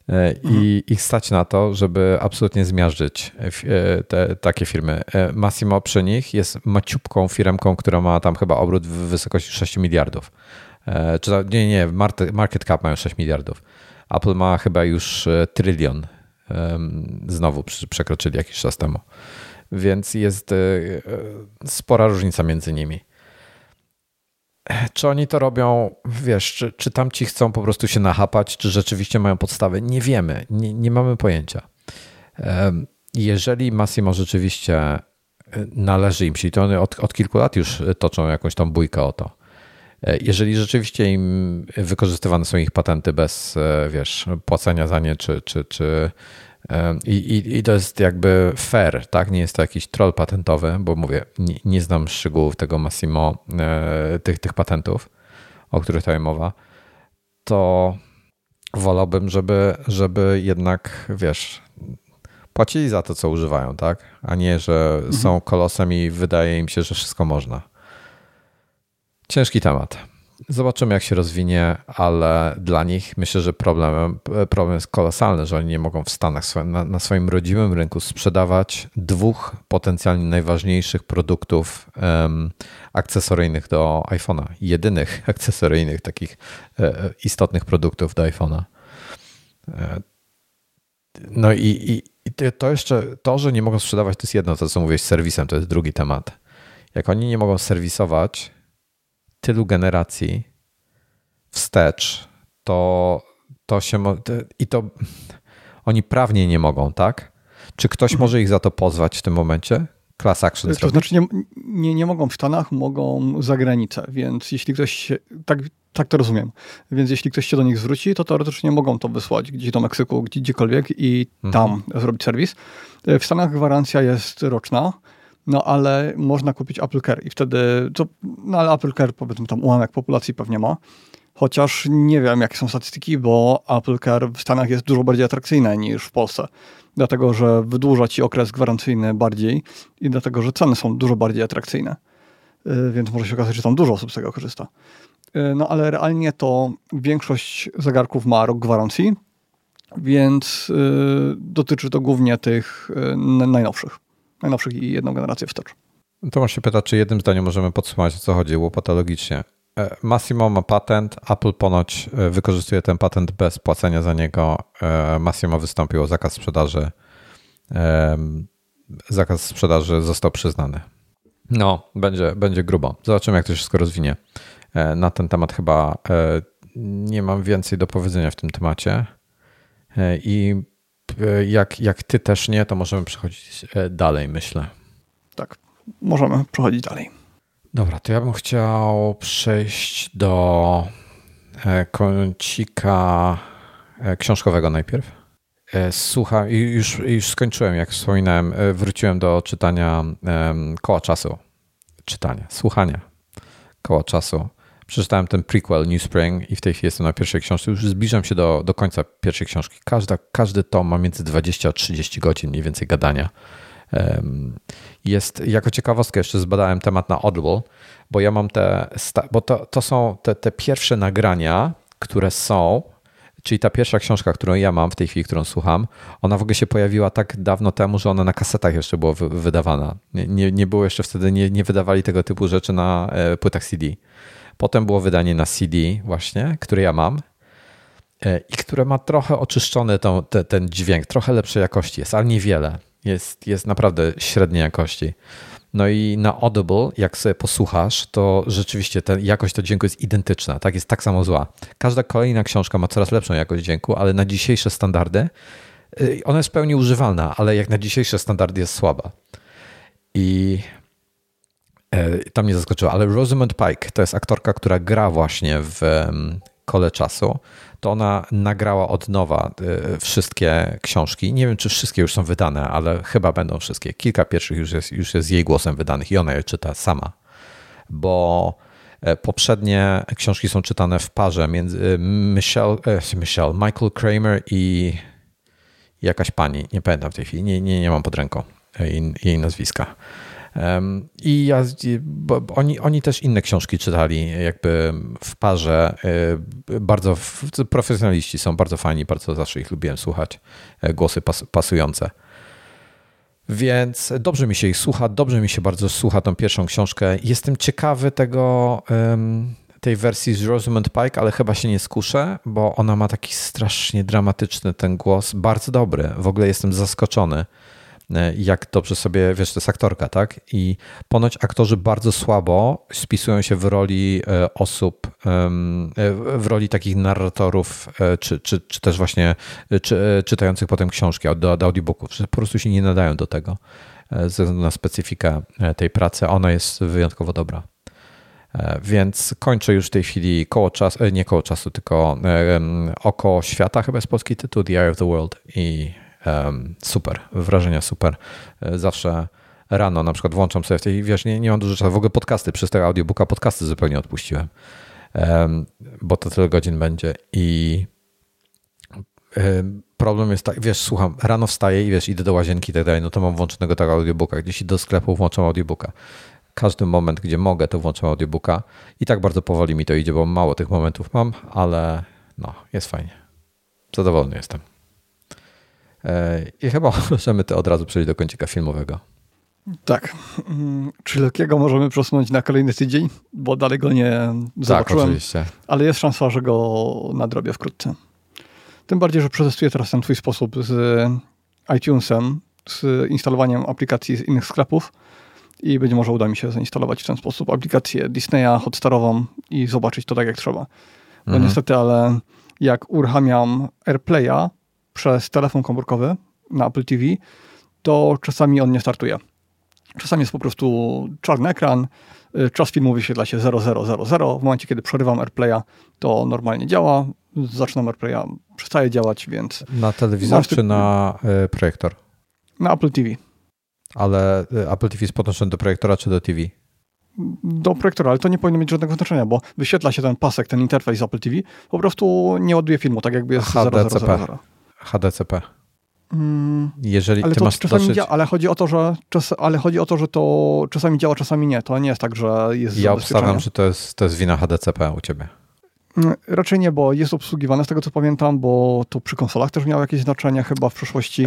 E, i ich stać na to, żeby absolutnie zmiażdżyć e, te, takie firmy. E, Massimo przy nich jest maciupką firmką, która ma tam chyba obrót w wysokości 6 miliardów. Czy, nie, nie, market cap mają 6 miliardów. Apple ma chyba już trylion. Znowu przekroczyli jakiś czas temu. Więc jest spora różnica między nimi. Czy oni to robią, wiesz, czy, czy tamci chcą po prostu się nachapać, czy rzeczywiście mają podstawy? Nie wiemy, nie, nie mamy pojęcia. Jeżeli Massimo rzeczywiście e, należy im się, to oni od, od kilku lat już toczą jakąś tam bójkę o to. E, jeżeli rzeczywiście im wykorzystywane są ich patenty bez, e, wiesz, płacenia za nie, czy, czy, czy i, i, I, to jest jakby fair, tak? Nie jest to jakiś troll patentowy, bo mówię, nie, nie znam szczegółów tego Massimo, e, tych, tych patentów, o których tutaj mowa. To wolałbym, żeby, żeby jednak, wiesz, płacili za to, co używają, tak? A nie, że mhm. są kolosem i wydaje im się, że wszystko można. Ciężki temat. Zobaczymy, jak się rozwinie, ale dla nich myślę, że problem, problem jest kolosalny, że oni nie mogą w Stanach na, swoim rodzimym rynku sprzedawać dwóch potencjalnie najważniejszych produktów akcesoryjnych do iPhone'a. Jedynych akcesoryjnych, takich e, istotnych produktów do iPhone'a. E, no i, i, i to jeszcze, to, że nie mogą sprzedawać, to jest jedno, to co mówisz z serwisem, to jest drugi temat. Jak oni nie mogą serwisować tylu generacji wstecz, to, to się. I to oni prawnie nie mogą, tak? Czy ktoś mhm. może ich za to pozwać w tym momencie? Class action
To znaczy nie, nie, nie mogą w Stanach, mogą za granicę, więc jeśli ktoś się, tak, tak to rozumiem, więc jeśli ktoś się do nich zwróci, to teoretycznie mogą to wysłać gdzieś do Meksyku, gdziekolwiek i mhm. tam zrobić serwis. W Stanach gwarancja jest roczna, no ale można kupić Apple Care i wtedy, to, no ale Apple Care powiedzmy tam ułamek populacji pewnie ma, chociaż nie wiem jakie są statystyki, bo Apple Care w Stanach jest dużo bardziej atrakcyjne niż w Polsce, dlatego że wydłuża ci okres gwarancyjny bardziej i dlatego, że ceny są dużo bardziej atrakcyjne, y, więc może się okazać, że tam dużo osób z tego korzysta. Y, no ale realnie to większość zegarków ma rok gwarancji, więc y, dotyczy to głównie tych najnowszych najnowszych i jedną generację wstecz.
Tomasz się pyta, czy jednym zdaniem możemy podsumować, o co chodziło patologicznie. E, Massimo ma patent, Apple ponoć e, wykorzystuje ten patent bez płacenia za niego. E, Massimo wystąpił o zakaz sprzedaży zakaz sprzedaży został przyznany. No, będzie, będzie grubo. Zobaczymy, jak to się wszystko rozwinie. Na ten temat chyba nie mam więcej do powiedzenia w tym temacie. I jak, jak ty też nie, to możemy przechodzić dalej, myślę.
Tak, możemy przechodzić dalej.
Dobra, to ja bym chciał przejść do kącika książkowego najpierw. Słucham, już, już skończyłem, jak wspominałem, wróciłem do czytania koła czasu. Czytania, słuchania koła czasu przeczytałem ten prequel New Spring i w tej chwili jestem na pierwszej książce. Już zbliżam się do, do końca pierwszej książki. Każda, każdy tom ma między 20 a 30 godzin mniej więcej gadania. Jest, jako ciekawostkę jeszcze zbadałem temat na Audible, bo ja mam te, bo to, to są te, te pierwsze nagrania, które są, czyli ta pierwsza książka, którą ja mam w tej chwili, którą słucham, ona w ogóle się pojawiła tak dawno temu, że ona na kasetach jeszcze była wydawana. Nie, nie było jeszcze wtedy, nie, nie wydawali tego typu rzeczy na e, płytach CD. Potem było wydanie na CD właśnie, które ja mam e, i które ma trochę oczyszczony tą, te, ten dźwięk, trochę lepszej jakości jest, ale niewiele. Jest, jest naprawdę średniej jakości. No i na Audible, jak sobie posłuchasz, to rzeczywiście ta jakość to dźwięku jest identyczna, tak jest tak samo zła. Każda kolejna książka ma coraz lepszą jakość dźwięku, ale na dzisiejsze standardy y, ona jest w pełni używalna, ale jak na dzisiejsze standardy jest słaba. I E, tam mnie zaskoczyło, ale Rosamund Pike to jest aktorka, która gra właśnie w Kole Czasu. To ona nagrała od nowa e, wszystkie książki. Nie wiem, czy wszystkie już są wydane, ale chyba będą wszystkie. Kilka pierwszych już jest, już jest jej głosem wydanych i ona je czyta sama, bo e, poprzednie książki są czytane w parze między Michelle, Michelle Michael Kramer i jakaś pani. Nie pamiętam w tej chwili, nie, nie, nie mam pod ręką jej, jej nazwiska. I ja, oni, oni też inne książki czytali, jakby w parze. E, bardzo profesjonaliści są, bardzo fajni, bardzo zawsze ich lubiłem słuchać. E, głosy pas, pasujące. Więc dobrze mi się ich słucha, dobrze mi się bardzo słucha tą pierwszą książkę. Jestem ciekawy tego, tej wersji z Rosamund Pike, ale chyba się nie skuszę, bo ona ma taki strasznie dramatyczny ten głos, bardzo dobry. W ogóle jestem zaskoczony. E, jak dobrze sobie, wiesz, to jest aktorka, tak? I ponoć aktorzy bardzo słabo spisują się w roli e, osób, e, w roli takich narratorów, czy, czy, czy też właśnie czy, czytających potem książki do, do audiobooków, że po prostu się nie nadają do tego ze względu na specyfikę tej pracy. Ona jest wyjątkowo dobra. Więc kończę już w tej chwili koło czasu, nie koło czasu, tylko oko świata, chyba jest polski tytuł, The Eye of the World i super, wrażenia super. E, zawsze rano na przykład włączam sobie w tej, wiesz, nie, nie mam dużo czasu, w ogóle podcasty, przez tego audiobooka podcasty zupełnie odpuściłem, bo to tyle godzin będzie i problem jest tak, wiesz, słucham, rano wstaję i wiesz, idę do łazienki i tak dalej, no to mam włączonego tego audiobooka, gdzieś do sklepu włączam audiobooka. Każdy moment, gdzie mogę, to włączam audiobooka i tak bardzo powoli mi to idzie, bo mało tych momentów mam, ale no, jest fajnie. Zadowolony jestem. E, I chyba możemy to od razu przejść do kącika filmowego.
Tak. Mm, czy Lokiego możemy przesunąć na kolejny tydzień? Bo dalej go nie tak, zobaczyłem. Tak, oczywiście. Ale jest szansa, że go nadrobię wkrótce. Tym bardziej, że przetestuję teraz ten twój sposób z iTunesem, z instalowaniem aplikacji z innych sklepów i być może uda mi się zainstalować w ten sposób aplikację Disneya Hotstarową i zobaczyć to tak jak trzeba. Bo mhm. niestety, ale jak uruchamiam AirPlaya, przez telefon komórkowy na Apple TV, to czasami on nie startuje. Czasami jest po prostu czarny ekran, y, czas filmu wyświetla się 0000. W momencie, kiedy przerywam AirPlaya, to normalnie działa. Zaczynam AirPlaya, przestaje działać, więc...
Na telewizor czy na y, projektor?
Na Apple TV.
Ale y, Apple TV jest podłączony do projektora czy do TV?
do projektora, ale to nie powinno mieć żadnego znaczenia, bo wyświetla się ten pasek, ten interfejs Apple TV, po prostu nie ładuje filmu, tak jakby jest
HDCP. 0000. HDCP. Mm, Jeżeli
ale
ty masz
czasami
dosyć...
ale chodzi o to, że czas, ale chodzi o to, że to czasami działa, czasami nie. To nie jest tak, że jest
Ja obstawiam, że to jest, to jest wina HDCP u ciebie.
Mm, raczej nie, bo jest obsługiwane z tego co pamiętam, bo to przy konsolach też miało jakieś znaczenie chyba w przeszłości.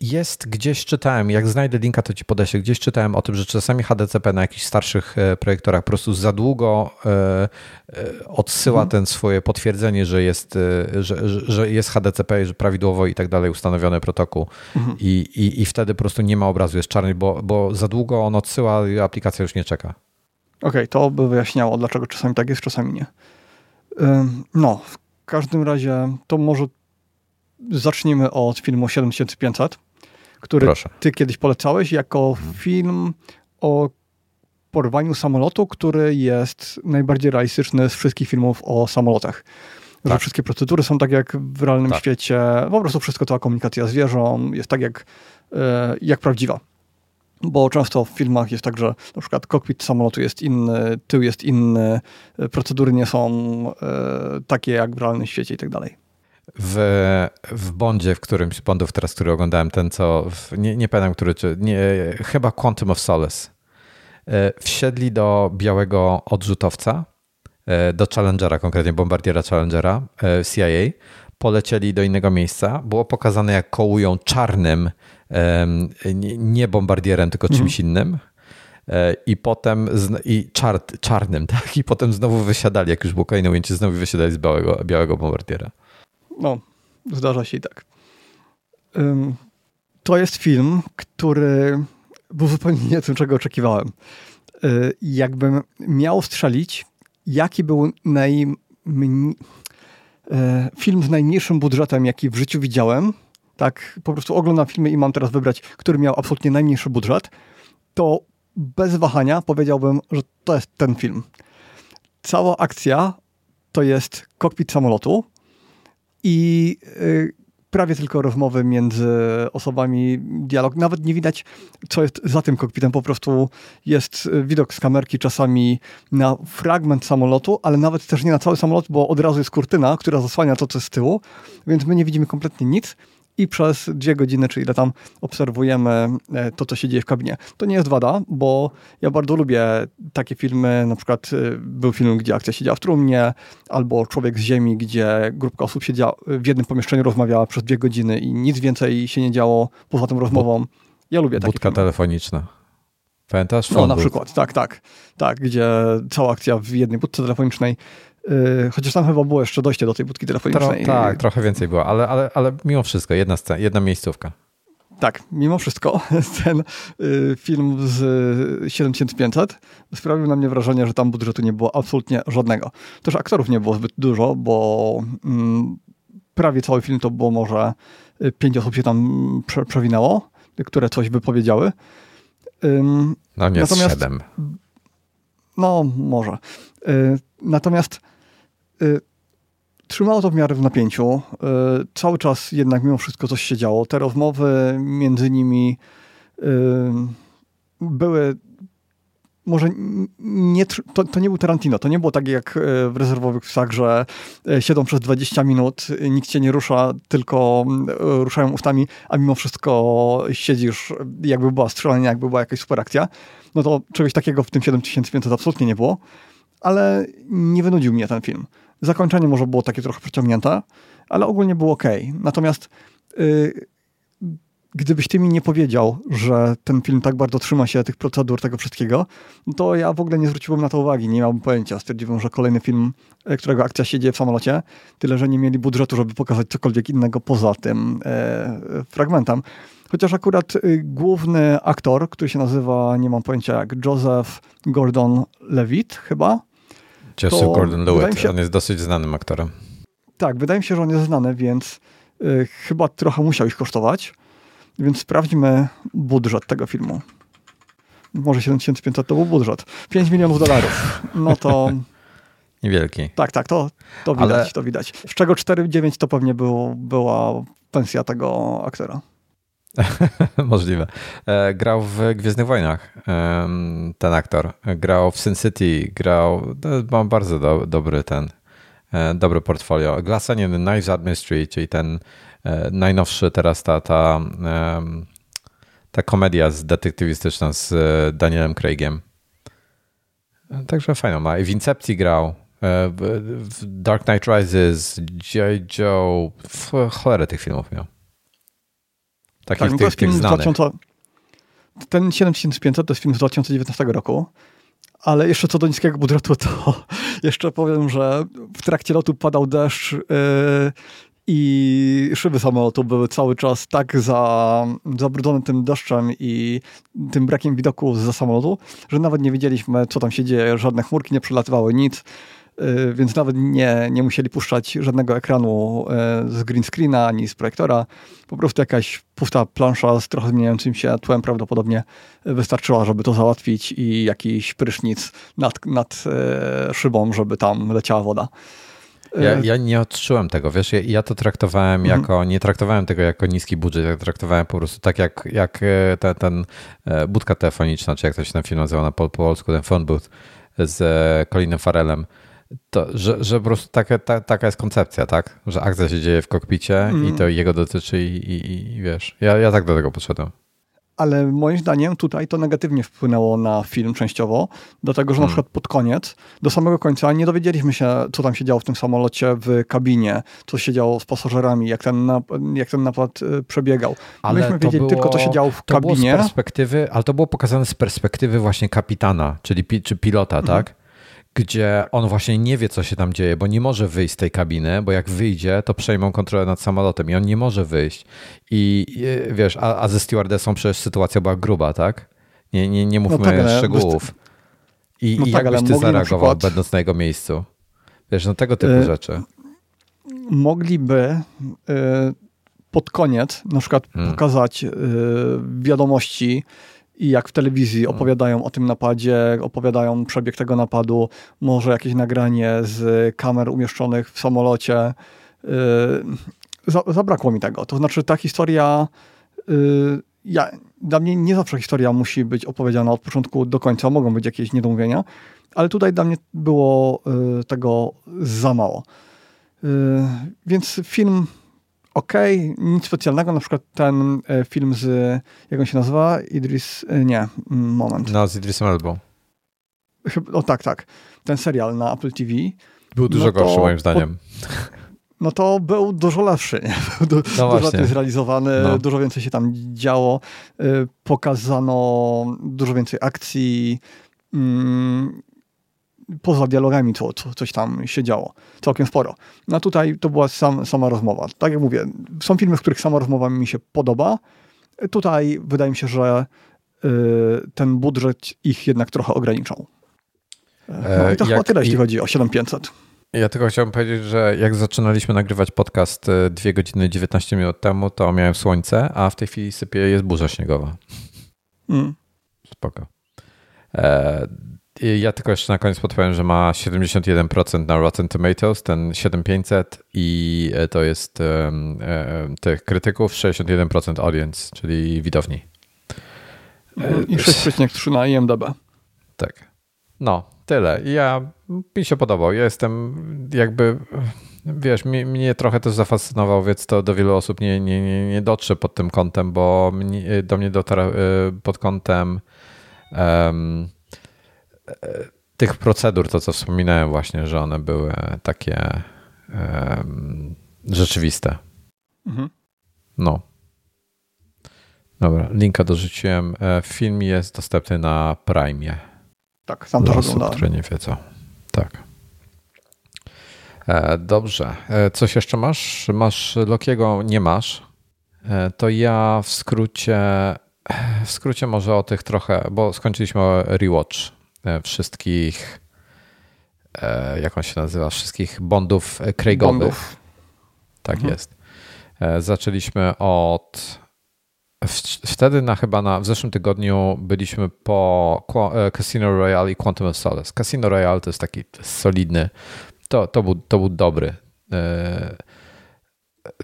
Jest gdzieś czytałem, jak znajdę linka, to ci podeślę. Gdzieś czytałem o tym, że czasami HDCP na jakichś starszych e, projektorach po prostu za długo odsyła mhm. ten swoje potwierdzenie, że jest, że, że jest HDCP, że prawidłowo i tak dalej ustanowiony protokół. Mhm. I, i, I wtedy po prostu nie ma obrazu, jest czarny, bo, bo za długo on odsyła i aplikacja już nie czeka. Okej,
okay, to by wyjaśniało, dlaczego czasami tak jest, czasami nie. No, w każdym razie to może zacznijmy od filmu 7500, który Proszę. ty kiedyś polecałeś jako mhm. film o porwaniu samolotu, który jest najbardziej realistyczny z wszystkich filmów o samolotach. Tak. Że wszystkie procedury są tak jak w realnym tak. świecie, po prostu wszystko cała komunikacja z wieżą jest tak jak, e, jak prawdziwa. Bo często w filmach jest tak, że na przykład kokpit samolotu jest inny, tył jest inny, e, procedury nie są e, takie jak w realnym świecie i tak dalej
w, w Bondzie, w którymś z Bondów teraz, który oglądałem, ten co, w, nie, nie pamiętam, który, czy, nie, chyba Quantum of Solace, e, wsiedli do białego odrzutowca, e, do Challengera, konkretnie bombardiera Challengera e, CIA, polecieli do innego miejsca, było pokazane jak kołują czarnym, nie bombardierem, tylko czymś mhm. innym, i potem i czar, czarnym, tak? I potem znowu wysiadali, jak już było kolejne ujęcie, znowu wysiadali z białego, białego bombardiera.
No, zdarza się i tak. To jest film, który był zupełnie nie tym, czego oczekiwałem. Y, jakbym miał strzelić, jaki był naj... Y, film z najmniejszym budżetem, jaki w życiu widziałem, tak po prostu oglądam filmy i mam teraz wybrać, który miał absolutnie najmniejszy budżet, to bez wahania powiedziałbym, że to jest ten film. Cała akcja to jest kokpit samolotu, i y, prawie tylko rozmowy między osobami, dialog. Nawet nie widać, co jest za tym kokpitem. Po prostu jest y, widok z kamerki czasami na fragment samolotu, ale nawet też nie na cały samolot, bo od razu jest kurtyna, która zasłania to, co jest z tyłu, więc my nie widzimy kompletnie nic i przez dwie godziny, czy ile tam obserwujemy e, to, co się dzieje w kabinie. To nie jest wada, bo ja bardzo lubię takie filmy, na przykład e, był film, gdzie akcja siedziała w trumnie, albo Człowiek z Ziemi, gdzie grupka osób siedziała w jednym pomieszczeniu, rozmawiała przez dwie godziny i nic więcej się nie działo poza tą rozmową. Ja lubię takie
Budka filmy. telefoniczna. Pamiętasz?
No, na przykład, tak, tak. Tak, gdzie cała akcja w jednej budce telefonicznej chociaż tam chyba było jeszcze dojście do tej budki telefonicznej.
Tro, tak, trochę więcej było, ale, ale, ale mimo wszystko, jedna, scena, jedna miejscówka.
Tak, mimo wszystko ten y, film z 7500 sprawił na mnie wrażenie, że tam budżetu nie było absolutnie żadnego. Też aktorów nie było zbyt dużo, bo mm, prawie cały film to było może y, pięć osób się tam prze, przewinęło, które coś by powiedziały.
no nie, natomiast, siedem.
No, może. Y, natomiast Y, trzymało to w miarę w napięciu. Y, cały czas jednak mimo wszystko coś się działo. Te rozmowy między nimi y, były może nie, to, to, nie był Tarantino, to nie było tak jak w rezerwowych psach, że siedzą przez 20 minut, nikt cię nie rusza, tylko ruszają ustami, a mimo wszystko siedzisz, jakby była strzelanie, jakby była jakaś super akcja. No to czegoś takiego w tym 7500 absolutnie nie było, ale nie wynudził mnie ten film. Zakończenie może było takie trochę przeciągnięte, ale ogólnie było ok. Natomiast yy, gdybyś ty mi nie powiedział, że ten film tak bardzo trzyma się tych procedur, tego wszystkiego, to ja w ogóle nie zwróciłbym na to uwagi, nie miałbym pojęcia. Stwierdziłbym, że kolejny film, y, którego akcja się dzieje w samolocie, tyle, że nie mieli budżetu, żeby pokazać cokolwiek innego poza tym e, fragmentem. Chociaż akurat y, główny aktor, który się nazywa, nie mam pojęcia jak, Joseph Gordon-Levitt chyba,
Joseph Gordon-Levitt, się... on jest dosyć znanym aktorem.
Tak, wydaje mi się, że on jest znany, więc y, chyba trochę musiał ich kosztować. Więc sprawdźmy budżet tego filmu. Może 7500 to był budżet. 5 milionów dolarów. No to...
Niewielki.
Tak, tak, to, to widać, Ale... to widać. Z czego 4,9 to pewnie był, była pensja tego aktora.
Możliwe. E, grał w Gwiezdnych Wojnach ten aktor. Grał w Sin City, grał. Ma bardzo do, dobry ten. E, dobry portfolio. Glass Onion, Knives Out Mystery, czyli ten e, najnowszy teraz ta, ta, ta komedia z detektywistyczna z Danielem Craigiem. Także fajno ma. I w Incepcji grał. W Dark Knight Rises, J. Joe. Cholerę tych filmów miał. Takich tak, tych, tych znanych. 2000,
ten 7500 to jest film z 2019 roku. Ale jeszcze co do niskiego budżetu, to jeszcze powiem, że w trakcie lotu padał deszcz yy, i szyby samolotu były cały czas tak za, zabrudzone tym deszczem i tym brakiem widoku za samolotu, że nawet nie wiedzieliśmy, co tam się dzieje. Żadne chmurki nie przelatywały, nic. Y, więc nawet nie, nie musieli puszczać żadnego ekranu y, z green screena ani z projektora. Po prostu jakaś pusta plansza z trochę zmieniającym się tłem prawdopodobnie wystarczyła, żeby to załatwić i jakiś prysznic nad, nad y, szybą, żeby tam leciała woda.
Ja, ja, nie odczułem tego, wiesz, ja, ja to traktowałem mhm. jako, nie traktowałem tego jako niski budżet, ja traktowałem po prostu tak jak, jak ten, ten budka telefoniczna, czy jak to się ten film nazywał na po, polsku, ten phone booth z Colinem Farelem to, że, że po prostu taka, ta, taka jest koncepcja, tak? Że akcja się dzieje w kokpicie mm. i to jego dotyczy i, i, i, wiesz, ja, ja tak do tego podszedłem.
Ale moim zdaniem tutaj to negatywnie wpłynęło na film częściowo, dlatego że na przykład pod koniec, do samego końca nie dowiedzieliśmy się, co tam się działo w tym samolocie w kabinie, co się działo z pasażerami, jak ten, napad, jak ten napad y, przebiegał. Ale Myśmy wiedzieli było, tylko, co się działo w to kabinie.
Było z perspektywy, ale to było pokazane z perspektywy właśnie kapitana, czyli pi, czy pilota, mm. tak? Gdzie on właśnie nie wie, co się tam dzieje, bo nie może wyjść z tej kabiny, bo jak wyjdzie, to przejmą kontrolę nad samolotem i on nie może wyjść. I wiesz, a, a ze stewardessą przecież sytuacja była gruba, tak? Nie, nie, nie mówmy no tak, szczegółów. I, no i tak, jak byś ty zareagował, przykład... będąc na jego miejscu? Wiesz, no tego typu y rzeczy.
Mogliby y pod koniec na przykład hmm. pokazać y wiadomości, i jak w telewizji mm. opowiadają o tym napadzie, opowiadają przebieg tego napadu, może jakieś nagranie z kamer umieszczonych w samolocie. Yy, zabrakło mi tego. To znaczy ta historia, yy, ja, dla mnie nie zawsze historia musi być opowiedziana od początku do końca, mogą być jakieś niedomówienia, ale tutaj dla mnie było yy, tego za mało. Więc film ok, nic specjalnego, na przykład ten e, film z, jak on się nazywa? Idris, e, nie, moment.
No, z Idrisem Elbą.
O tak, tak. Ten serial na Apple TV.
Był dużo no gorszy moim zdaniem.
no to był dużo lepszy. Był du, no dużo lepiej zrealizowany, no. dużo więcej się tam działo. E, pokazano dużo więcej akcji. Poza dialogami co, co, coś tam się działo. Całkiem sporo. No tutaj to była sam, sama rozmowa. Tak jak mówię, są filmy, w których sama rozmowa mi się podoba. Tutaj wydaje mi się, że y, ten budżet ich jednak trochę ograniczał. No i to jak, chyba tyle, jeśli chodzi o 7500.
Ja tylko chciałbym powiedzieć, że jak zaczynaliśmy nagrywać podcast 2 godziny 19 minut temu, to miałem słońce, a w tej chwili sypie jest burza śniegowa. Mm. Spoko. E, ja tylko jeszcze na koniec podpowiem, że ma 71% na Rotten Tomatoes, ten 7500 i e, to jest e, tych krytyków, 61% audience, czyli widowni.
I 6,3 na IMDb.
Tak. No, tyle. Ja, mi się podobał. Ja jestem jakby, wiesz, mnie, mnie trochę też zafascynował, więc to do wielu osób nie, nie, nie, nie dotrze pod tym kątem, bo do mnie dotarł pod kątem um, tych procedur, to co wspominałem właśnie, że one były takie um, rzeczywiste. Mhm. No. Dobra, linka dorzuciłem. E, film jest dostępny na Prime.
Tak, sam to oglądałem.
które nie wiedzą. Tak. E, dobrze. E, coś jeszcze masz? Masz Lokiego? Nie masz. To ja w skrócie, w skrócie może o tych trochę, bo skończyliśmy rewatch wszystkich, e, jak on się nazywa, wszystkich bondów Craigowych. Bondów. Tak mhm. jest. E, zaczęliśmy od. Wtedy na chyba na, w zeszłym tygodniu byliśmy po Casino Royale i Quantum of Solace. Casino Royale to jest taki solidny, to, to, był, to był dobry,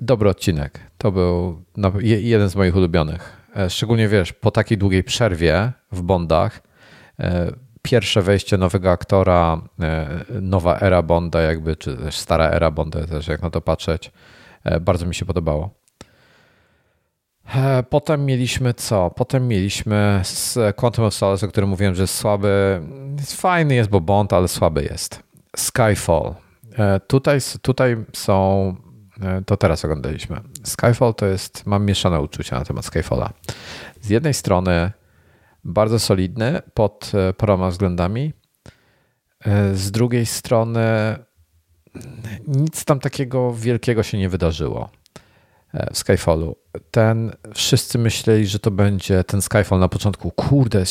dobry odcinek. To był jeden z moich ulubionych. Szczególnie wiesz, po takiej długiej przerwie w Bondach pierwsze wejście nowego aktora, e, nowa era Bonda, jakby, czy też stara era Bonda, też jak na to patrzeć, e, bardzo mi się podobało. E, potem mieliśmy co? Potem mieliśmy z Quantum of Solace, o którym mówiłem, że jest słaby. Fajny jest, bo Bond, ale słaby jest. Skyfall. Tutaj, tutaj są to teraz oglądaliśmy. Skyfall to jest, mam mieszane uczucia na temat Skyfalla. Z jednej strony bardzo solidny pod e, paroma względami, z drugiej strony nic tam takiego wielkiego się nie wydarzyło. E, w Skyfallu. Ten, wszyscy myśleli, że to będzie ten Skyfall na początku, kurde,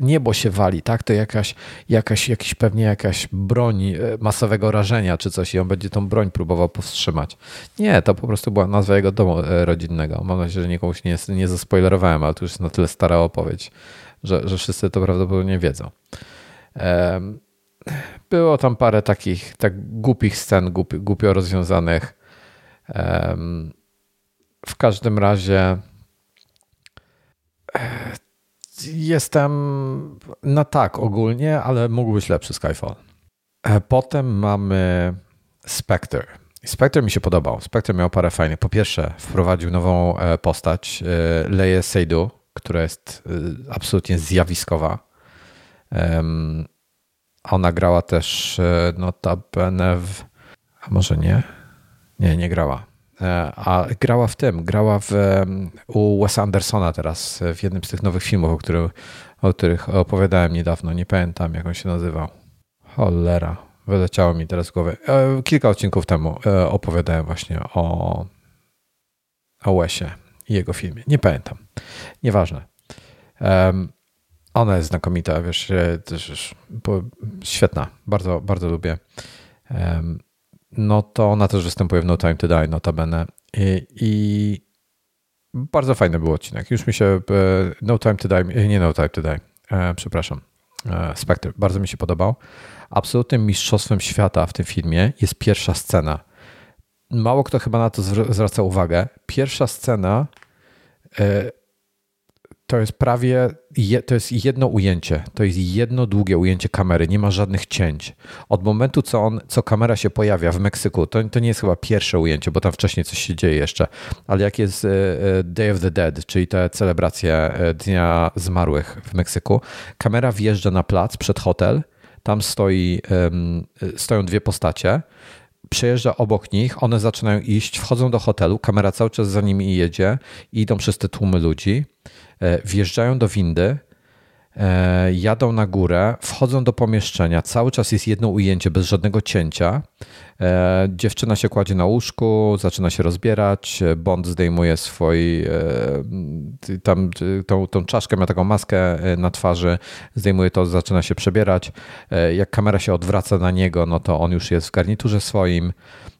niebo się wali, tak? To jakaś, jakaś, jakiś pewnie jakaś broń e, masowego rażenia czy coś i on będzie tą broń próbował powstrzymać. Nie, to po prostu była nazwa jego domu e, rodzinnego. Mam nadzieję, że nikomuś nie, nie zaspoilerowałem, ale to już jest na tyle stara opowieść, że, że wszyscy to prawdopodobnie wiedzą. Było tam parę takich tak głupich scen, głupi, głupio rozwiązanych. W każdym razie e, jestem na tak ogólnie, ale mógł być lepszy Skyfall. E, potem mamy Spectre. Spectre mi się podobał. Spectre miał parę fajnych. Po pierwsze, wprowadził nową e, postać, Leia Seydoux, która jest absolutnie zjawiskowa. Ona grała też notabene w... A może nie? Nie, nie grała. E, a grała w tym, grała w, u Wes Andersona teraz w jednym z tych nowych filmów, o, których, o których opowiadałem niedawno. Nie pamiętam, jak on się nazywał. Cholera, wyleciało mi teraz z głowy. E, kilka odcinków temu e, opowiadałem właśnie o, o Wesie i jego filmie. Nie pamiętam. Nieważne. Ona jest znakomita, wiesz, też świetna. Bardzo, bardzo lubię no to ona też występuje w No Time to Die, notabene. I, i bardzo fajny był odcinek. Już mi się e, No Time to Die, e, nie No Time to Die, e, przepraszam, Spectre, bardzo mi się podobał. Absolutnym mistrzostwem świata w tym filmie jest pierwsza scena. Mało kto chyba na to zwraca uwagę. Pierwsza scena to jest prawie to jest jedno ujęcie, to jest jedno długie ujęcie kamery, nie ma żadnych cięć. Od momentu, co, on, co kamera się pojawia w Meksyku, to, to nie jest chyba pierwsze ujęcie, bo tam wcześniej coś się dzieje jeszcze, ale jak jest e, e, Day of the Dead, czyli te celebracje e, Dnia Zmarłych w Meksyku, kamera wjeżdża na plac przed hotel, tam stoi, stoją dwie postacie, przejeżdża obok nich, one zaczynają iść, wchodzą do hotelu, kamera cały czas za nimi jedzie idą przez te tłumy ludzi. E, wjeżdżają do windy, jadą na górę, wchodzą do pomieszczenia. Cały czas jest jedno ujęcie bez żadnego cięcia. E, dziewczyna się kładzie na łóżku, zaczyna się rozbierać. Bond zdejmuje swój, tam tą, tą czaszkę, ma taką maskę na twarzy, zdejmuje to, zaczyna się przebierać. Jak kamera się odwraca na niego, no to on już jest w garniturze swoim.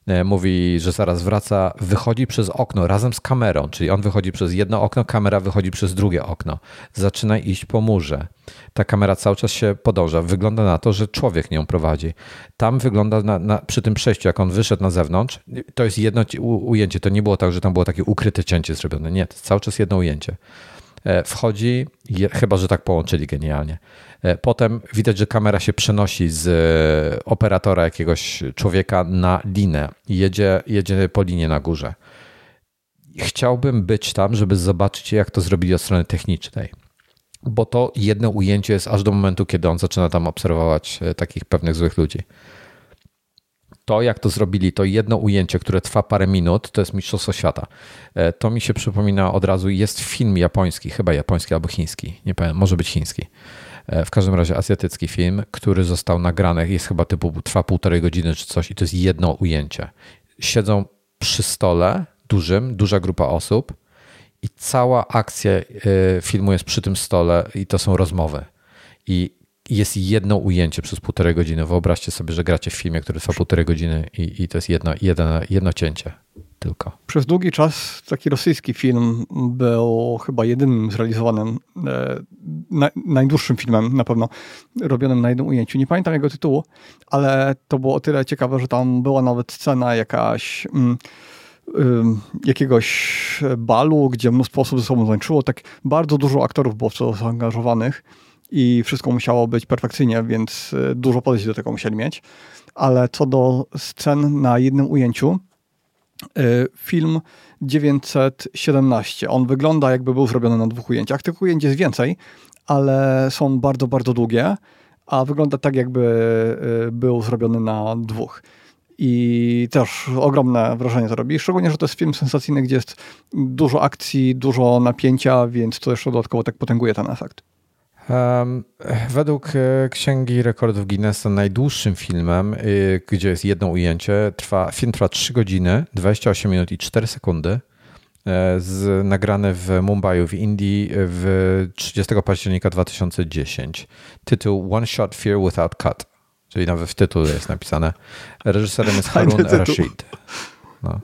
E, mówi, że zaraz wraca, wychodzi przez okno razem z kamerą, czyli on wychodzi przez jedno okno, kamera wychodzi przez drugie okno. Zaczyna iść po murze. Ta kamera cały czas się podąża. Wygląda na to, że człowiek nią prowadzi. Tam wygląda na, na, przy tym przejściu, jak on wyszedł na zewnątrz, to jest jedno ujęcie. To nie było tak, że tam było takie ukryte cięcie zrobione. Nie, to cały czas jedno ujęcie. E, wchodzi, chyba że tak połączyli genialnie. E, potem widać, że kamera się przenosi z e, operatora jakiegoś człowieka na linę i jedzie, jedzie po linie na górze. Chciałbym być tam, żeby zobaczyć, jak to zrobili od strony technicznej. Bo to jedno ujęcie jest aż do momentu, kiedy on zaczyna tam obserwować takich pewnych złych ludzi to, jak to zrobili, to jedno ujęcie, które trwa parę minut, to jest Mistrzostwo Świata. E, to mi się przypomina od razu, jest film japoński, chyba japoński albo chiński, nie pamiętam, może być chiński. E, w każdym razie azjatycki film, który został nagrany, jest chyba typu, trwa półtorej godziny czy coś i to jest jedno ujęcie. Siedzą przy stole dużym, duża grupa osób i cała akcja e, filmu jest przy tym stole i to są rozmowy. I jest jedno ujęcie przez półtorej godziny. Wyobraźcie sobie, że gracie w filmie, który trwa półtorej godziny i, i to jest jedno, jedno, jedno cięcie tylko.
Przez długi czas taki rosyjski film był chyba jedynym zrealizowanym, e, na, najdłuższym filmem na pewno, robionym na jednym ujęciu. Nie pamiętam jego tytułu, ale to było o tyle ciekawe, że tam była nawet scena jakaś... Mm, jakiegoś balu, gdzie mnóstwo osób ze sobą tańczyło. Tak bardzo dużo aktorów było w to zaangażowanych i wszystko musiało być perfekcyjnie, więc e, dużo podejść do tego musieli mieć. Ale co do scen na jednym ujęciu, e, film 917. On wygląda jakby był zrobiony na dwóch ujęciach. Tych ujęć jest więcej, ale są bardzo, bardzo długie, a wygląda tak jakby e, był zrobiony na dwóch. i też ogromne wrażenie to robi. Szczególnie, że to jest film sensacyjny, gdzie jest dużo akcji, dużo napięcia, więc to jeszcze dodatkowo tak potęguje ten efekt.
Według e, Księgi Rekordów Guinnessa najdłuższym filmem, y, gdzie jest jedno ujęcie, trwa, film trwa 3 godziny, 28 minut i 4 sekundy. E, z, nagrane w Mumbai w Indii w 30 października 2010. Tytuł One Shot Fear Without Cut, czyli nawet w tytule jest napisane. Reżyserem jest Harun Rashid. No.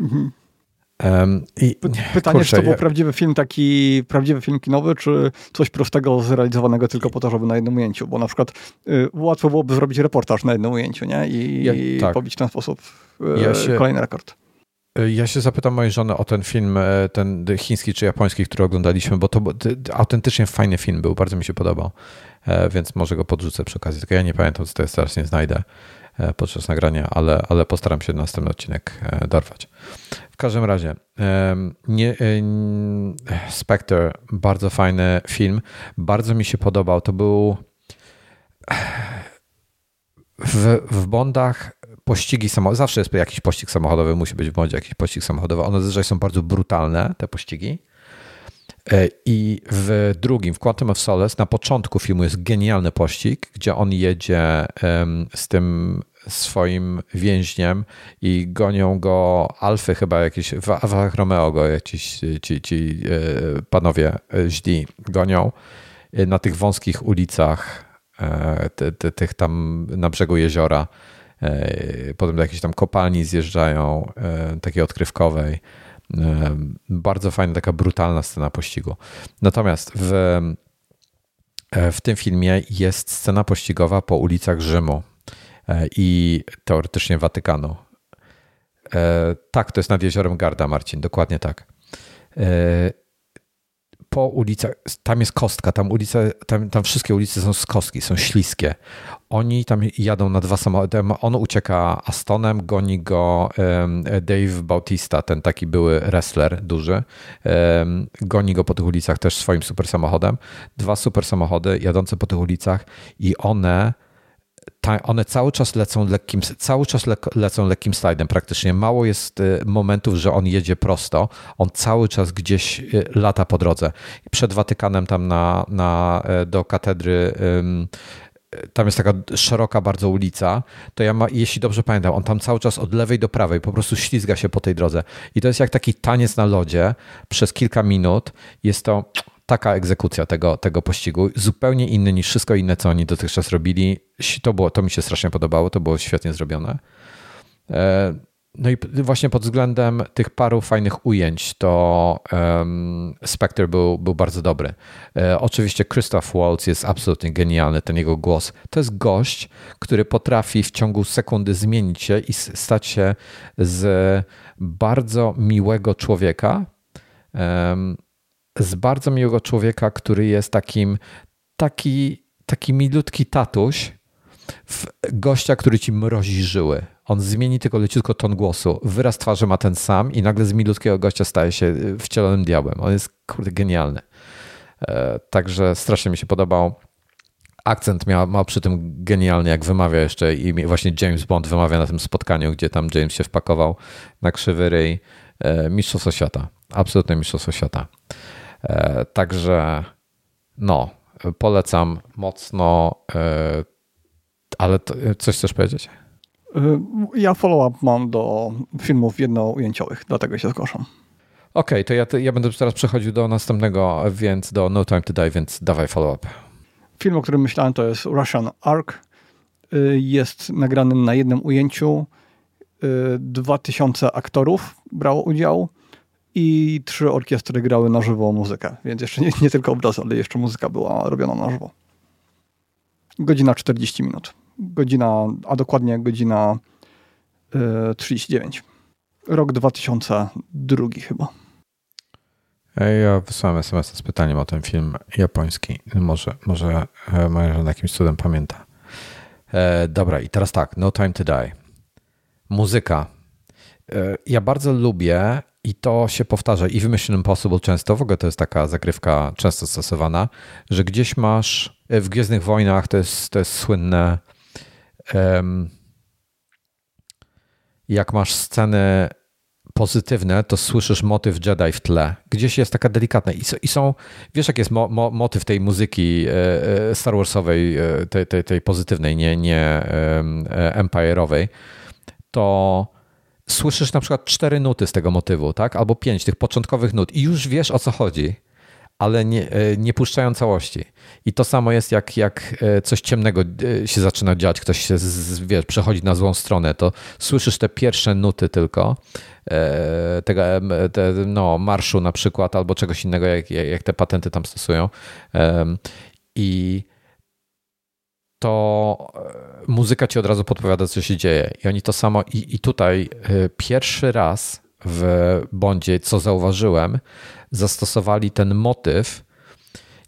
Um, i, Pytanie, kurczę, czy to był prawdziwy film, taki prawdziwy film kinowy, czy coś prostego zrealizowanego tylko po to, żeby na jednym ujęciu? Bo na przykład y, łatwo byłoby zrobić reportaż na jednym ujęciu, nie? I, ja, tak. pobić w ten sposób y, ja się, kolejny rekord.
Y, ja się zapytam mojej żony o ten film, e, ten chiński czy japoński, który oglądaliśmy, bo to autentycznie fajny film był, bardzo mi się podobał, e, więc może go podrzucę przy okazji. Tylko ja nie pamiętam, co to jest, teraz nie znajdę podczas nagrania, ale, ale postaram się następny odcinek dorwać. W każdym razie, nie, Spectre, bardzo fajny film, bardzo mi się podobał. To był w, w Bondach pościgi samochodowe, zawsze jest jakiś pościg samochodowy, musi być w Bondzie jakiś pościg samochodowy. One zazwyczaj są bardzo brutalne, te pościgi. E, I w drugim, w Quantum of Solace, na początku filmu jest genialny pościg, gdzie on jedzie z tym swoim więźniem i gonią go Alfy chyba jakieś, w Alfach Romeo go jakiś ci, ci e, panowie e, źli gonią na tych wąskich ulicach tych tam na brzegu jeziora. Potem do jakiejś tam kopalni zjeżdżają, takiej odkrywkowej. Bardzo fajna, taka brutalna scena pościgu. Natomiast w, w tym filmie jest scena pościgowa po ulicach Rzymu E, i teoretycznie Watykanu. E, tak, to jest nad jeziorem Garda, Marcin, dokładnie tak. E, po ulicach, tam jest kostka, tam, ulice, tam, tam wszystkie ulice są z kostki, są śliskie. Oni tam jadą na dwa samochody. On ucieka Astonem, goni go Dave Bautista, ten taki były wrestler duży. Goni go po tych ulicach też swoim super samochodem. Dwa super samochody jadące po tych ulicach i one one cały czas lecą lekkim, cały czas le, lecą lekkim slajdem praktycznie. Mało jest y, momentów, że on jedzie prosto. On cały czas gdzieś y, lata po drodze. Przed Watykanem tam na, na, e, do katedry tam jest taka szeroka bardzo ulica, to ja ma, jeśli dobrze pamiętam, on tam cały czas od lewej do prawej po prostu ślizga się po tej drodze. I to jest jak taki taniec na lodzie przez kilka minut. Jest to taka egzekucja tego, tego pościgu, zupełnie inny niż wszystko inne, co oni dotychczas robili. To, było, to mi się strasznie podobało, to było świetnie zrobione. No i właśnie pod względem tych paru fajnych ujęć, to um, Spectre był, był bardzo dobry. E, oczywiście Christoph Waltz jest absolutnie genialny, ten jego głos. To jest gość, który potrafi w ciągu sekundy zmienić się i stać się z bardzo miłego człowieka um, z bardzo miłego człowieka, który jest takim, taki, taki milutki tatuś, w gościa, który ci mrozi żyły. On zmieni tylko leciutko ton głosu, wyraz twarzy ma ten sam i nagle z milutkiego gościa staje się wcielonym diabłem. On jest kurde genialny. E, także strasznie mi się podobał. Akcent miał, ma przy tym genialnie, jak wymawia jeszcze i właśnie James Bond wymawia na tym spotkaniu, gdzie tam James się wpakował na krzywy ryj. E, mistrzostwo świata. Absolutnie mistrzostwo świata. E, także no, polecam mocno, ale to, coś chcesz powiedzieć?
E, ja follow-up mam do filmów jednoujęciowych, dlatego się zgłaszam.
Okej, okay, to ja, ja będę teraz przechodził do następnego, więc do No Time to Die, więc dawaj follow-up.
Film, o którym myślałem, to jest Russian Ark. Jest nagrany na jednym ujęciu. 2000 aktorów brało udział i trzy orkiestry grały na żywo muzykę, więc jeszcze nie, nie tylko obraz, ale jeszcze muzyka była robiona na żywo. Godzina 40 minut. Godzina, a dokładnie godzina y, 39. Rok 2002 chyba.
Ja wysłałem SMS z pytaniem o ten film japoński. Może, może e, moja żona jakimś cudem pamięta. E, dobra, i teraz tak, No Time to Die. Muzyka. E, ja bardzo lubię i to się powtarza i w Mission Impossible często, w ogóle to jest taka zagrywka często stosowana, że gdzieś masz, e, w Gwiezdnych Wojnach to jest, to jest słynne jak masz sceny pozytywne, to słyszysz motyw Jedi w tle. Gdzieś jest taka delikatna. I, są, wiesz, jak jest mo, mo, motyw tej muzyki e, e, Star Warsowej, e, tej, tej, tej pozytywnej, nie, nie Empire'owej, to słyszysz na przykład cztery nuty z tego motywu, tak? Albo pięć tych początkowych nut i już wiesz o co chodzi ale nie, e, nie puszczają całości. I to samo jest, jak, jak e, coś ciemnego e, się zaczyna dziać, ktoś się z, wiesz, przechodzi na złą stronę, to słyszysz te pierwsze nuty tylko tego te, no, marszu na przykład, albo czegoś innego, jak, jak te patenty tam stosują. I to muzyka ci od razu podpowiada, co się dzieje. I oni to samo, i, i tutaj pierwszy raz w Bondzie, co zauważyłem, zastosowali ten motyw.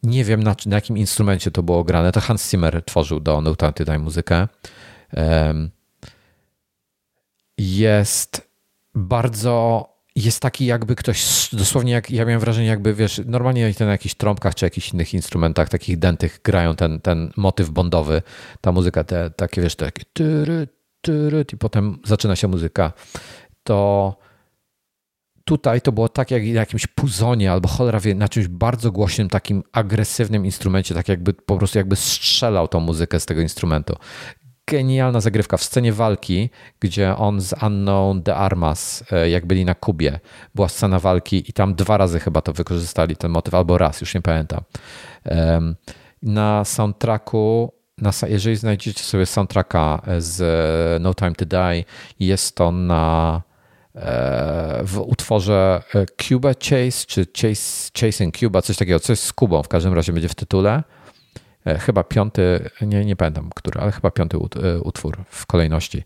Nie wiem na, na jakim instrumencie to było grane. To Hans Zimmer tworzył do to Die muzykę. Jest bardzo jest taki jakby ktoś, dosłownie jak ja miałem wrażenie, jakby wiesz, normalnie na jakichś trąbkach czy jakichś innych instrumentach takich dętych grają ten, ten motyw bondowy, ta muzyka, te takie wiesz, takie tyry, tyry, i potem zaczyna się muzyka. To tutaj to było tak jak na jakimś puzonie albo cholera wie, na czymś bardzo głośnym, takim agresywnym instrumencie, tak jakby po prostu jakby strzelał tą muzykę z tego instrumentu. Genialna zagrywka w scenie walki, gdzie on z Unknown The Armas, e, jak byli na Kubie, była scena walki i tam dwa razy chyba to wykorzystali ten motyw, albo raz, już nie pamiętam. Na soundtracku na, jeżeli znajdziecie sobie soundtracka z No Time to Die, jest to na w utworze e, Cuba Chase, czy Chase, Chasing Cuba, coś takiego, coś z Kubą w każdym razie będzie w tytule. E, chyba piąty, nie, nie pamiętam który, ale chyba piąty e, utwór w kolejności.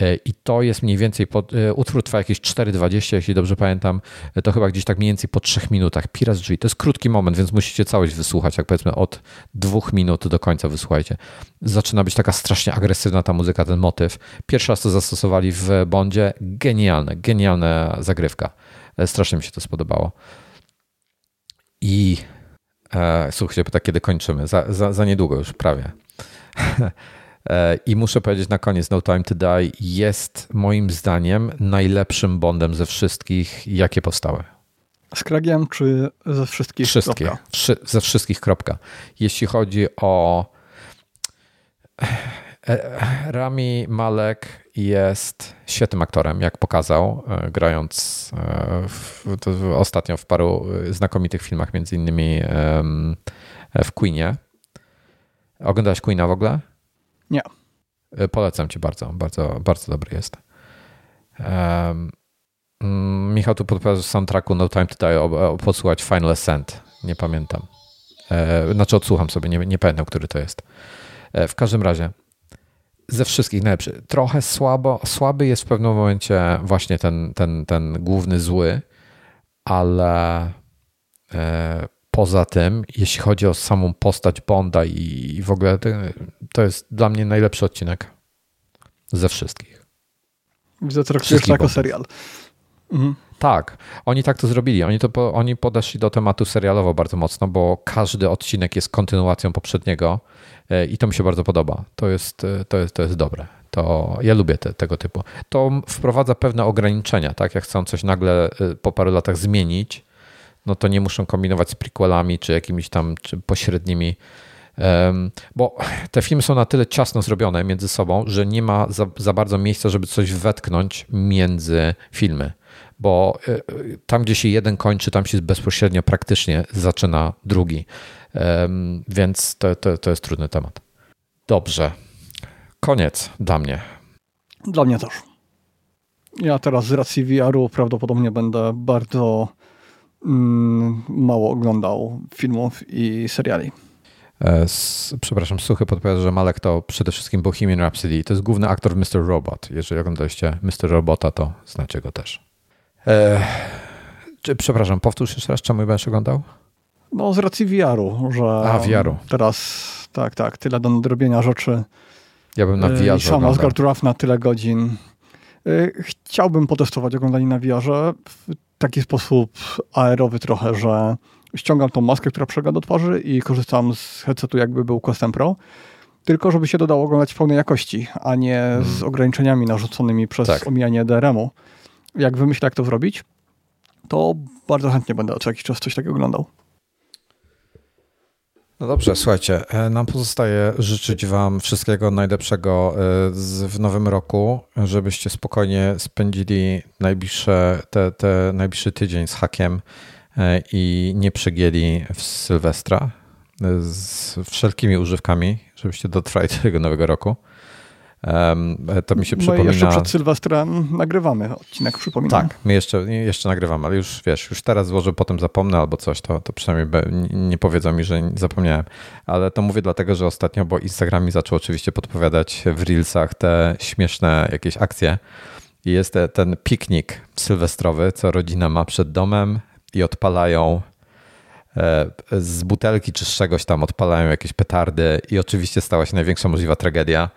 E, I to jest mniej więcej, utwór trwa jakieś 4,20, jeśli dobrze pamiętam, to chyba gdzieś tak mniej więcej po 3 minutach. Pirates Drzwi, to jest krótki moment, więc musicie całość wysłuchać, jak powiedzmy od dwóch minut do końca wysłuchajcie. Zaczyna być taka strasznie agresywna ta muzyka, ten motyw. Pierwszy raz to zastosowali w Bondzie, genialne, genialna zagrywka. Strasznie mi się to spodobało. I E, słuchajcie, pyta, kiedy kończymy. Za, za, za niedługo już, prawie. E, I muszę powiedzieć na koniec, No Time to Die jest moim zdaniem najlepszym Bondem ze wszystkich, jakie powstały.
Z Kragiem czy ze wszystkich?
Wszystkie. Wszy, ze wszystkich, kropka. Jeśli chodzi o Rami Malek jest świetnym aktorem, jak pokazał, e, grając e, w, ostatnio w paru e, znakomitych filmach, między innymi w Queenie. Oglądałeś Queena w ogóle?
Nie.
Polecam ci bardzo, bardzo, bardzo dobry jest. Um, Michał tu podpowiada, że soundtracku No Time to Die podsłuchać Final Ascent. Nie pamiętam. Znaczy odsłucham sobie, nie, nie pamiętam, który to jest. W każdym razie ze wszystkich najlepszy. Trochę słabo, słaby jest w pewnym momencie właśnie ten, ten, ten główny zły, ale e, poza tym, jeśli chodzi o samą postać Bonda i, w ogóle, to, to, jest dla mnie najlepszy odcinek ze wszystkich.
Widzę, traktujesz to jako serial.
Mhm. Tak, oni tak to zrobili. Oni, to, oni podeszli do tematu serialowo bardzo mocno, bo każdy odcinek jest kontynuacją poprzedniego e, i to mi się bardzo podoba. To jest, e, to jest, to jest dobre. To ja lubię te, tego typu. To wprowadza pewne ograniczenia, tak? Jak chcą coś nagle e, po paru latach zmienić, no to nie muszą kombinować z prequelami czy jakimiś tam czy pośrednimi. Bo te filmy są na tyle ciasno zrobione między sobą, że nie ma za, za bardzo miejsca, żeby coś wetknąć między filmy bo e, tam, gdzie się jeden kończy, tam się bezpośrednio praktycznie zaczyna drugi. Więc to, to, to jest trudny temat. Dobrze. Koniec dla mnie.
Dla mnie też. Ja teraz z racji VR-u prawdopodobnie będę bardzo mm, mało oglądał filmów i seriali.
E, przepraszam, Suchy podpowiada, że Malek to przede wszystkim Bohemian Rhapsody. To jest główny aktor w Mr. Robot. Jeżeli oglądaliście Mr. Robota, to znacie go też. E, czy, przepraszam, powtórz jeszcze raz, czemu będziesz oglądał?
No z racji VR-u, że
A, VR-u.
teraz tak, tak, tyle do nadrobienia rzeczy.
Ja bym na VR e, I
sam Asgard Raf na tyle godzin. E, chciałbym potestować oglądanie na VR-ze w taki sposób aerowy trochę, że ściągam tą maskę, która przega do twarzy i korzystam z headsetu jakby był Quest Pro tylko żeby się dodało oglądać w pełnej jakości, a nie hmm. z ograniczeniami narzuconymi przez tak. omijanie DRM-u. Jak wymyślę, jak to zrobić, to bardzo chętnie będę co jakiś czas coś takiego oglądał.
No dobrze, słuchajcie, e, nam pozostaje życzyć Wam wszystkiego najlepszego e, w nowym roku, żebyście spokojnie spędzili najbliższe, te, te najbliższy tydzień z hakiem e, i nie przegięli w Sylwestra z wszelkimi używkami, żebyście dotrwali do tego nowego roku. To mi się no przypomina.
jeszcze przed Sylwestrem nagrywamy odcinek, przypominam.
Tak, my jeszcze, jeszcze nagrywamy, ale już wiesz, już teraz złożę, potem zapomnę albo coś, to, to przynajmniej nie powiedzą mi, że zapomniałem. Ale to mówię dlatego, że ostatnio, bo Instagram mi zaczął oczywiście podpowiadać w Reelsach te śmieszne jakieś akcje. I jest ten piknik sylwestrowy, co rodzina ma przed domem i odpalają e, z butelki czy z czegoś tam odpalają jakieś petardy i oczywiście stała się największa możliwa tragedia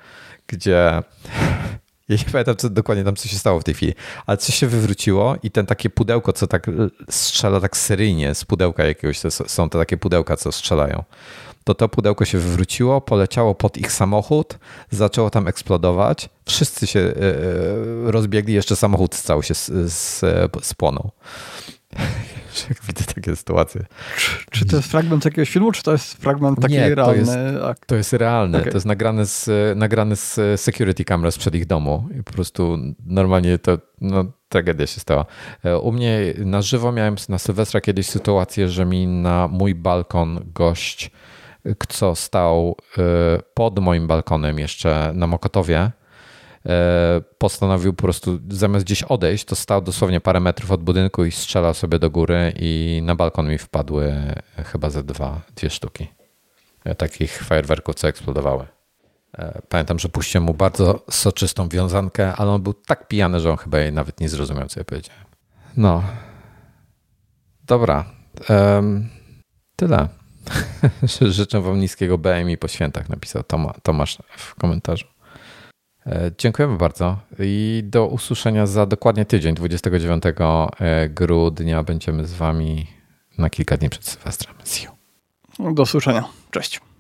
gdzie ja nie pamiętam co, dokładnie tam, co się stało w tej chwili, ale coś się wywróciło i ten takie pudełko, co tak strzela tak seryjnie z pudełka jakiegoś, to są te takie pudełka, co strzelają. To to pudełko się wywróciło, poleciało pod ich samochód, zaczęło tam eksplodować. Wszyscy się e, e, rozbiegli, jeszcze samochód cały się spłonął. jak widzę takie sytuacje.
Czy, czy, to jest fragment jakiegoś filmu, czy to jest fragment taki Nie, realny?
To jest, to jest realne. Okay. To jest nagrane z, nagrane z security camera sprzed ich domu. I po prostu normalnie to no, tragedia się stała. E, u mnie na żywo miałem na Sylwestra kiedyś sytuację, że mi na mój balkon gość, co stał e, pod moim balkonem jeszcze na Mokotowie, E, postanowił po prostu zamiast gdzieś odejść, to stał dosłownie parę metrów od budynku i strzelał sobie do góry i na balkon mi wpadły chyba ze dwa, dwie sztuki e, takich fajerwerków, co eksplodowały. E, pamiętam, że puściłem mu bardzo soczystą wiązankę, ale on był tak pijany, że on chyba jej nawet nie zrozumiał, co ja powiedziałem. No. Dobra. Um, tyle. Życzę wam niskiego BMI po świętach, napisał Tomasz w komentarzu. E, dziękujemy bardzo i do usłyszenia za dokładnie tydzień, 29 e, grudnia. Będziemy z Wami na kilka dni przed Sylwestrem. See
you. Do usłyszenia. Cześć.